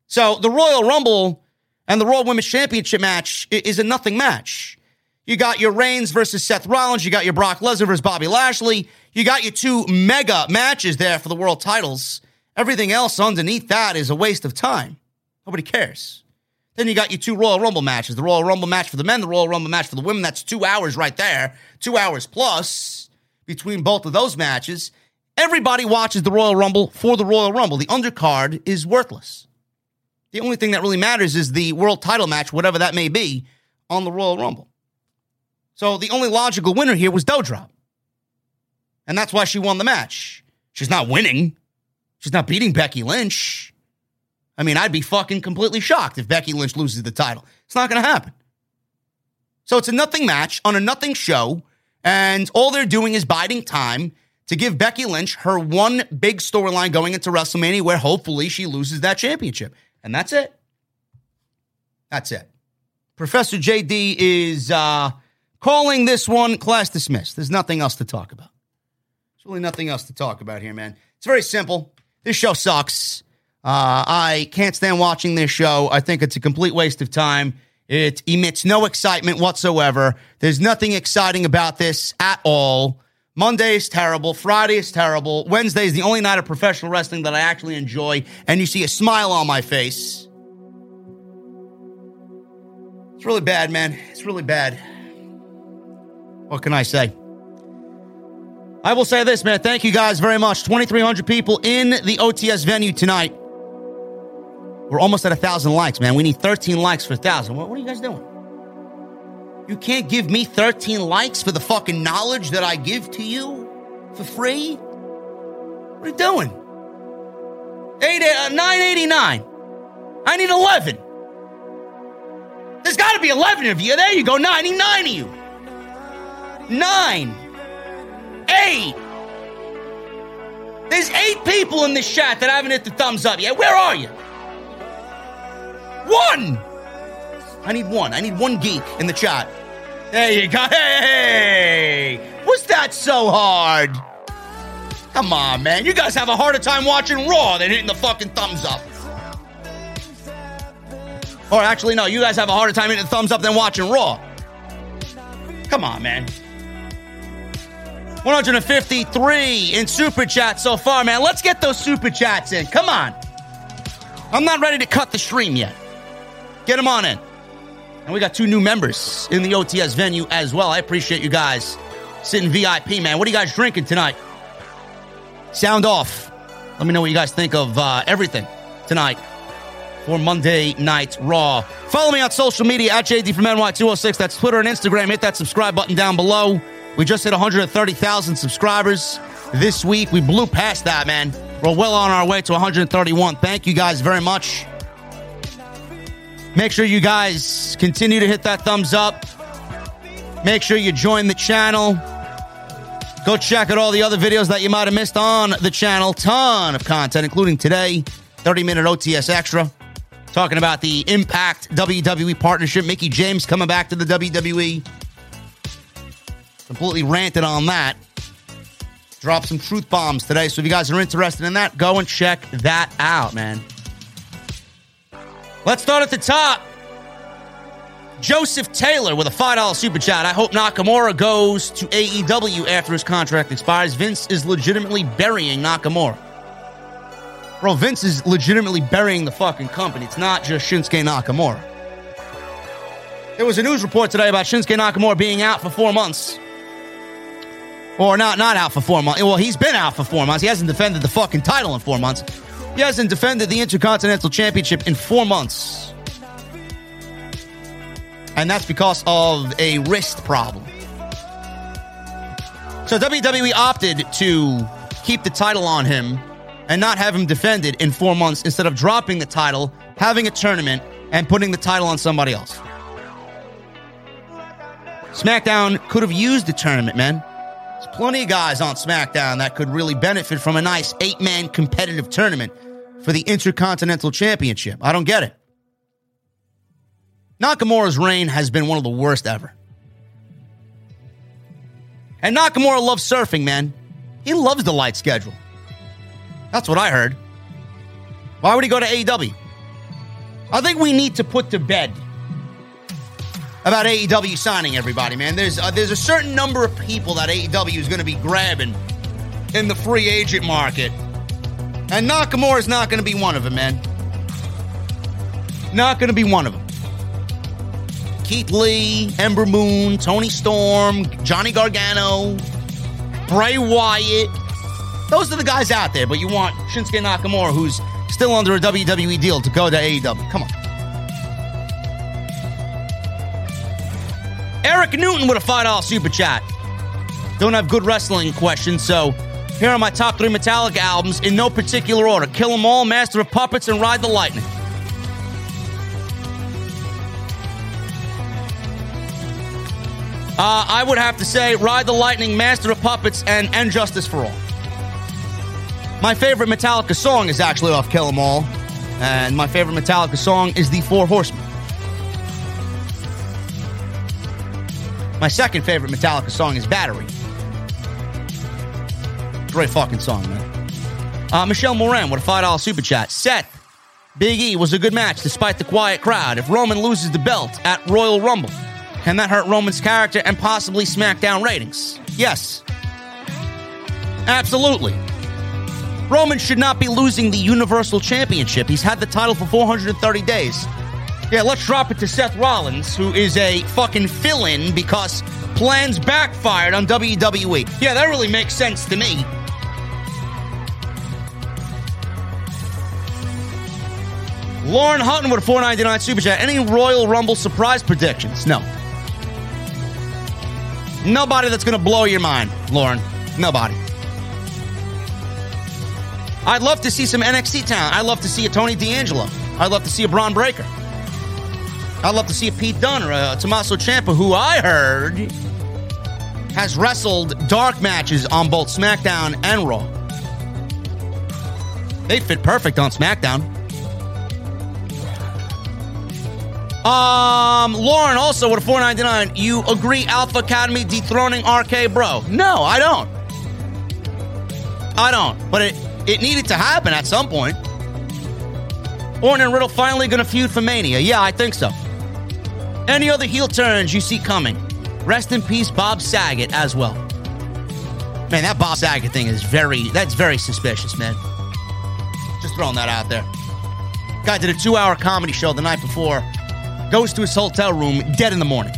So the Royal Rumble and the Royal Women's Championship match is a nothing match. You got your Reigns versus Seth Rollins. You got your Brock Lesnar versus Bobby Lashley. You got your two mega matches there for the world titles. Everything else underneath that is a waste of time. Nobody cares. Then you got your two Royal Rumble matches the Royal Rumble match for the men, the Royal Rumble match for the women. That's two hours right there, two hours plus between both of those matches. Everybody watches the Royal Rumble for the Royal Rumble. The undercard is worthless. The only thing that really matters is the world title match, whatever that may be, on the Royal Rumble. So the only logical winner here was Doudrop. And that's why she won the match. She's not winning. She's not beating Becky Lynch. I mean, I'd be fucking completely shocked if Becky Lynch loses the title. It's not going to happen. So it's a nothing match on a nothing show, and all they're doing is biding time to give Becky Lynch her one big storyline going into WrestleMania where hopefully she loses that championship. And that's it. That's it. Professor JD is uh, calling this one class dismissed. There's nothing else to talk about. There's really nothing else to talk about here, man. It's very simple. This show sucks. Uh, I can't stand watching this show. I think it's a complete waste of time. It emits no excitement whatsoever. There's nothing exciting about this at all. Monday is terrible. Friday is terrible. Wednesday is the only night of professional wrestling that I actually enjoy, and you see a smile on my face. It's really bad, man. It's really bad. What can I say? I will say this, man. Thank you guys very much. 2,300 people in the OTS venue tonight. We're almost at a thousand likes, man. We need 13 likes for a thousand. What, what are you guys doing? You can't give me 13 likes for the fucking knowledge that I give to you for free? What are you doing? Eight, uh, 989. I need 11. There's got to be 11 of you. There you go. 99 of you. Nine. Eight. There's eight people in this chat that haven't hit the thumbs up yet. Where are you? One! I need one. I need one geek in the chat. There you go. Hey! Was that so hard? Come on, man. You guys have a harder time watching Raw than hitting the fucking thumbs up. Or actually, no, you guys have a harder time hitting the thumbs up than watching Raw. Come on, man. 153 in super chat so far, man. Let's get those super chats in. Come on. I'm not ready to cut the stream yet. Get them on in. And we got two new members in the OTS venue as well. I appreciate you guys sitting VIP, man. What are you guys drinking tonight? Sound off. Let me know what you guys think of uh, everything tonight for Monday Night Raw. Follow me on social media at JD from NY206. That's Twitter and Instagram. Hit that subscribe button down below. We just hit 130,000 subscribers this week. We blew past that, man. We're well on our way to 131. Thank you guys very much. Make sure you guys continue to hit that thumbs up. Make sure you join the channel. Go check out all the other videos that you might have missed on the channel. Ton of content, including today, 30 minute OTS Extra, talking about the Impact WWE partnership. Mickie James coming back to the WWE. Completely ranted on that. Drop some truth bombs today. So if you guys are interested in that, go and check that out, man. Let's start at the top. Joseph Taylor with a $5 super chat. I hope Nakamura goes to AEW after his contract expires. Vince is legitimately burying Nakamura. Bro, Vince is legitimately burying the fucking company. It's not just Shinsuke Nakamura. There was a news report today about Shinsuke Nakamura being out for four months. Or not, not out for four months. Well, he's been out for four months. He hasn't defended the fucking title in four months. He hasn't defended the Intercontinental Championship in four months and that's because of a wrist problem. So WWE opted to keep the title on him and not have him defended in four months instead of dropping the title, having a tournament, and putting the title on somebody else. SmackDown could have used the tournament, man. There's plenty of guys on SmackDown that could really benefit from a nice eight man competitive tournament for the Intercontinental Championship. I don't get it. Nakamura's reign has been one of the worst ever. And Nakamura loves surfing, man. He loves the light schedule. That's what I heard. Why would he go to AEW? I think we need to put to bed about AEW signing everybody, man. There's uh, there's a certain number of people that AEW is going to be grabbing in the free agent market, and Nakamura is not going to be one of them, man. Not going to be one of them. Keith Lee, Ember Moon, Toni Storm, Johnny Gargano, Bray Wyatt. Those are the guys out there, but you want Shinsuke Nakamura, who's still under a WWE deal, to go to AEW. Come on. Eric Newton with a $5 super chat. Don't have good wrestling questions, so here are my top three Metallica albums in no particular order Kill 'em All, Master of Puppets, and Ride the Lightning. Uh, I would have to say Ride the Lightning, Master of Puppets, and And Justice for All. My favorite Metallica song is actually off Kill 'Em All, and my favorite Metallica song is The Four Horsemen. My second favorite Metallica song is Battery. Great fucking song, man. Uh, Michelle Moran with a $5 super chat. Seth, Big E was a good match despite the quiet crowd. If Roman loses the belt at Royal Rumble, can that hurt Roman's character and possibly SmackDown ratings? Yes. Absolutely. Roman should not be losing the Universal Championship. He's had the title for 430 days. Yeah, let's drop it to Seth Rollins, who is a fucking fill in because plans backfired on WWE. Yeah, that really makes sense to me. Lauren Hutton with a 499 Super Chat. Any Royal Rumble surprise predictions? No. Nobody that's going to blow your mind, Lauren. Nobody. I'd love to see some NXT talent. I'd love to see a Tony D'Angelo. I'd love to see a Bron Breakker. I'd love to see a Pete Dunne or a Tommaso Ciampa, who I heard has wrestled dark matches on both SmackDown and Raw. They fit perfect on SmackDown. Um, Lauren also with a 499. You agree Alpha Academy dethroning RK Bro? No, I don't. I don't. But it, it needed to happen at some point. Orton and Riddle finally to feud for Mania. Yeah, I think so. Any other heel turns you see coming? Rest in peace, Bob Saget as well. Man, that Bob Saget thing is very, that's very suspicious, man. Just throwing that out there. Guy did a two hour comedy show the night before, goes to his hotel room dead in the morning.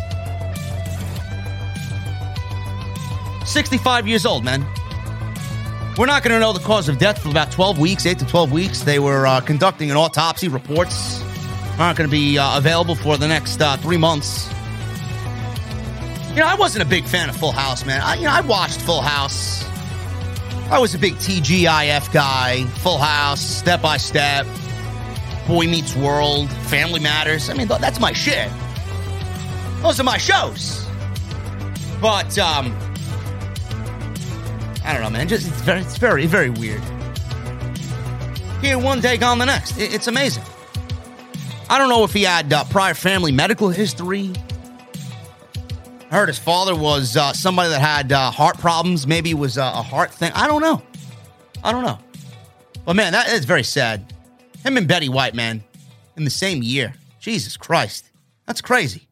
65 years old, man. We're not going to know the cause of death for about 12 weeks, 8 to 12 weeks. They were uh, conducting an autopsy. Reports aren't going to be uh, available for the next uh, three months. You know, I wasn't a big fan of Full House, man. I, you know, I watched Full House. I was a big TGIF guy. Full House, Step by Step, Boy Meets World, Family Matters. I mean, that's my shit. Those are my shows. But um, I don't know, man. Just it's very, it's very, very weird. Here one day, gone the next. It, it's amazing. I don't know if he had uh, prior family medical history. I heard his father was uh, somebody that had uh, heart problems. Maybe it was a heart thing. I don't know. I don't know. But man, that is very sad. Him and Betty White, man, in the same year. Jesus Christ. That's crazy.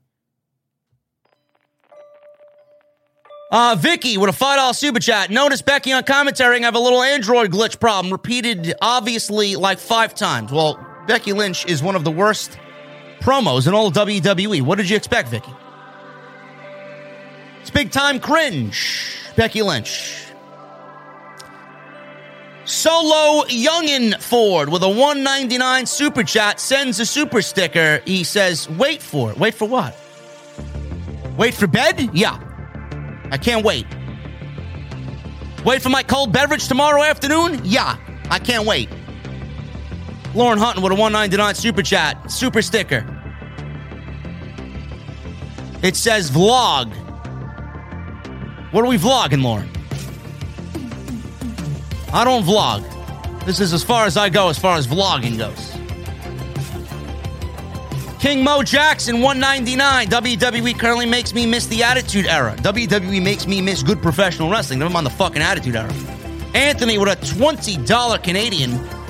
Uh, Vicky with a $5 super chat. Notice Becky on commentary I have a little Android glitch problem, repeated obviously like five times. Well, Becky Lynch is one of the worst promos in all WWE. What did you expect, Vicky? It's big time cringe. Becky Lynch. Solo Youngin Ford with a 199 super chat sends a super sticker. He says, Wait for it. Wait for what? Wait for bed? Yeah. I can't wait. Wait for my cold beverage tomorrow afternoon? Yeah. I can't wait. Lauren Hutton with a 199 super chat, super sticker. It says vlog. What are we vlogging, Lauren? I don't vlog. This is as far as I go as far as vlogging goes. King Mo Jackson, 199. WWE currently makes me miss the Attitude Era. WWE makes me miss good professional wrestling. Never mind the fucking Attitude Era. Anthony with a $20 Canadian.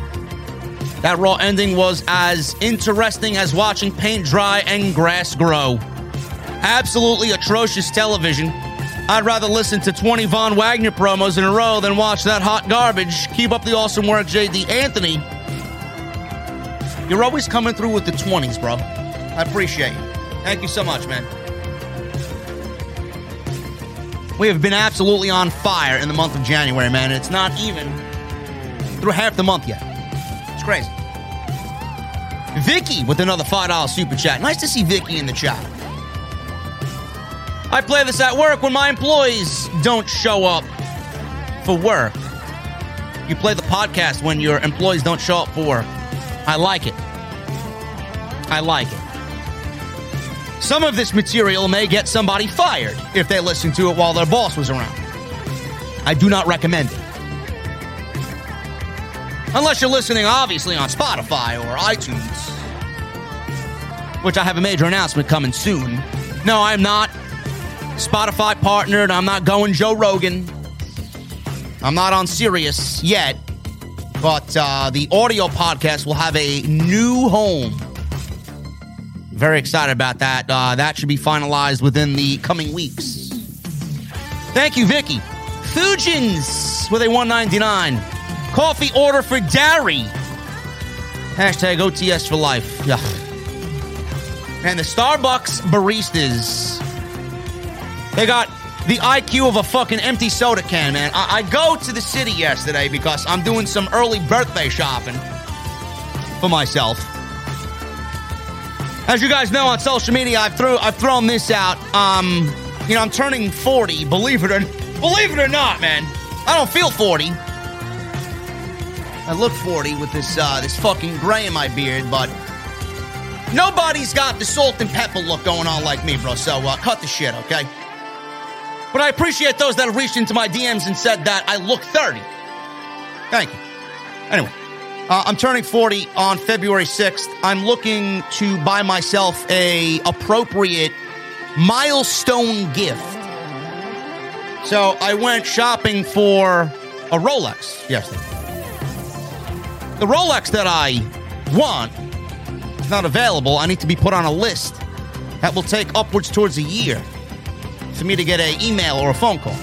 That Raw ending was as interesting as watching paint dry and grass grow. Absolutely atrocious television. I'd rather listen to 20 Von Wagner promos in a row than watch that hot garbage. Keep up the awesome work, JD. Anthony, you're always coming through with the 20s, bro. I appreciate you. Thank you so much, man. We have been absolutely on fire in the month of January, man. It's not even through half the month yet. It's crazy. Vicky with another $5 super chat. Nice to see Vicky in the chat. I play this at work when my employees don't show up for work. You play the podcast when your employees don't show up for work. I like it. I like it. Some of this material may get somebody fired if they listen to it while their boss was around. I do not recommend it. Unless you're listening, obviously, on Spotify or iTunes, which I have a major announcement coming soon. No, I'm not Spotify partnered. I'm not going Joe Rogan. I'm not on Sirius yet, but uh, the audio podcast will have a new home. Very excited about that. Uh, that should be finalized within the coming weeks. Thank you, Vicky. Fujins with a 199. Coffee order for Dari. Hashtag OTS for life. Yeah. And the Starbucks baristas they got the IQ of a fucking empty soda can, man. I, I go to the city yesterday because I'm doing some early birthday shopping for myself. As you guys know on social media, I've threw I've thrown this out. Um, you know, I'm turning 40. Believe it or [laughs] believe it or not, man, I don't feel 40. I look 40 with this uh, this fucking gray in my beard, but nobody's got the salt and pepper look going on like me, bro. So uh, cut the shit, okay? But I appreciate those that have reached into my DMs and said that I look 30. Thank you. Anyway, uh, I'm turning 40 on February 6th. I'm looking to buy myself a appropriate milestone gift. So I went shopping for a Rolex yesterday. The Rolex that I want is not available. I need to be put on a list that will take upwards towards a year for me to get an email or a phone call.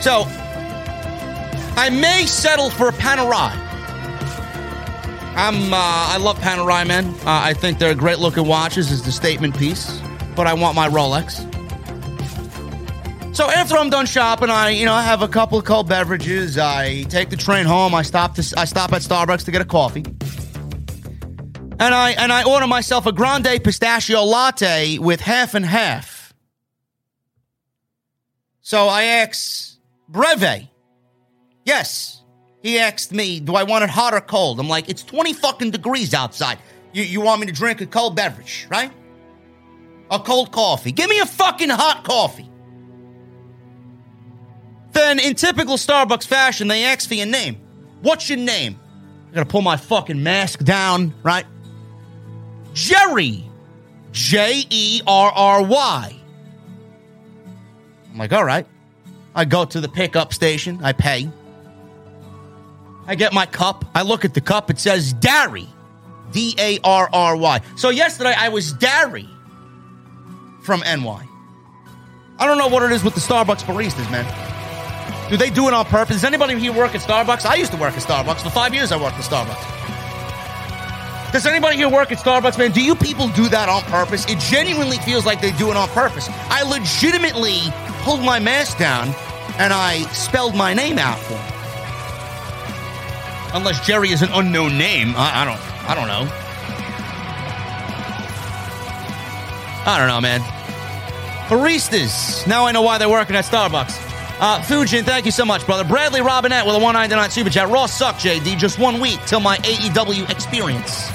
So I may settle for a Panerai. I'm uh, I love Panerai, man. Uh, I think they're great looking watches as the statement piece, but I want my Rolex. So after I'm done shopping, I you know I have a couple of cold beverages. I take the train home. I stop to I stop at Starbucks to get a coffee, and I and I order myself a grande pistachio latte with half and half. So I ask Breve, yes. He asked me, "Do I want it hot or cold?" I'm like, "It's 20 fucking degrees outside. You you want me to drink a cold beverage, right? A cold coffee. Give me a fucking hot coffee." Then, in typical Starbucks fashion, they ask for your name. What's your name? I gotta pull my fucking mask down, right? Jerry. J E R R Y. I'm like, all right. I go to the pickup station, I pay. I get my cup. I look at the cup, it says Darry. D A R R Y. So yesterday I was Darry from NY. I don't know what it is with the Starbucks baristas, man. Do they do it on purpose? Does anybody here work at Starbucks? I used to work at Starbucks. For five years, I worked at Starbucks. Does anybody here work at Starbucks, man? Do you people do that on purpose? It genuinely feels like they do it on purpose. I legitimately pulled my mask down and I spelled my name out for. Unless Jerry is an unknown name. I, I don't I don't know. I don't know, man. Baristas. Now I know why they're working at Starbucks. Uh, Fujin, thank you so much, brother. Bradley Robinette with a 199 super chat. Raw suck, JD. Just one week till my AEW experience.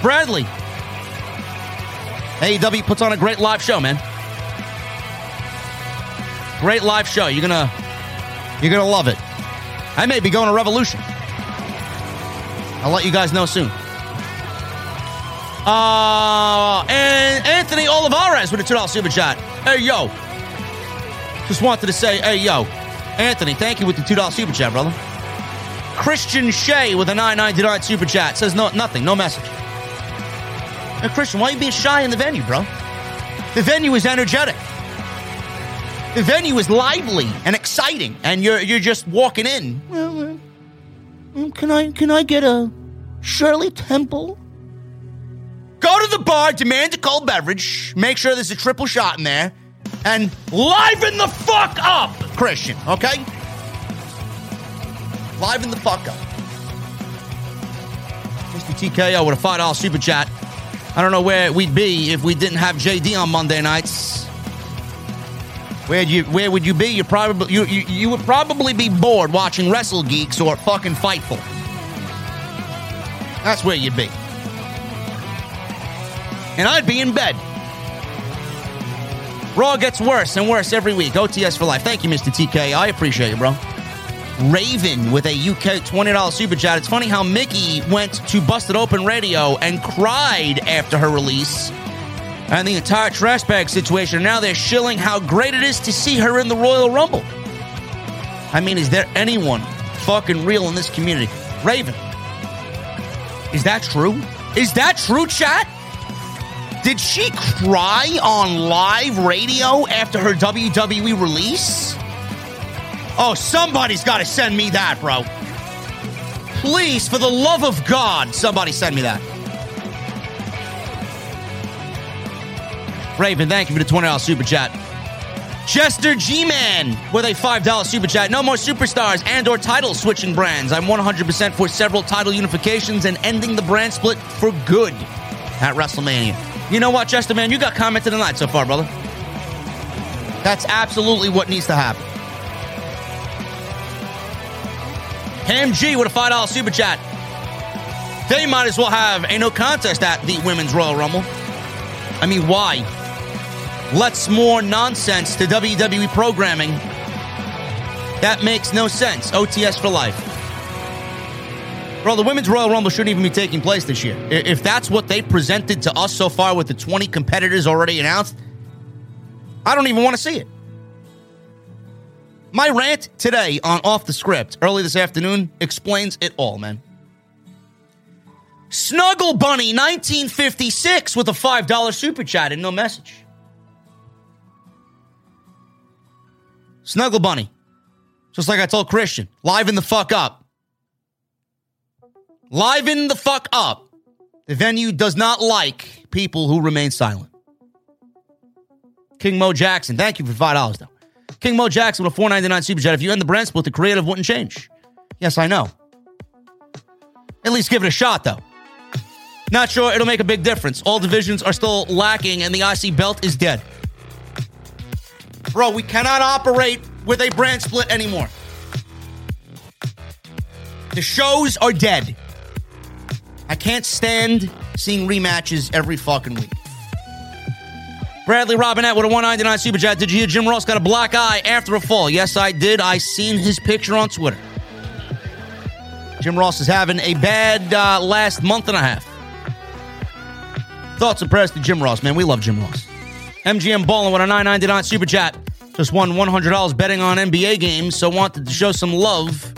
Bradley. AEW puts on a great live show, man. Great live show. You're gonna you're gonna love it. I may be going to Revolution. I'll let you guys know soon. Uh, and Anthony Olivares with a $2 super chat. Hey, yo. Just wanted to say, hey, yo. Anthony, thank you with the $2 super chat, brother. Christian Shea with a 999 super chat says no, nothing, no message. Hey, Christian, why are you being shy in the venue, bro? The venue is energetic. The venue is lively and exciting, and you're you're just walking in. Uh, can I can I get a Shirley Temple? Go to the bar, demand a cold beverage, make sure there's a triple shot in there, and liven the fuck up, Christian. Okay, liven the fuck up. Mr. TKO with a five dollar super chat. I don't know where we'd be if we didn't have JD on Monday nights. Where you where would you be? You probably you, you you would probably be bored watching Wrestle Geeks or fucking Fightful. That's where you'd be. And I'd be in bed. Raw gets worse and worse every week. OTS for life. Thank you, Mr. TK. I appreciate it, bro. Raven with a UK $20 super chat. It's funny how Mickie went to Busted Open Radio and cried after her release and the entire trash bag situation. Now they're shilling how great it is to see her in the Royal Rumble. I mean, is there anyone fucking real in this community? Raven. Is that true? Is that true, chat? Did she cry on live radio after her WWE release? Oh, somebody's got to send me that, bro. Please, for the love of God, somebody send me that. Raven, thank you for the $20 super chat. Chester G-Man with a $5 super chat. No more superstars and or title switching brands. I'm 100% for several title unifications and ending the brand split for good at WrestleMania. You know what, Chester, man? You got comments in the tonight so far, brother. That's absolutely what needs to happen. Ham G with a $5 super chat. They might as well have a no contest at the Women's Royal Rumble. I mean, why? Let's more nonsense to WWE programming. That makes no sense. OTS for life. Bro, the Women's Royal Rumble shouldn't even be taking place this year. If that's what they presented to us so far with the 20 competitors already announced, I don't even want to see it. My rant today on Off the Script, early this afternoon, explains it all, man. Snuggle Bunny 1956 with a $5 super chat and no message. Snuggle Bunny. Just like I told Christian, liven the fuck up. Liven the fuck up. The venue does not like people who remain silent. King Mo Jackson, thank you for $5 though. King Mo Jackson with a 499 super chat. If you end the brand split, the creative wouldn't change. Yes, I know. At least give it a shot though. Not sure it'll make a big difference. All divisions are still lacking and the IC belt is dead. Bro, we cannot operate with a brand split anymore. The shows are dead. I can't stand seeing rematches every fucking week. Bradley Robinette with a 199 super chat. Did you hear Jim Ross got a black eye after a fall? Yes, I did. I seen his picture on Twitter. Jim Ross is having a bad uh, last month and a half. Thoughts and prayers to Jim Ross, man. We love Jim Ross. MGM Ballin with a 999 super chat. Just won $100 betting on NBA games, so wanted to show some love.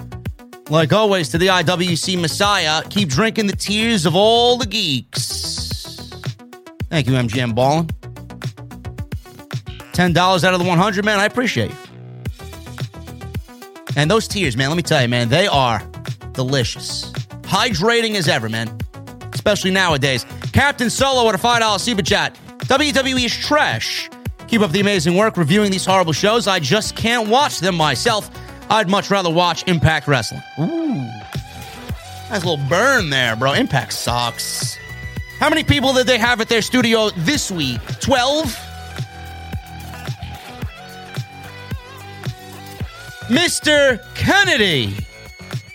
Like always, to the IWC Messiah. Keep drinking the tears of all the geeks. Thank you, MGM Ballin. $10 out of the 100, man. I appreciate you. And those tears, man, let me tell you, man, they are delicious. Hydrating as ever, man. Especially nowadays. Captain Solo at a $5 super chat. WWE is trash. Keep up the amazing work reviewing these horrible shows. I just can't watch them myself. I'd much rather watch Impact Wrestling. Ooh. Nice little burn there, bro. Impact sucks. How many people did they have at their studio this week? 12? Mr. Kennedy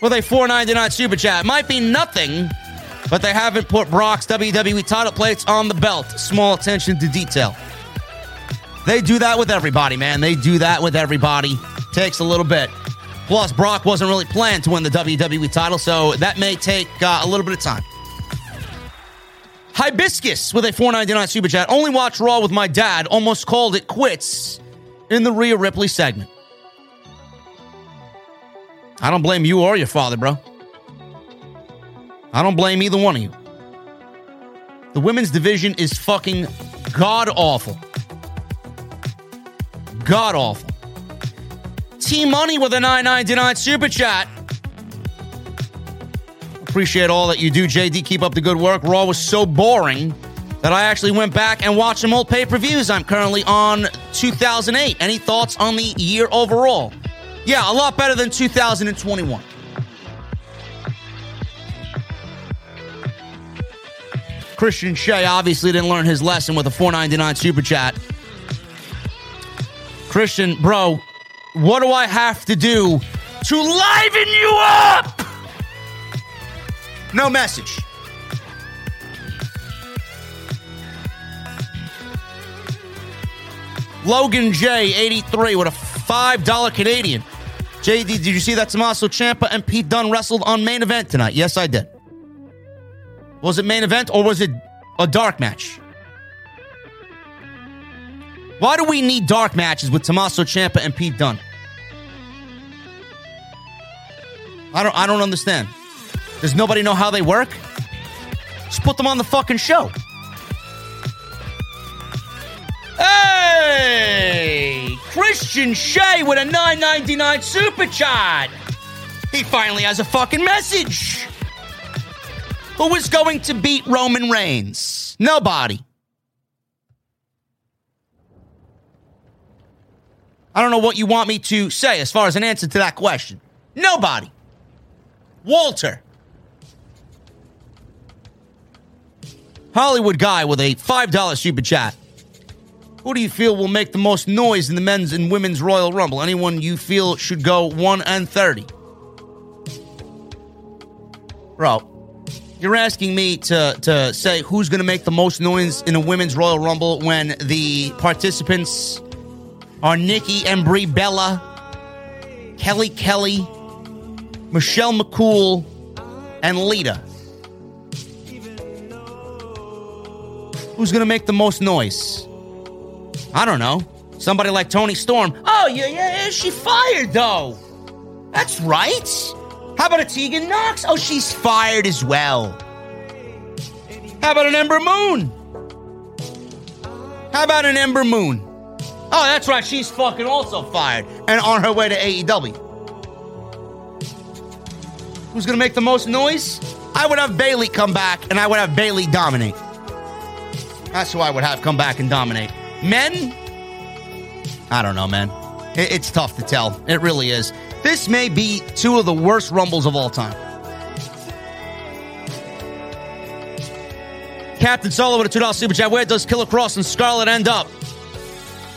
with a 499 super chat. Might be nothing, but they haven't put Brock's WWE title plates on the belt. Small attention to detail. They do that with everybody, man. They do that with everybody. Takes a little bit. Plus, Brock wasn't really planned to win the WWE title, so that may take uh, a little bit of time. Hibiscus with a 499 super chat. Only watch Raw with my dad. Almost called it quits in the Rhea Ripley segment. I don't blame you or your father, bro. I don't blame either one of you. The women's division is fucking god awful. God awful. T Money with a 999 super chat. Appreciate all that you do, JD. Keep up the good work. Raw was so boring that I actually went back and watched some old pay per views. I'm currently on 2008. Any thoughts on the year overall? Yeah, a lot better than 2021. Christian Shea obviously didn't learn his lesson with a 499 super chat. Christian, bro, what do I have to do to liven you up? No message. Logan J, 83, with a $5 Canadian. JD, did you see that Tommaso Ciampa and Pete Dunne wrestled on main event tonight? Yes, I did. Was it main event or was it a dark match? Why do we need dark matches with Tommaso Ciampa and Pete Dunne? I don't I don't understand. Does nobody know how they work? Just put them on the fucking show. Hey! Christian Shea with a 999 super chat. He finally has a fucking message. Who is going to beat Roman Reigns? Nobody. I don't know what you want me to say as far as an answer to that question. Nobody. Walter. Hollywood guy with a $5 super chat. Who do you feel will make the most noise in the men's and women's Royal Rumble? Anyone you feel should go 1 and 30? Bro, you're asking me to, to say who's going to make the most noise in a women's Royal Rumble when the participants are Nikki and Brie Bella, Kelly Kelly, Michelle McCool, and Lita. Who's going to make the most noise? I don't know. Somebody like Toni Storm. Oh, yeah, yeah, yeah, she fired though. That's right. How about a Tegan Nox? Oh, she's fired as well. How about an Ember Moon? How about an Ember Moon? Oh, that's right. She's fucking also fired and on her way to AEW. Who's going to make the most noise? I would have Bayley come back and I would have Bayley dominate. That's who I would have come back and dominate. Men? I don't know, man. It's tough to tell. It really is. This may be two of the worst Rumbles of all time. Captain Solo with a $2 super chat. Where does Killer Kross and Scarlett end up?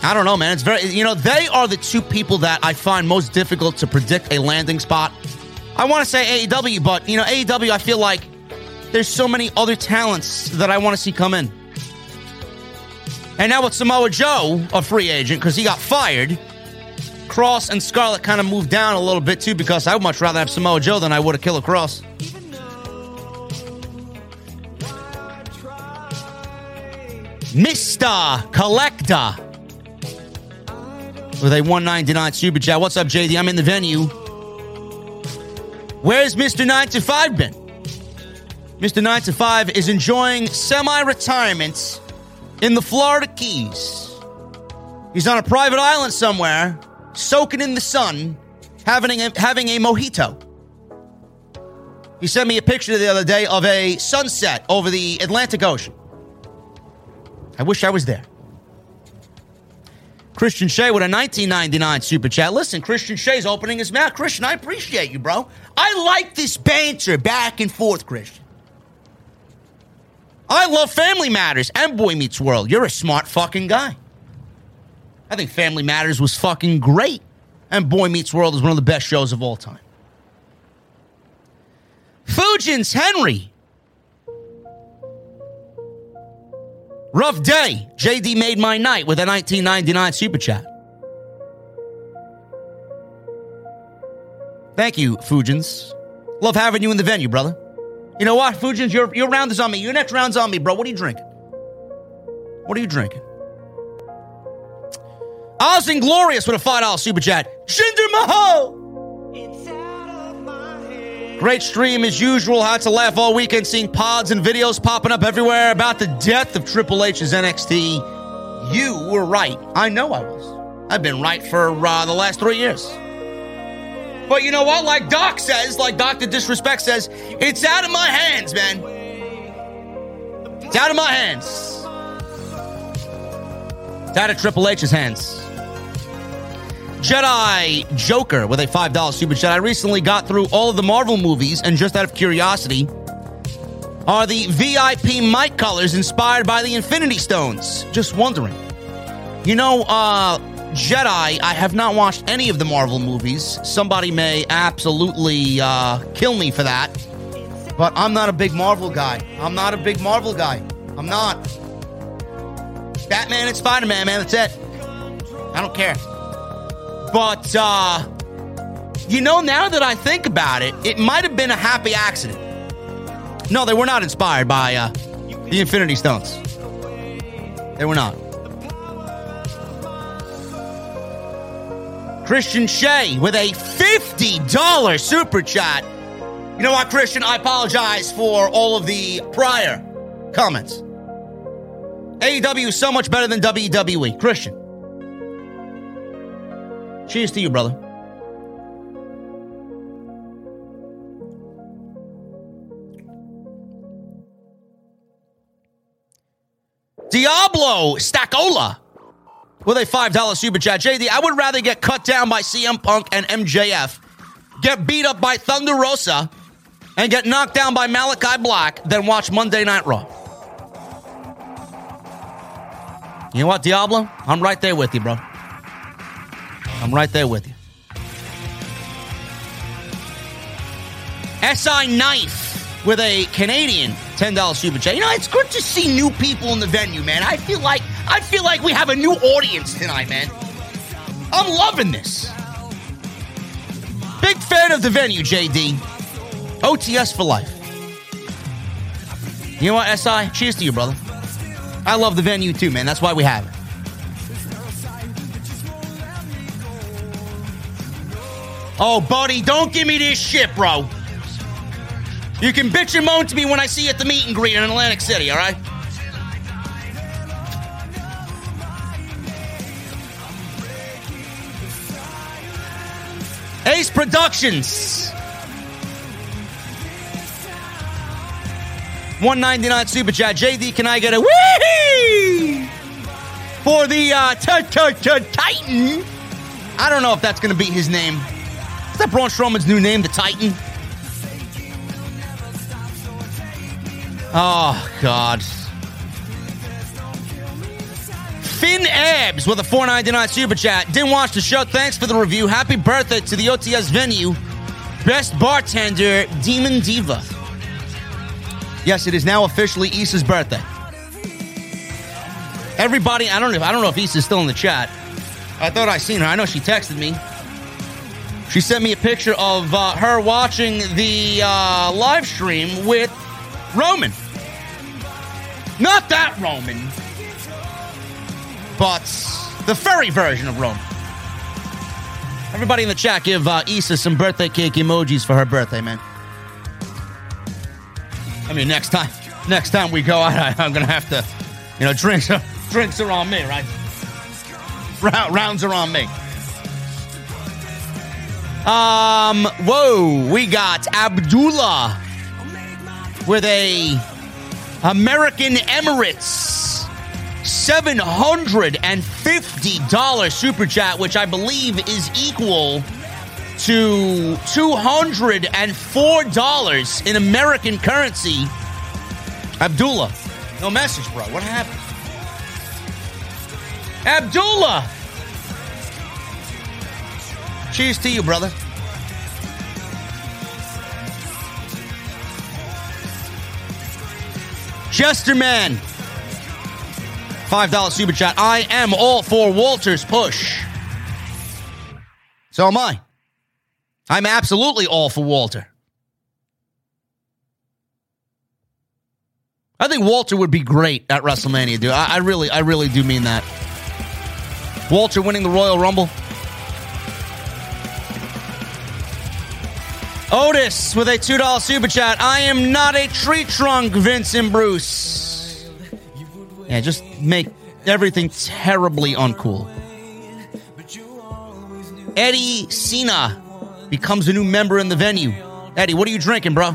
I don't know, man. It's very, you know, they are the two people that I find most difficult to predict a landing spot. I want to say AEW, but, you know, AEW, I feel like there's so many other talents that I want to see come in. And now with Samoa Joe, a free agent, because he got fired, Kross and Scarlett kind of moved down a little bit too, because I would much rather have Samoa Joe than I would a Killer Kross. Mr. Collector with a 199 super chat. What's up, JD? I'm in the venue. Where's Mr. 9 to 5 been? Mr. 9 to 5 is enjoying semi retirement in the Florida Keys. He's on a private island somewhere, soaking in the sun, having a, having a mojito. He sent me a picture the other day of a sunset over the Atlantic Ocean. I wish I was there. Christian Shea with a 1999 super chat. Listen, Christian Shea's opening his mouth. Christian, I appreciate you, bro. I like this banter back and forth, Christian. I love Family Matters and Boy Meets World. You're a smart fucking guy. I think Family Matters was fucking great. And Boy Meets World is one of the best shows of all time. Fujins Henry Rough day. JD made my night with a 1999 super chat. Thank you, Fujins. Love having you in the venue, brother. You know what, Fujins? Your, your round is on me. Your next round's on me, bro. What are you drinking? What are you drinking? Oz Inglorious with a $5 super chat. Jinder Mahal! Great stream as usual. Had to laugh all weekend seeing pods and videos popping up everywhere about the death of Triple H's NXT. You were right. I know I was. I've been right for uh, the last three years. But you know what? Like Doc says, like Dr. Disrespect says, it's out of my hands, man. It's out of my hands. It's out of Triple H's hands. Jedi Joker with a $5 super chat. I recently got through all of the Marvel movies, and just out of curiosity, are the VIP mic colors inspired by the Infinity Stones? Just wondering. You know, uh, Jedi, I have not watched any of the Marvel movies. Somebody may absolutely uh, kill me for that. But I'm not a big Marvel guy. I'm not a big Marvel guy. I'm not. Batman and Spider Man, man, that's it. I don't care. But, uh, you know, now that I think about it, it might have been a happy accident. No, they were not inspired by uh, the Infinity Stones. They were not. Christian Shea with a $50 super chat. You know what, Christian? I apologize for all of the prior comments. AEW is so much better than WWE. Christian. Cheers to you, brother. Diablo Stackola with a $5 super chat. JD, I would rather get cut down by CM Punk and MJF, get beat up by Thunder Rosa, and get knocked down by Malakai Black than watch Monday Night Raw. You know what, Diablo? I'm right there with you, bro. I'm right there with you. SI Knife with a Canadian $10 super chat. You know, it's good to see new people in the venue, man. I feel like I feel like we have a new audience tonight, man. I'm loving this. Big fan of the venue, JD. OTS for life. You know what, SI? Cheers to you, brother. I love the venue too, man. That's why we have it. Oh, buddy, don't give me this shit, bro. You can bitch and moan to me when I see you at the meet and greet in Atlantic City, all right? Ace Productions. 199 Super Chat. JD, can I get a wee for the uh, Titan? I don't know if that's going to be his name. That Braun Strowman's new name, the Titan? Oh, God. Finn Abs with a 499 super chat. Didn't watch the show. Thanks for the review. Happy birthday to the OTS venue. Best bartender, Demon Diva. Yes, it is now officially Issa's birthday. Everybody, I don't know. I don't know if Issa's still in the chat. I thought I seen her. I know she texted me. She sent me a picture of uh, her watching the uh, live stream with Roman. Not that Roman, but the furry version of Roman. Everybody in the chat give uh, Issa some birthday cake emojis for her birthday, man. I mean, next time, next time we go out, I, am gonna have to, you know, drinks, [laughs] drinks are on me, right? rounds are on me. Um, whoa, we got Abdullah with a American Emirates $750 super chat, which I believe is equal to $204 in American currency. Abdullah, no message, bro. What happened? Abdullah! Cheers to you, brother. Chesterman. $5 super chat. I am all for Walter's push. So am I. I'm absolutely all for Walter. I think Walter would be great at WrestleMania, dude. I, I really, I really do mean that. Walter winning the Royal Rumble. Otis with a $2 super chat. I am not a tree trunk, Vincent Bruce. Yeah, just make everything terribly uncool. Eddie Cena becomes a new member in the venue. Eddie, what are you drinking, bro?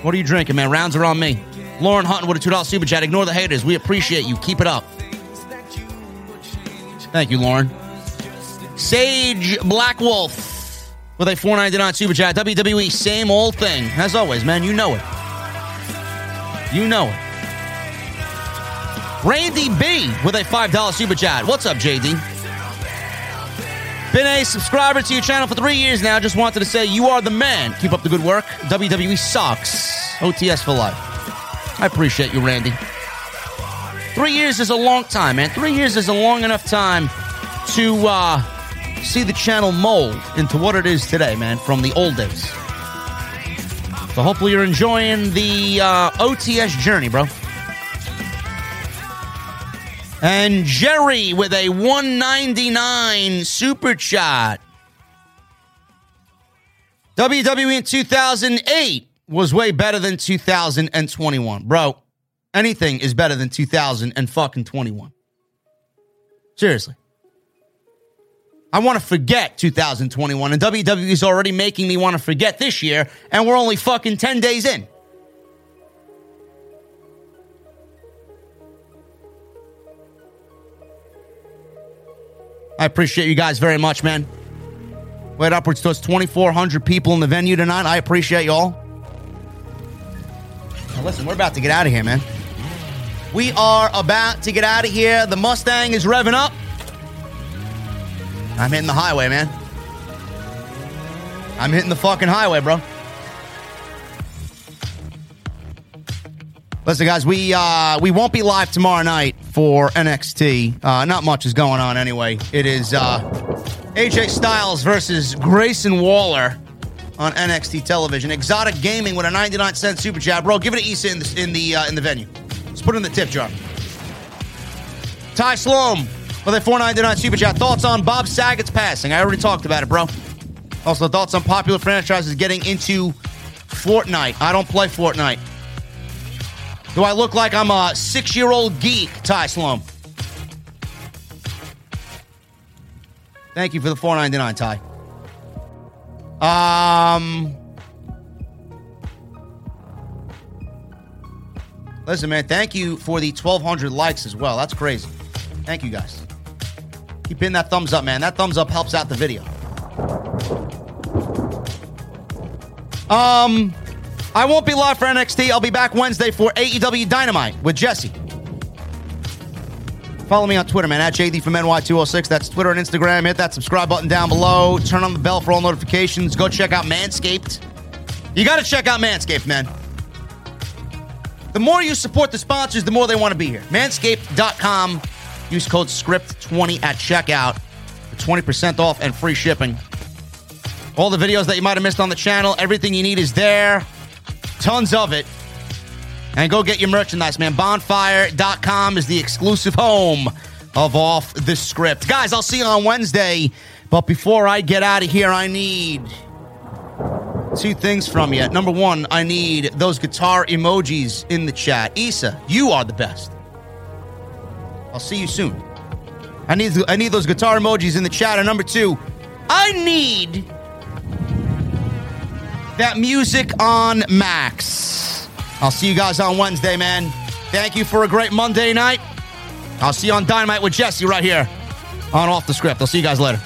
What are you drinking, man? Rounds are on me. Lauren Hutton with a $2 super chat. Ignore the haters. We appreciate you. Keep it up. Thank you, Lauren. Sage Black Wolf with a 499 super chat. WWE, same old thing. As always, man, you know it. You know it. Randy B with a $5 super chat. What's up, JD? Been a subscriber to your channel for three years now. Just wanted to say you are the man. Keep up the good work. WWE sucks. OTS for life. I appreciate you, Randy. Three years is a long time, man. Three years is a long enough time to uh, see the channel mold into what it is today, man, from the old days. So hopefully you're enjoying the uh, OTS journey, bro. And Jerry with a 199 super chat. WWE in 2008 was way better than 2021. Bro, anything is better than 2000 and fucking 21. Seriously. I want to forget 2021, and WWE is already making me want to forget this year, and we're only fucking 10 days in. I appreciate you guys very much, man. We Wait upwards to us 2,400 people in the venue tonight. I appreciate you all. Now listen, we're about to get out of here, man. We are about to get out of here. The Mustang is revving up. I'm hitting the highway, man. I'm hitting the fucking highway, bro. Listen, guys, we uh, we won't be live tomorrow night for NXT. Uh, not much is going on anyway. It is uh, AJ Styles versus Grayson Waller on NXT television. Exotic Gaming with a 99 cent super chat, bro. Give it to Issa in the in the uh, in the venue Let's put it in the tip jar. Ty Sloan Well, they 499 super chat. Thoughts on Bob Saget's passing? I already talked about it, bro. Also, thoughts on popular franchises getting into Fortnite. I don't play Fortnite. Do I look like I'm a six year old geek, Ty Sloan? Thank you for the 499, Ty. Um. Listen, man, thank you for the 1,200 likes as well. That's crazy. Thank you, guys. Keep hitting that thumbs up, man. That thumbs up helps out the video. Um, I won't be live for NXT. I'll be back Wednesday for AEW Dynamite with Jesse. Follow me on Twitter, man, at JD from NY206. That's Twitter and Instagram. Hit that subscribe button down below. Turn on the bell for all notifications. Go check out Manscaped. You got to check out Manscaped, man. The more you support the sponsors, the more they want to be here. Manscaped.com. Use code SCRIPT20 at checkout for 20% off and free shipping. All the videos that you might have missed on the channel, everything you need is there. Tons of it. And go get your merchandise, man. Bonfire.com is the exclusive home of Off the Script. Guys, I'll see you on Wednesday. But before I get out of here, I need two things from you. Number one, I need those guitar emojis in the chat. Issa, you are the best. I'll see you soon. I need I need those guitar emojis in the chat. And number two, I need that music on max. I'll see you guys on Wednesday, man. Thank you for a great Monday night. I'll see you on Dynamite with Jesse right here on Off the Script. I'll see you guys later.